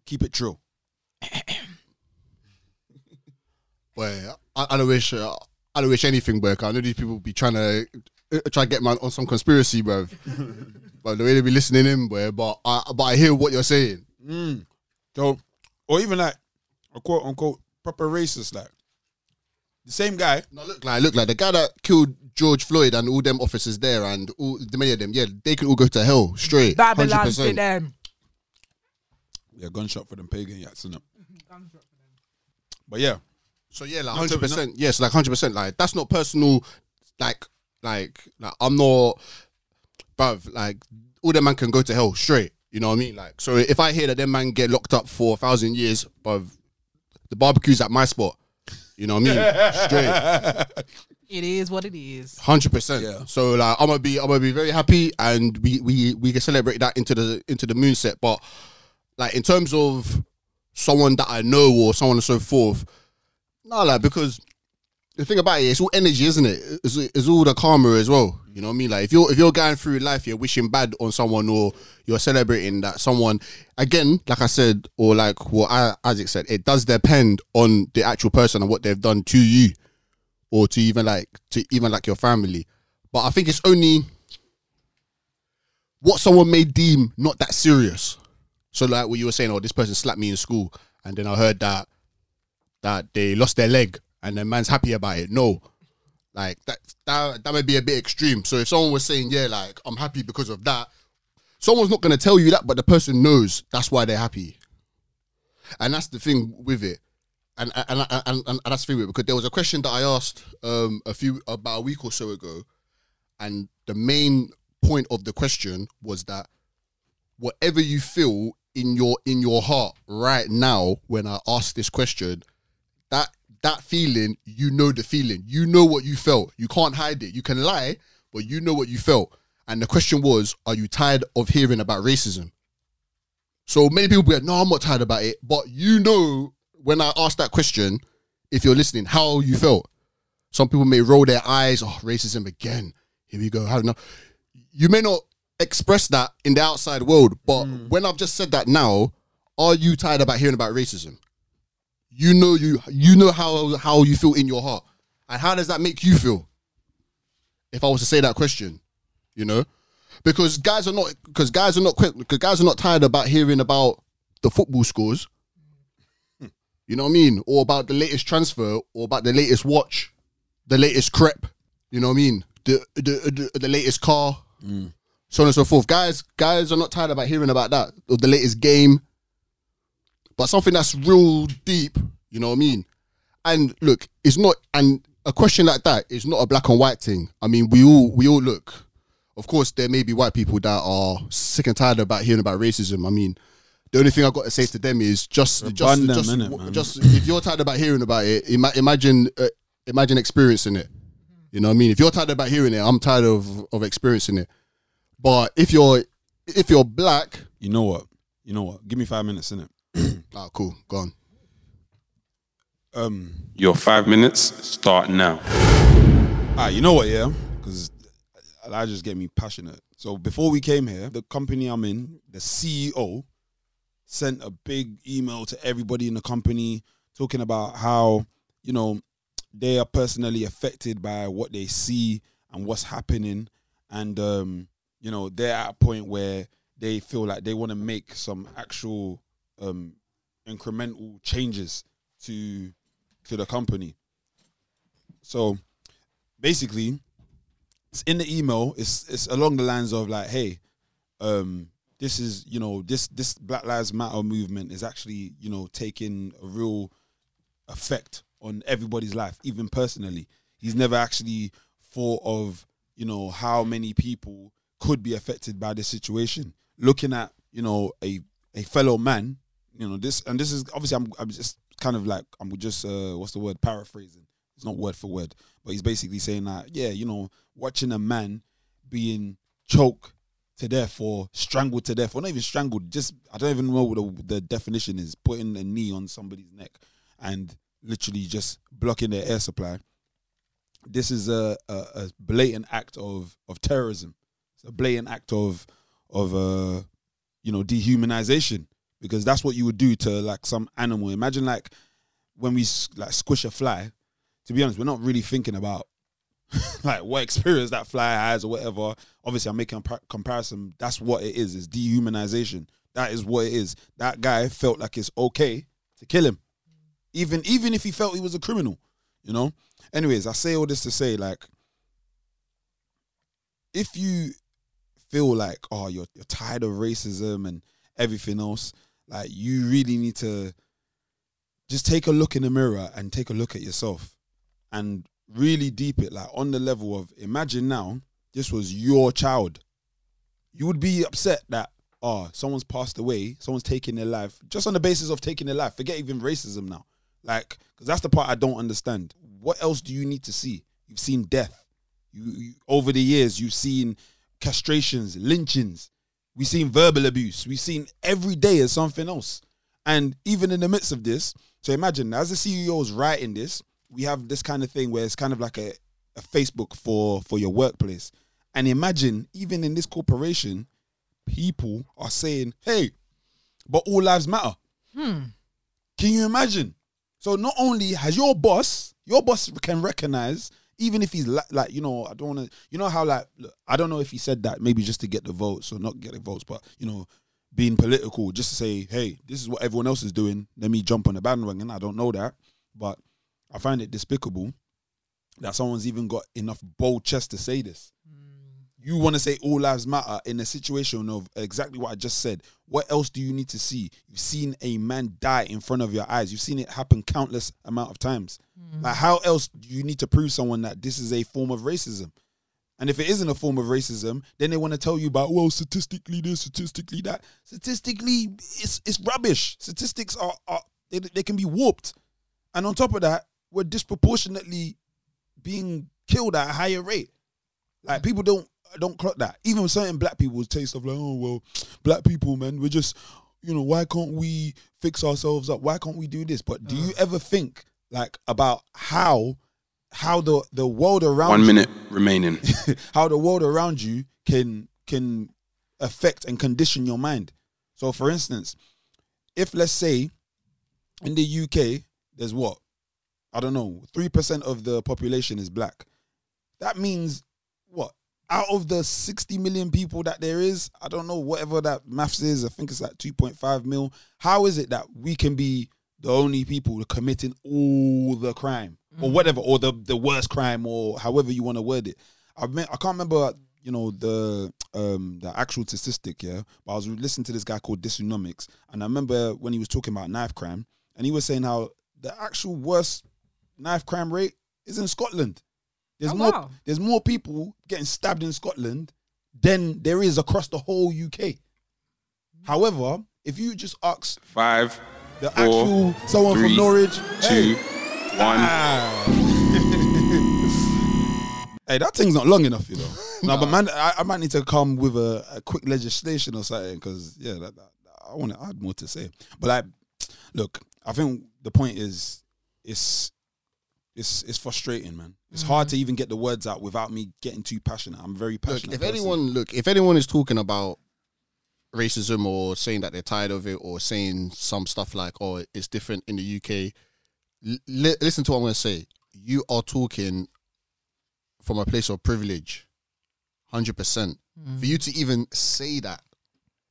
Keep it true. Boy, I, I don't wish uh, I don't wish anything, bro. 'cause I know these people be trying to uh, try to get man on some conspiracy, bro. but the way they be listening in, boy. But I but I hear what you're saying. Mm. So, or even like a quote unquote proper racist, like the same guy. No, look like look like the guy that killed George Floyd and all them officers there and all the many of them, yeah, they could all go to hell straight. Babylon 100%. to them. Yeah, gunshot for them pagan yats, innit? But yeah, So yeah, like hundred percent. Yes, like hundred percent. Like that's not personal. Like, like, like I'm not, bruv. Like all them man can go to hell straight. You know what I mean? Like, so if I hear that them man get locked up for a thousand years, bruv, the barbecue's at my spot. You know what I mean? Straight, It is what it is. hundred percent. Yeah. So like, I'm gonna be, I'm gonna be very happy, and we we we can celebrate that into the into the moon set. But like in terms of someone that I know or someone and so forth, no, like because the thing about it, it's all energy, isn't it? It's, it's all the karma as well. You know what I mean? Like if you're if you're going through life, you're wishing bad on someone or you're celebrating that someone. Again, like I said, or like what I, Isaac said, it does depend on the actual person and what they've done to you, or to even like to even like your family. But I think it's only what someone may deem not that serious. So like what you were saying, oh, this person slapped me in school, and then I heard that that they lost their leg, and then man's happy about it. No, like that that that might be a bit extreme. So if someone was saying, yeah, like I'm happy because of that, someone's not gonna tell you that, but the person knows that's why they're happy. And that's the thing with it. And and and, and, and, that's the thing with it because there was a question that I asked um a few about a week or so ago, and the main point of the question was that whatever you feel in your in your heart right now when I ask this question, that that feeling, you know the feeling. You know what you felt. You can't hide it. You can lie, but you know what you felt. And the question was, are you tired of hearing about racism? So many people be like, no, I'm not tired about it. But you know when I asked that question, if you're listening, how you felt. Some people may roll their eyes, oh, racism again. Here we go. I don't know. You may not express that in the outside world, but mm. when I've just said that now, are you tired about hearing about racism? You know you you know how how you feel in your heart. And how does that make you feel? If I was to say that question, you know? Because guys are not because guys are not quick because guys are not tired about hearing about the football scores. You know what I mean? Or about the latest transfer, or about the latest watch, the latest crepe. You know what I mean? The the the, the latest car, mm. so on and so forth. Guys, guys are not tired about hearing about that or the latest game. But something that's real deep, you know what I mean? And look, it's not and a question like that is not a black and white thing. I mean, we all we all look. Of course, there may be white people that are sick and tired about hearing about racism. I mean, the only thing I've got to say to them is just, just, Ban them, just, just if you're tired about hearing about it, ima- imagine, uh, imagine experiencing it. You know what I mean? If you're tired about hearing it, I'm tired of of experiencing it. But if you're if you're black, you know what? You know what? Give me five minutes, innit? Ah, cool, go on. Um, Your five minutes start now. Ah, you know what? Yeah, because Elijah's getting me passionate. So before we came here, the company I'm in, the CEO, sent a big email to everybody in the company talking about how you know they are personally affected by what they see and what's happening, and um, you know they're at a point where they feel like they want to make some actual um, incremental changes to to the company. So basically, it's in the email. It's it's along the lines of like, hey, um, this is you know this this Black Lives Matter movement is actually you know taking a real effect on everybody's life, even personally. He's never actually thought of you know how many people could be affected by this situation. Looking at you know a a fellow man, you know this, and this is obviously I'm I'm just kind of like I'm just uh what's the word paraphrasing. It's not word for word, but he's basically saying that yeah, you know, watching a man being choked to death or strangled to death, or not even strangled, just I don't even know what the, the definition is. Putting a knee on somebody's neck and literally just blocking their air supply. This is a, a, a blatant act of of terrorism. It's a blatant act of of uh you know dehumanization because that's what you would do to like some animal. Imagine like when we like squish a fly. To be honest, we're not really thinking about like what experience that fly has or whatever. Obviously, I'm making a par- comparison. That's what it is. It's dehumanization. That is what it is. That guy felt like it's okay to kill him, even even if he felt he was a criminal. You know. Anyways, I say all this to say like if you feel like oh you're you're tired of racism and everything else, like you really need to just take a look in the mirror and take a look at yourself and really deep it like on the level of imagine now this was your child. You would be upset that oh someone's passed away, someone's taking their life just on the basis of taking their life. Forget even racism now. Like cuz that's the part I don't understand. What else do you need to see? You've seen death. You, you over the years you've seen castrations, lynchings. We've seen verbal abuse. We've seen every day as something else. And even in the midst of this, so imagine as the CEO is writing this, we have this kind of thing where it's kind of like a, a Facebook for for your workplace. And imagine even in this corporation, people are saying, "Hey, but all lives matter." Hmm. Can you imagine? So not only has your boss, your boss can recognize, even if he's like, like you know, I don't want to, you know how like, look, I don't know if he said that maybe just to get the votes or not get the votes, but you know, being political, just to say, hey, this is what everyone else is doing. Let me jump on the bandwagon. I don't know that, but I find it despicable that someone's even got enough bold chest to say this. You want to say all lives matter in a situation of exactly what I just said. What else do you need to see? You've seen a man die in front of your eyes. You've seen it happen countless amount of times. Mm-hmm. Like how else do you need to prove someone that this is a form of racism? And if it isn't a form of racism, then they want to tell you about well, statistically this, statistically that. Statistically, it's it's rubbish. Statistics are, are they, they can be warped, and on top of that, we're disproportionately being killed at a higher rate. Like people don't don't clock that. Even certain black people taste of stuff like, "Oh well, black people, man, we're just, you know, why can't we fix ourselves up? Why can't we do this?" But do you mm. ever think like about how how the the world around One you- minute remaining. how the world around you can can affect and condition your mind. So, for instance, if let's say in the UK there's what I don't know, three percent of the population is black. That means what? Out of the 60 million people that there is, I don't know, whatever that maths is, I think it's like 2.5 mil. How is it that we can be the only people committing all the crime or whatever, or the, the worst crime, or however you want to word it? I mean, I can't remember, you know, the um the actual statistic, yeah. But I was listening to this guy called Dysonomics, and I remember when he was talking about knife crime, and he was saying how the actual worst knife crime rate is in Scotland. There's Oh, more wow. there's more people getting stabbed in Scotland than there is across the whole UK. However, if you just ask Five, the four, actual someone three, from Norwich, two, hey, one. ah. hey, that thing's not long enough, you know. no, but man, I, I might need to come with a, a quick legislation or something because yeah, that, that, I want to add more to say. But like, look, I think the point is, it's it's it's frustrating, man. It's hard to mm. even get the words out without me getting too passionate. I'm a very Look, passionate. if person. anyone look, if anyone is talking about racism or saying that they're tired of it or saying some stuff like, "Oh, it's different in the UK," li- li- listen to what I'm going to say. You are talking from a place of privilege, hundred percent. Mm. For you to even say that,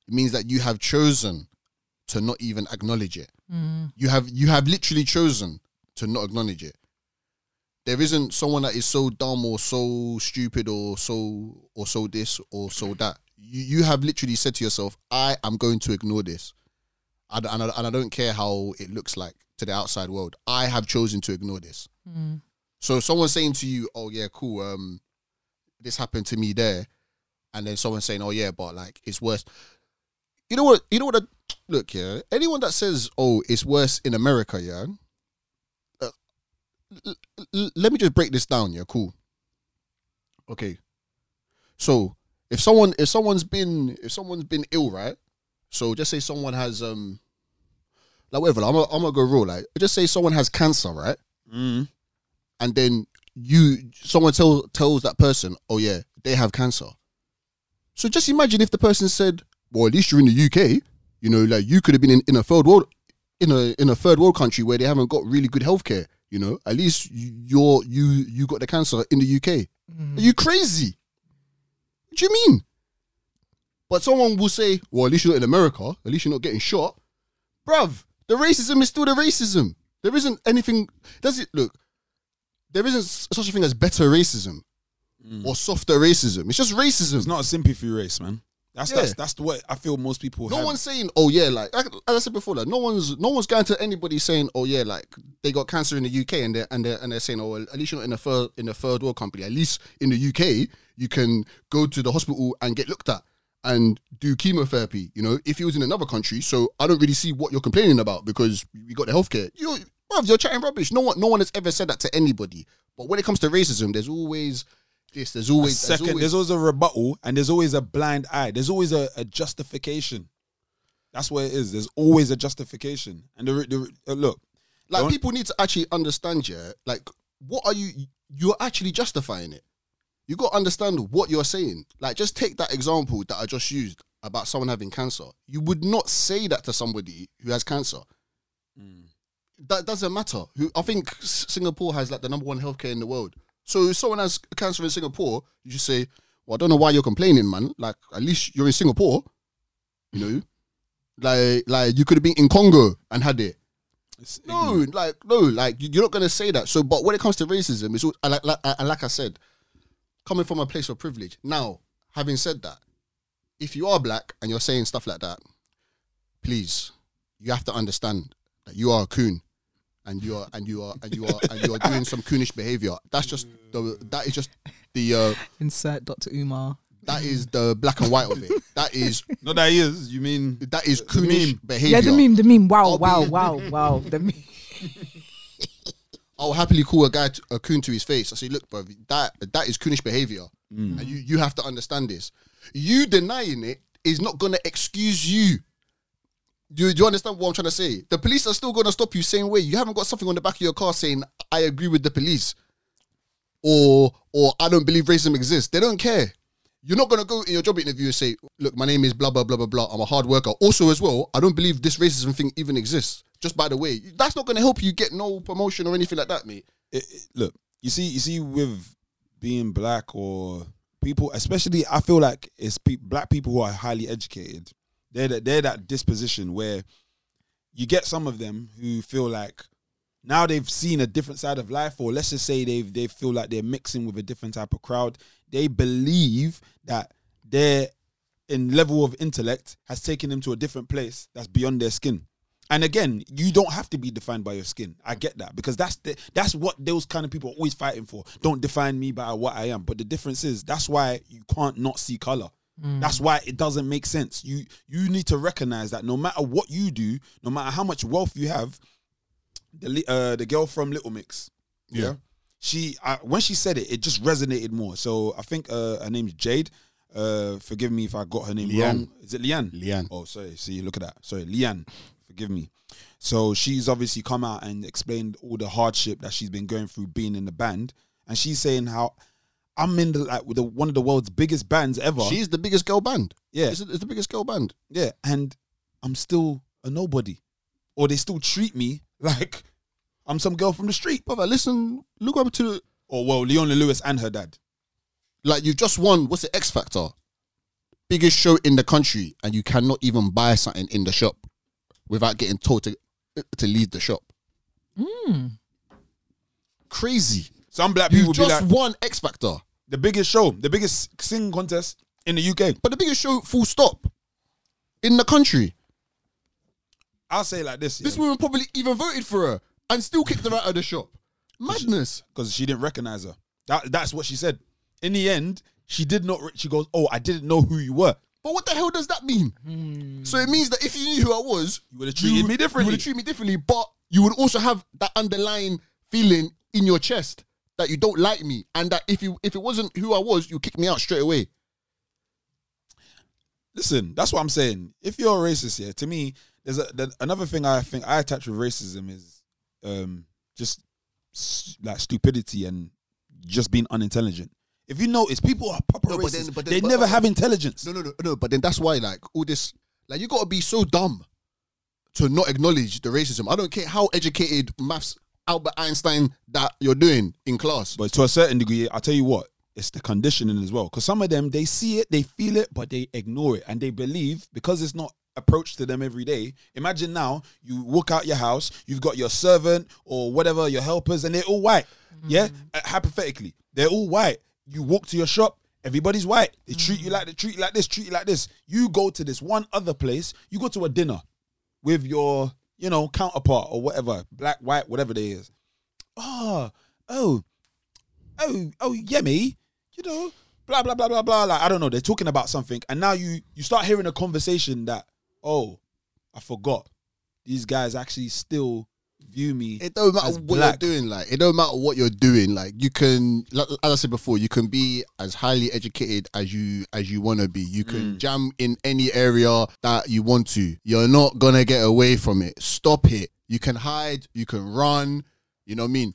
it means that you have chosen to not even acknowledge it. Mm. You have you have literally chosen to not acknowledge it there isn't someone that is so dumb or so stupid or so or so this or so that. You you have literally said to yourself, "I am going to ignore this," and and I, and I don't care how it looks like to the outside world. I have chosen to ignore this. So if someone's saying to you, "Oh yeah, cool, um, this happened to me there," and then someone saying, "Oh yeah, but like it's worse." You know what? You know what? The, look, yeah. Anyone that says, "Oh, it's worse in America," yeah. L- l- let me just break this down. Yeah, cool. Okay. So if someone if someone's been if someone's been ill, right? So just say someone has um like whatever. I'm gonna, I'm gonna go real. Like just say someone has cancer, right? Mm. And then you someone tells tells that person, oh yeah, they have cancer. So just imagine if the person said, well, at least you're in the UK. You know, like you could have been in, in a third world in a in a third world country where they haven't got really good healthcare. You know, at least you- you're you you got the cancer in the UK. Mm-hmm. Are you crazy? What do you mean? But someone will say, well, at least you're not in America. At least you're not getting shot. Bruv, the racism is still the racism. There isn't anything. Does it look? There isn't such a thing as better racism. Mm. or softer racism. It's just racism. It's not a sympathy race, man. That's Yeah. that's that's the way I feel most people. No have. one's saying, "Oh yeah," like like as I said before, like no one's no one's going to anybody saying, "Oh yeah," like they got cancer in the UK and they are and they are and they're saying, "Oh, at least you're not in a third in a third world company. At least in the UK, you can go to the hospital and get looked at and do chemotherapy." You know, if you was in another country, so I don't really see what you're complaining about because we got the healthcare. You, bruv, you're chatting rubbish. No one, no one has ever said that to anybody. But when it comes to racism, there's always this. There's A always second. There's There's always, always a rebuttal, and there's always a blind eye. There's always a, a justification. That's what it is. There's always a justification, and the, the uh, look. Like people need to actually understand, yeah. Like, what are you? You're actually justifying it. You got to understand what you're saying. Like, just take that example that I just used about someone having cancer. You would not say that to somebody who has cancer. That doesn't matter. Who I think Singapore has like the number one healthcare in the world. So if someone has cancer in Singapore, you just say, "Well, I don't know why you're complaining, man. Like, at least you're in Singapore. You know, like, like you could have been in Congo and had it." It's No, ignorant. like no, like you- you're not gonna say that. So, but when it comes to racism, it's all, and like, like, and like I said, coming from a place of privilege. Now, having said that, if you are black and you're saying stuff like that, please, you have to understand that you are a coon, and you are and you are and you are and you are doing some coonish behavior. That's just the that is just the uh, Insert Dr. Umar. that is the black and white of it. That is Not that is. You mean that is The coonish behavior. Yeah, the meme, the meme. Wow, I'll be- wow, wow, wow. The meme. I'll happily call a guy to, a coon to his face. I say, look, bro, that that is coonish behavior, Mm. and you you have to understand this. You denying it is not gonna excuse you. Do, do you understand what I'm trying to say? The police are still gonna stop you same way. You haven't got something on the back of your car saying, "I agree with the police," or or I don't believe racism exists. They don't care. You're not gonna go in your job interview and say, "Look, my name is blah blah blah blah blah. I'm a hard worker." Also, as well, I don't believe this racism thing even exists. Just by the way, that's not gonna help you get no promotion or anything like that, mate. it, it- look, you see, you see, with being black or people, especially, I feel like it's pe- black people who are highly educated. They're that they're that disposition where you get some of them who feel like now they've seen a different side of life, or let's just say they they feel like they're mixing with a different type of crowd. They believe that their in level of intellect has taken them to a different place that's beyond their skin. And again, you don't have to be defined by your skin. I get that because that's the, that's what those kind of people are always fighting for. Don't define me by what I am. But the difference is that's why you can't not see color. That's why it doesn't make sense. You you need to recognize that no matter what you do, no matter how much wealth you have, the uh, the girl from Little Mix, yeah, Yeah. she uh, when she said it, it just resonated more. So I think uh, her name's Jade. Uh, forgive me if I got her name Leigh-Anne. wrong. Is it Leigh-Anne? Leigh-Anne. Oh, sorry. See, look at that. Sorry, Leigh-Anne. Forgive me. So she's obviously come out and explained all the hardship that she's been going through being in the band, and she's saying how I'm in the like with the, one of the world's biggest bands ever. She's the biggest girl band. yeah, It's, it's the biggest girl band. yeah, and I'm still a nobody, or they still treat me like I'm some girl from the street. Brother, listen, look up to the, Or well, Leona Lewis and her dad. like you've just won. What's the X Factor? Biggest show in the country, and you cannot even buy something in the shop without getting told to to leave the shop. Hmm. Crazy. Some black people You be just like won X Factor, the biggest show, the biggest singing contest in the UK. but the biggest show, full stop, in the country. I'll say it like this, This woman probably even voted for her and still kicked her out of the shop. Madness. because she didn't recognize her. That that's what she said. In the end, she did not. re- She goes, "Oh, I didn't know who you were." But what the hell does that mean? Hmm. So it means that if you knew who I was, You would've treated me differently. You would have treated me differently, but you would also have that underlying feeling in your chest that you don't like me, and that if you if it wasn't who I was, you kick me out straight away. Listen, that's what I'm saying. If you're a racist, yeah, to me, there's a the, another thing I think I attach with racism is um just like stupidity and just being unintelligent. If you notice, people are proper No, but racist. then- but then- they but- never have intelligence. No, no, no, no. But then that's why, like, all this, like, you got to be so dumb to not acknowledge the racism. I don't care how educated maths Albert Einstein that you're doing in class. But to a certain degree, I'll tell you what, it's the conditioning as well. Because some of them, they see it, they feel it, but they ignore it. And they believe because it's not approached to them every day. Imagine now you walk out your house, you've got your servant or whatever, your helpers, and they're all white. Yeah? Uh, hypothetically, they're all white. you walk to your shop, everybody's white. They treat you like they treat you like this, treat you like this. You go to this one other place, you go to a dinner with your, you know, counterpart or whatever, black, white, whatever it is. is. Oh, oh, oh, oh, Yemi, you know, blah blah blah blah blah. Like I don't know, they're talking about something, and now you you start hearing a conversation that, oh, I forgot, these guys actually still view me. It don't matter what black. you're doing. Like it don't matter what you're doing. Like you can, like, as I said before, you can be as highly educated as you as you want to be. You can mm. jam in any area that you want to. You're not gonna get away from it. Stop it. You can hide. You can run. You know what I mean?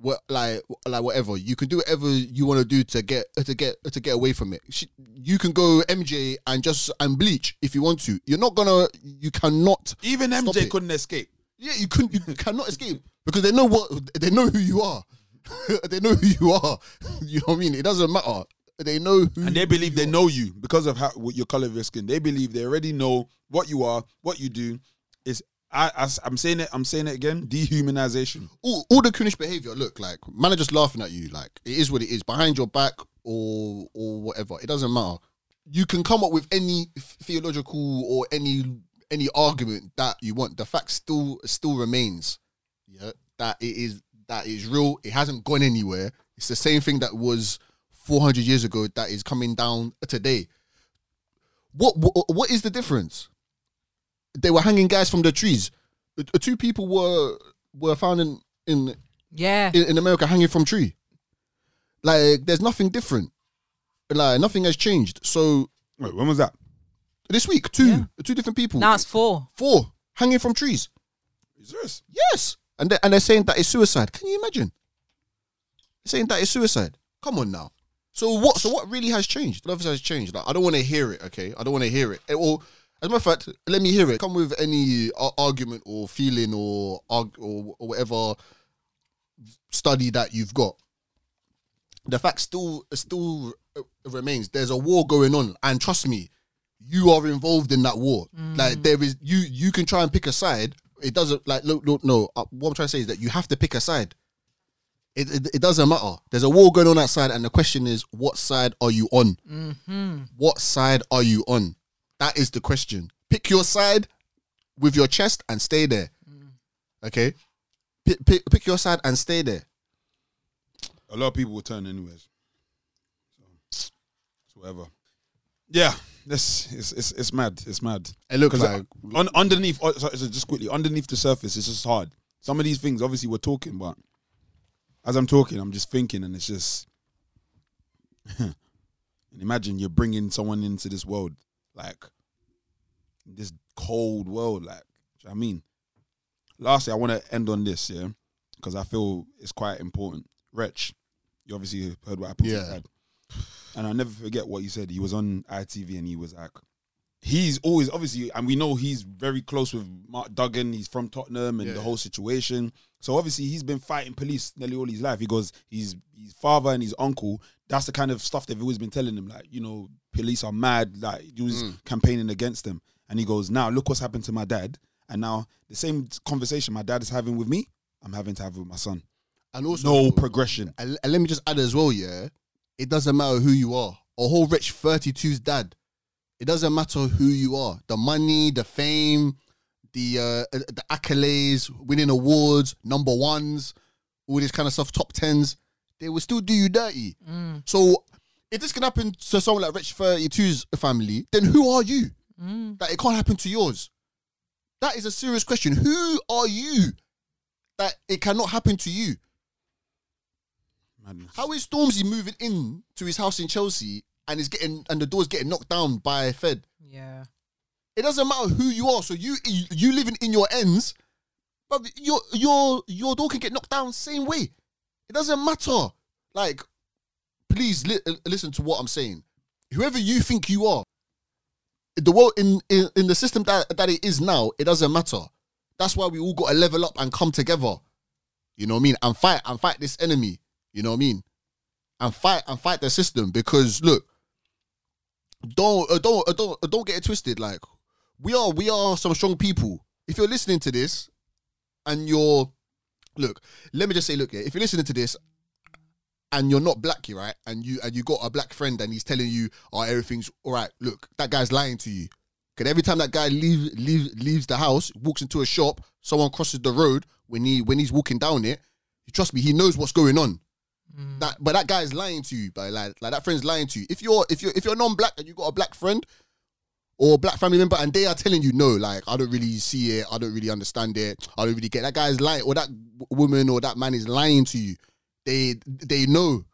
What like like whatever you can do whatever you want to do to get to get to get away from it. Sh- You can go MJ and just and bleach if you want to. You're not gonna. You cannot. Even MJ couldn't escape. Yeah, you couldn't. You cannot escape because they know what they know who you are. they know who you are. You know what I mean? It doesn't matter. They know who. and they believe they know you because of how what your color of your skin. They believe they already know what you are, what you do. Is I, I am saying it. I'm saying it again. Dehumanization. all, all the coonish behavior. Look, like man are just laughing at you. Like it is what it is behind your back or or whatever. It doesn't matter. You can come up with any theological or any any argument that you want. The fact still still remains. Yeah, that it is that is real. It hasn't gone anywhere. It's the same thing that was 400 years ago that is coming down today. What what, what is the difference? They were hanging guys from the trees. Two people were were found in in Yeah. in, in America hanging from tree. Like there's nothing different. Like nothing has changed. So Wait, when was that? This week, two Yeah. two different people, now it's four. four hanging from trees. Is this? Yes, and they, and they're saying that it's suicide. Can you imagine? They're saying that it's suicide. Come on now. So what? So what really has changed? What has changed? Like I don't want to hear it. Okay, I don't want to hear it. well, as a matter of fact, let me hear it. Come with any uh, argument or feeling or arg- or, or whatever study that you've got. The fact still still remains. There's a war going on, and trust me, you are involved in that war. Like mm. there is you you can try and pick a side. It doesn't like look look no. Uh, what I'm trying to say is that you have to pick a side. It, it it doesn't matter. There's a war going on outside, and the question is, what side are you on? Mm-hmm. What side are you on? That is the question. Pick your side with your chest and stay there. Mm. Okay, pick, pick pick your side and stay there. A lot of people will turn anyways. So, it's whatever. Yeah, this it's, it's it's mad. It's mad. It looks like un, underneath, oh, sorry, just quickly, underneath the surface, it's just hard. Some of these things, obviously, we're talking, but as I'm talking, I'm just thinking, and it's just. and imagine you're bringing someone into this world, like this cold world, like. do you know what I mean, lastly, I want to end on this, yeah, because I feel it's quite important. Wretch, you obviously heard what I put Yeah. And I'll never forget what he said. He was on ITV and he was like, he's always obviously, and we know he's very close with Mark Duggan. He's from Tottenham and the whole situation. So obviously, he's been fighting police nearly all his life. He goes, his his father and his uncle. That's the kind of stuff they've always been telling him. Like, you know, police are mad. Like he was mm. campaigning against them. And he goes, now look what's happened to my dad. And now the same conversation my dad is having with me, I'm having to have with my son. and also No progression. And, and let me just add as well, yeah. It doesn't matter who you are. A whole Wretch 32's dad. It doesn't matter who you are. The money, the fame, the uh, uh, the accolades, winning awards, number ones, all this kind of stuff, top tens, they will still do you dirty. Mm. So if this can happen to someone like Wretch 32's family, then who are you? Mm. That it can't happen to yours. That is a serious question. Who are you that it cannot happen to you? Madness. How is Stormzy moving in to his house in Chelsea and is getting and the door's getting knocked down by Fed? Yeah. It doesn't matter who you are. So you you living in your ends, but your your your door can get knocked down same way. It doesn't matter. Like, please li- uh, listen to what I'm saying. Whoever you think you are, the world in, in in the system that that it is now, it doesn't matter. That's why we all got to level up and come together. You know what I mean? And fight and fight this enemy. You know what I mean? And fight and fight the system because look, don't uh, don't uh, don't uh, don't get it twisted. Like we are we are some strong people. If you're listening to this and you're look, let me just say, look, yeah, if you're listening to this and you're not black, right? And you and you got a black friend, and he's telling you, "Oh, everything's all right." Look, that guy's lying to you. Because every time that guy leaves leave, leaves the house, walks into a shop, someone crosses the road when he when he's walking down it. Trust me, he knows what's going on. Mm. That, but that guy is lying to you. But like, like that friend's lying to you. If you're if you're if you're non-black and you got a black friend or a black family member, and they are telling you no, like I don't really see it, I don't really understand it, I don't really get that guy's lying, or that woman or that man is lying to you. They they know.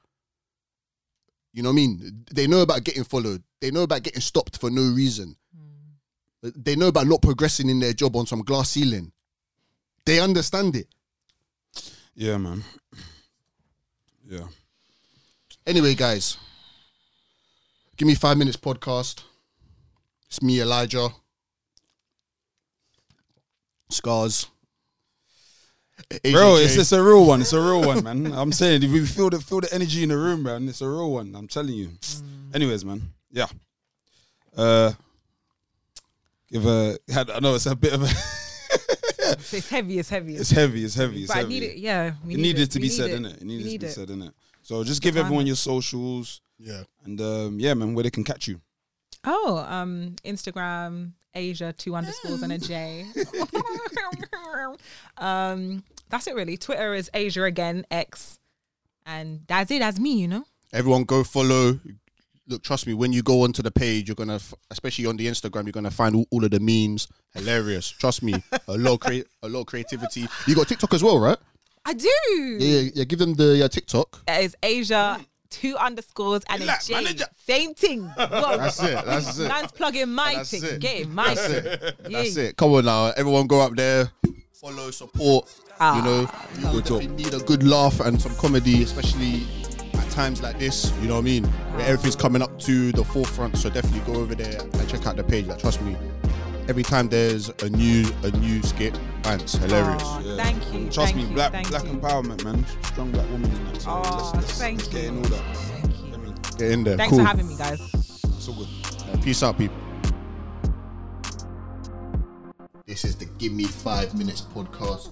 You know what I mean? They know about getting followed. They know about getting stopped for no reason. Mm. They know about not progressing in their job on some glass ceiling. They understand it. Yeah, man. Yeah. Anyway, guys, give me five minutes podcast. It's me, Elijah. Scars. Bro, it's it's a real one. It's a real one, man. I'm saying if you feel the feel the energy in the room, man, it's a real one. I'm telling you. Anyways, man. Yeah. Uh give a. I know it's a bit of a So it's heavy. It's heavy. it's heavy, it's heavy, it's but I need it. Yeah, we it need needed to be need said, it. innit? It We needed to be it. said, innit? So just give time everyone it. your socials yeah. and um yeah, man, where they can catch you. Oh, um, Instagram, Asia, two underscores and a J. um, that's it really. Twitter is Asia again, X. And that's it, that's me, you know? Everyone go follow. Look, trust me, when you go onto the page, you're gonna, f- especially on the Instagram, you're gonna find all, all of the memes. Hilarious. Trust me, a lot of crea- a lot of creativity. You got TikTok as well, right? I do. Yeah, yeah. yeah give them the yeah, TikTok. That is Asia, two underscores and a Relax, J. manager. Same thing. Whoa. That's it. That's it. Man's plugging my That's thing. it. Get it, my That's thing. it. Yeah. That's it. Come on now, everyone, go up there, follow, support. Ah. you know, you definitely need a good laugh and some comedy, especially at times like this. You know what I mean? Where everything's coming up to the forefront. So definitely go over there and check out the page. Like, trust me, every time there's a new a new skit, man, it's hilarious. Aw, Yeah. Thank you. And trust thank me, you, black black you. empowerment, man. Strong black woman in that. So Aw, let's, let's, thank let's get you. in all that. Thank you. I Get in there. Thanks cool. for having me, guys. it's all good. Uh, peace out, people. This is the Give Me Five Minutes podcast.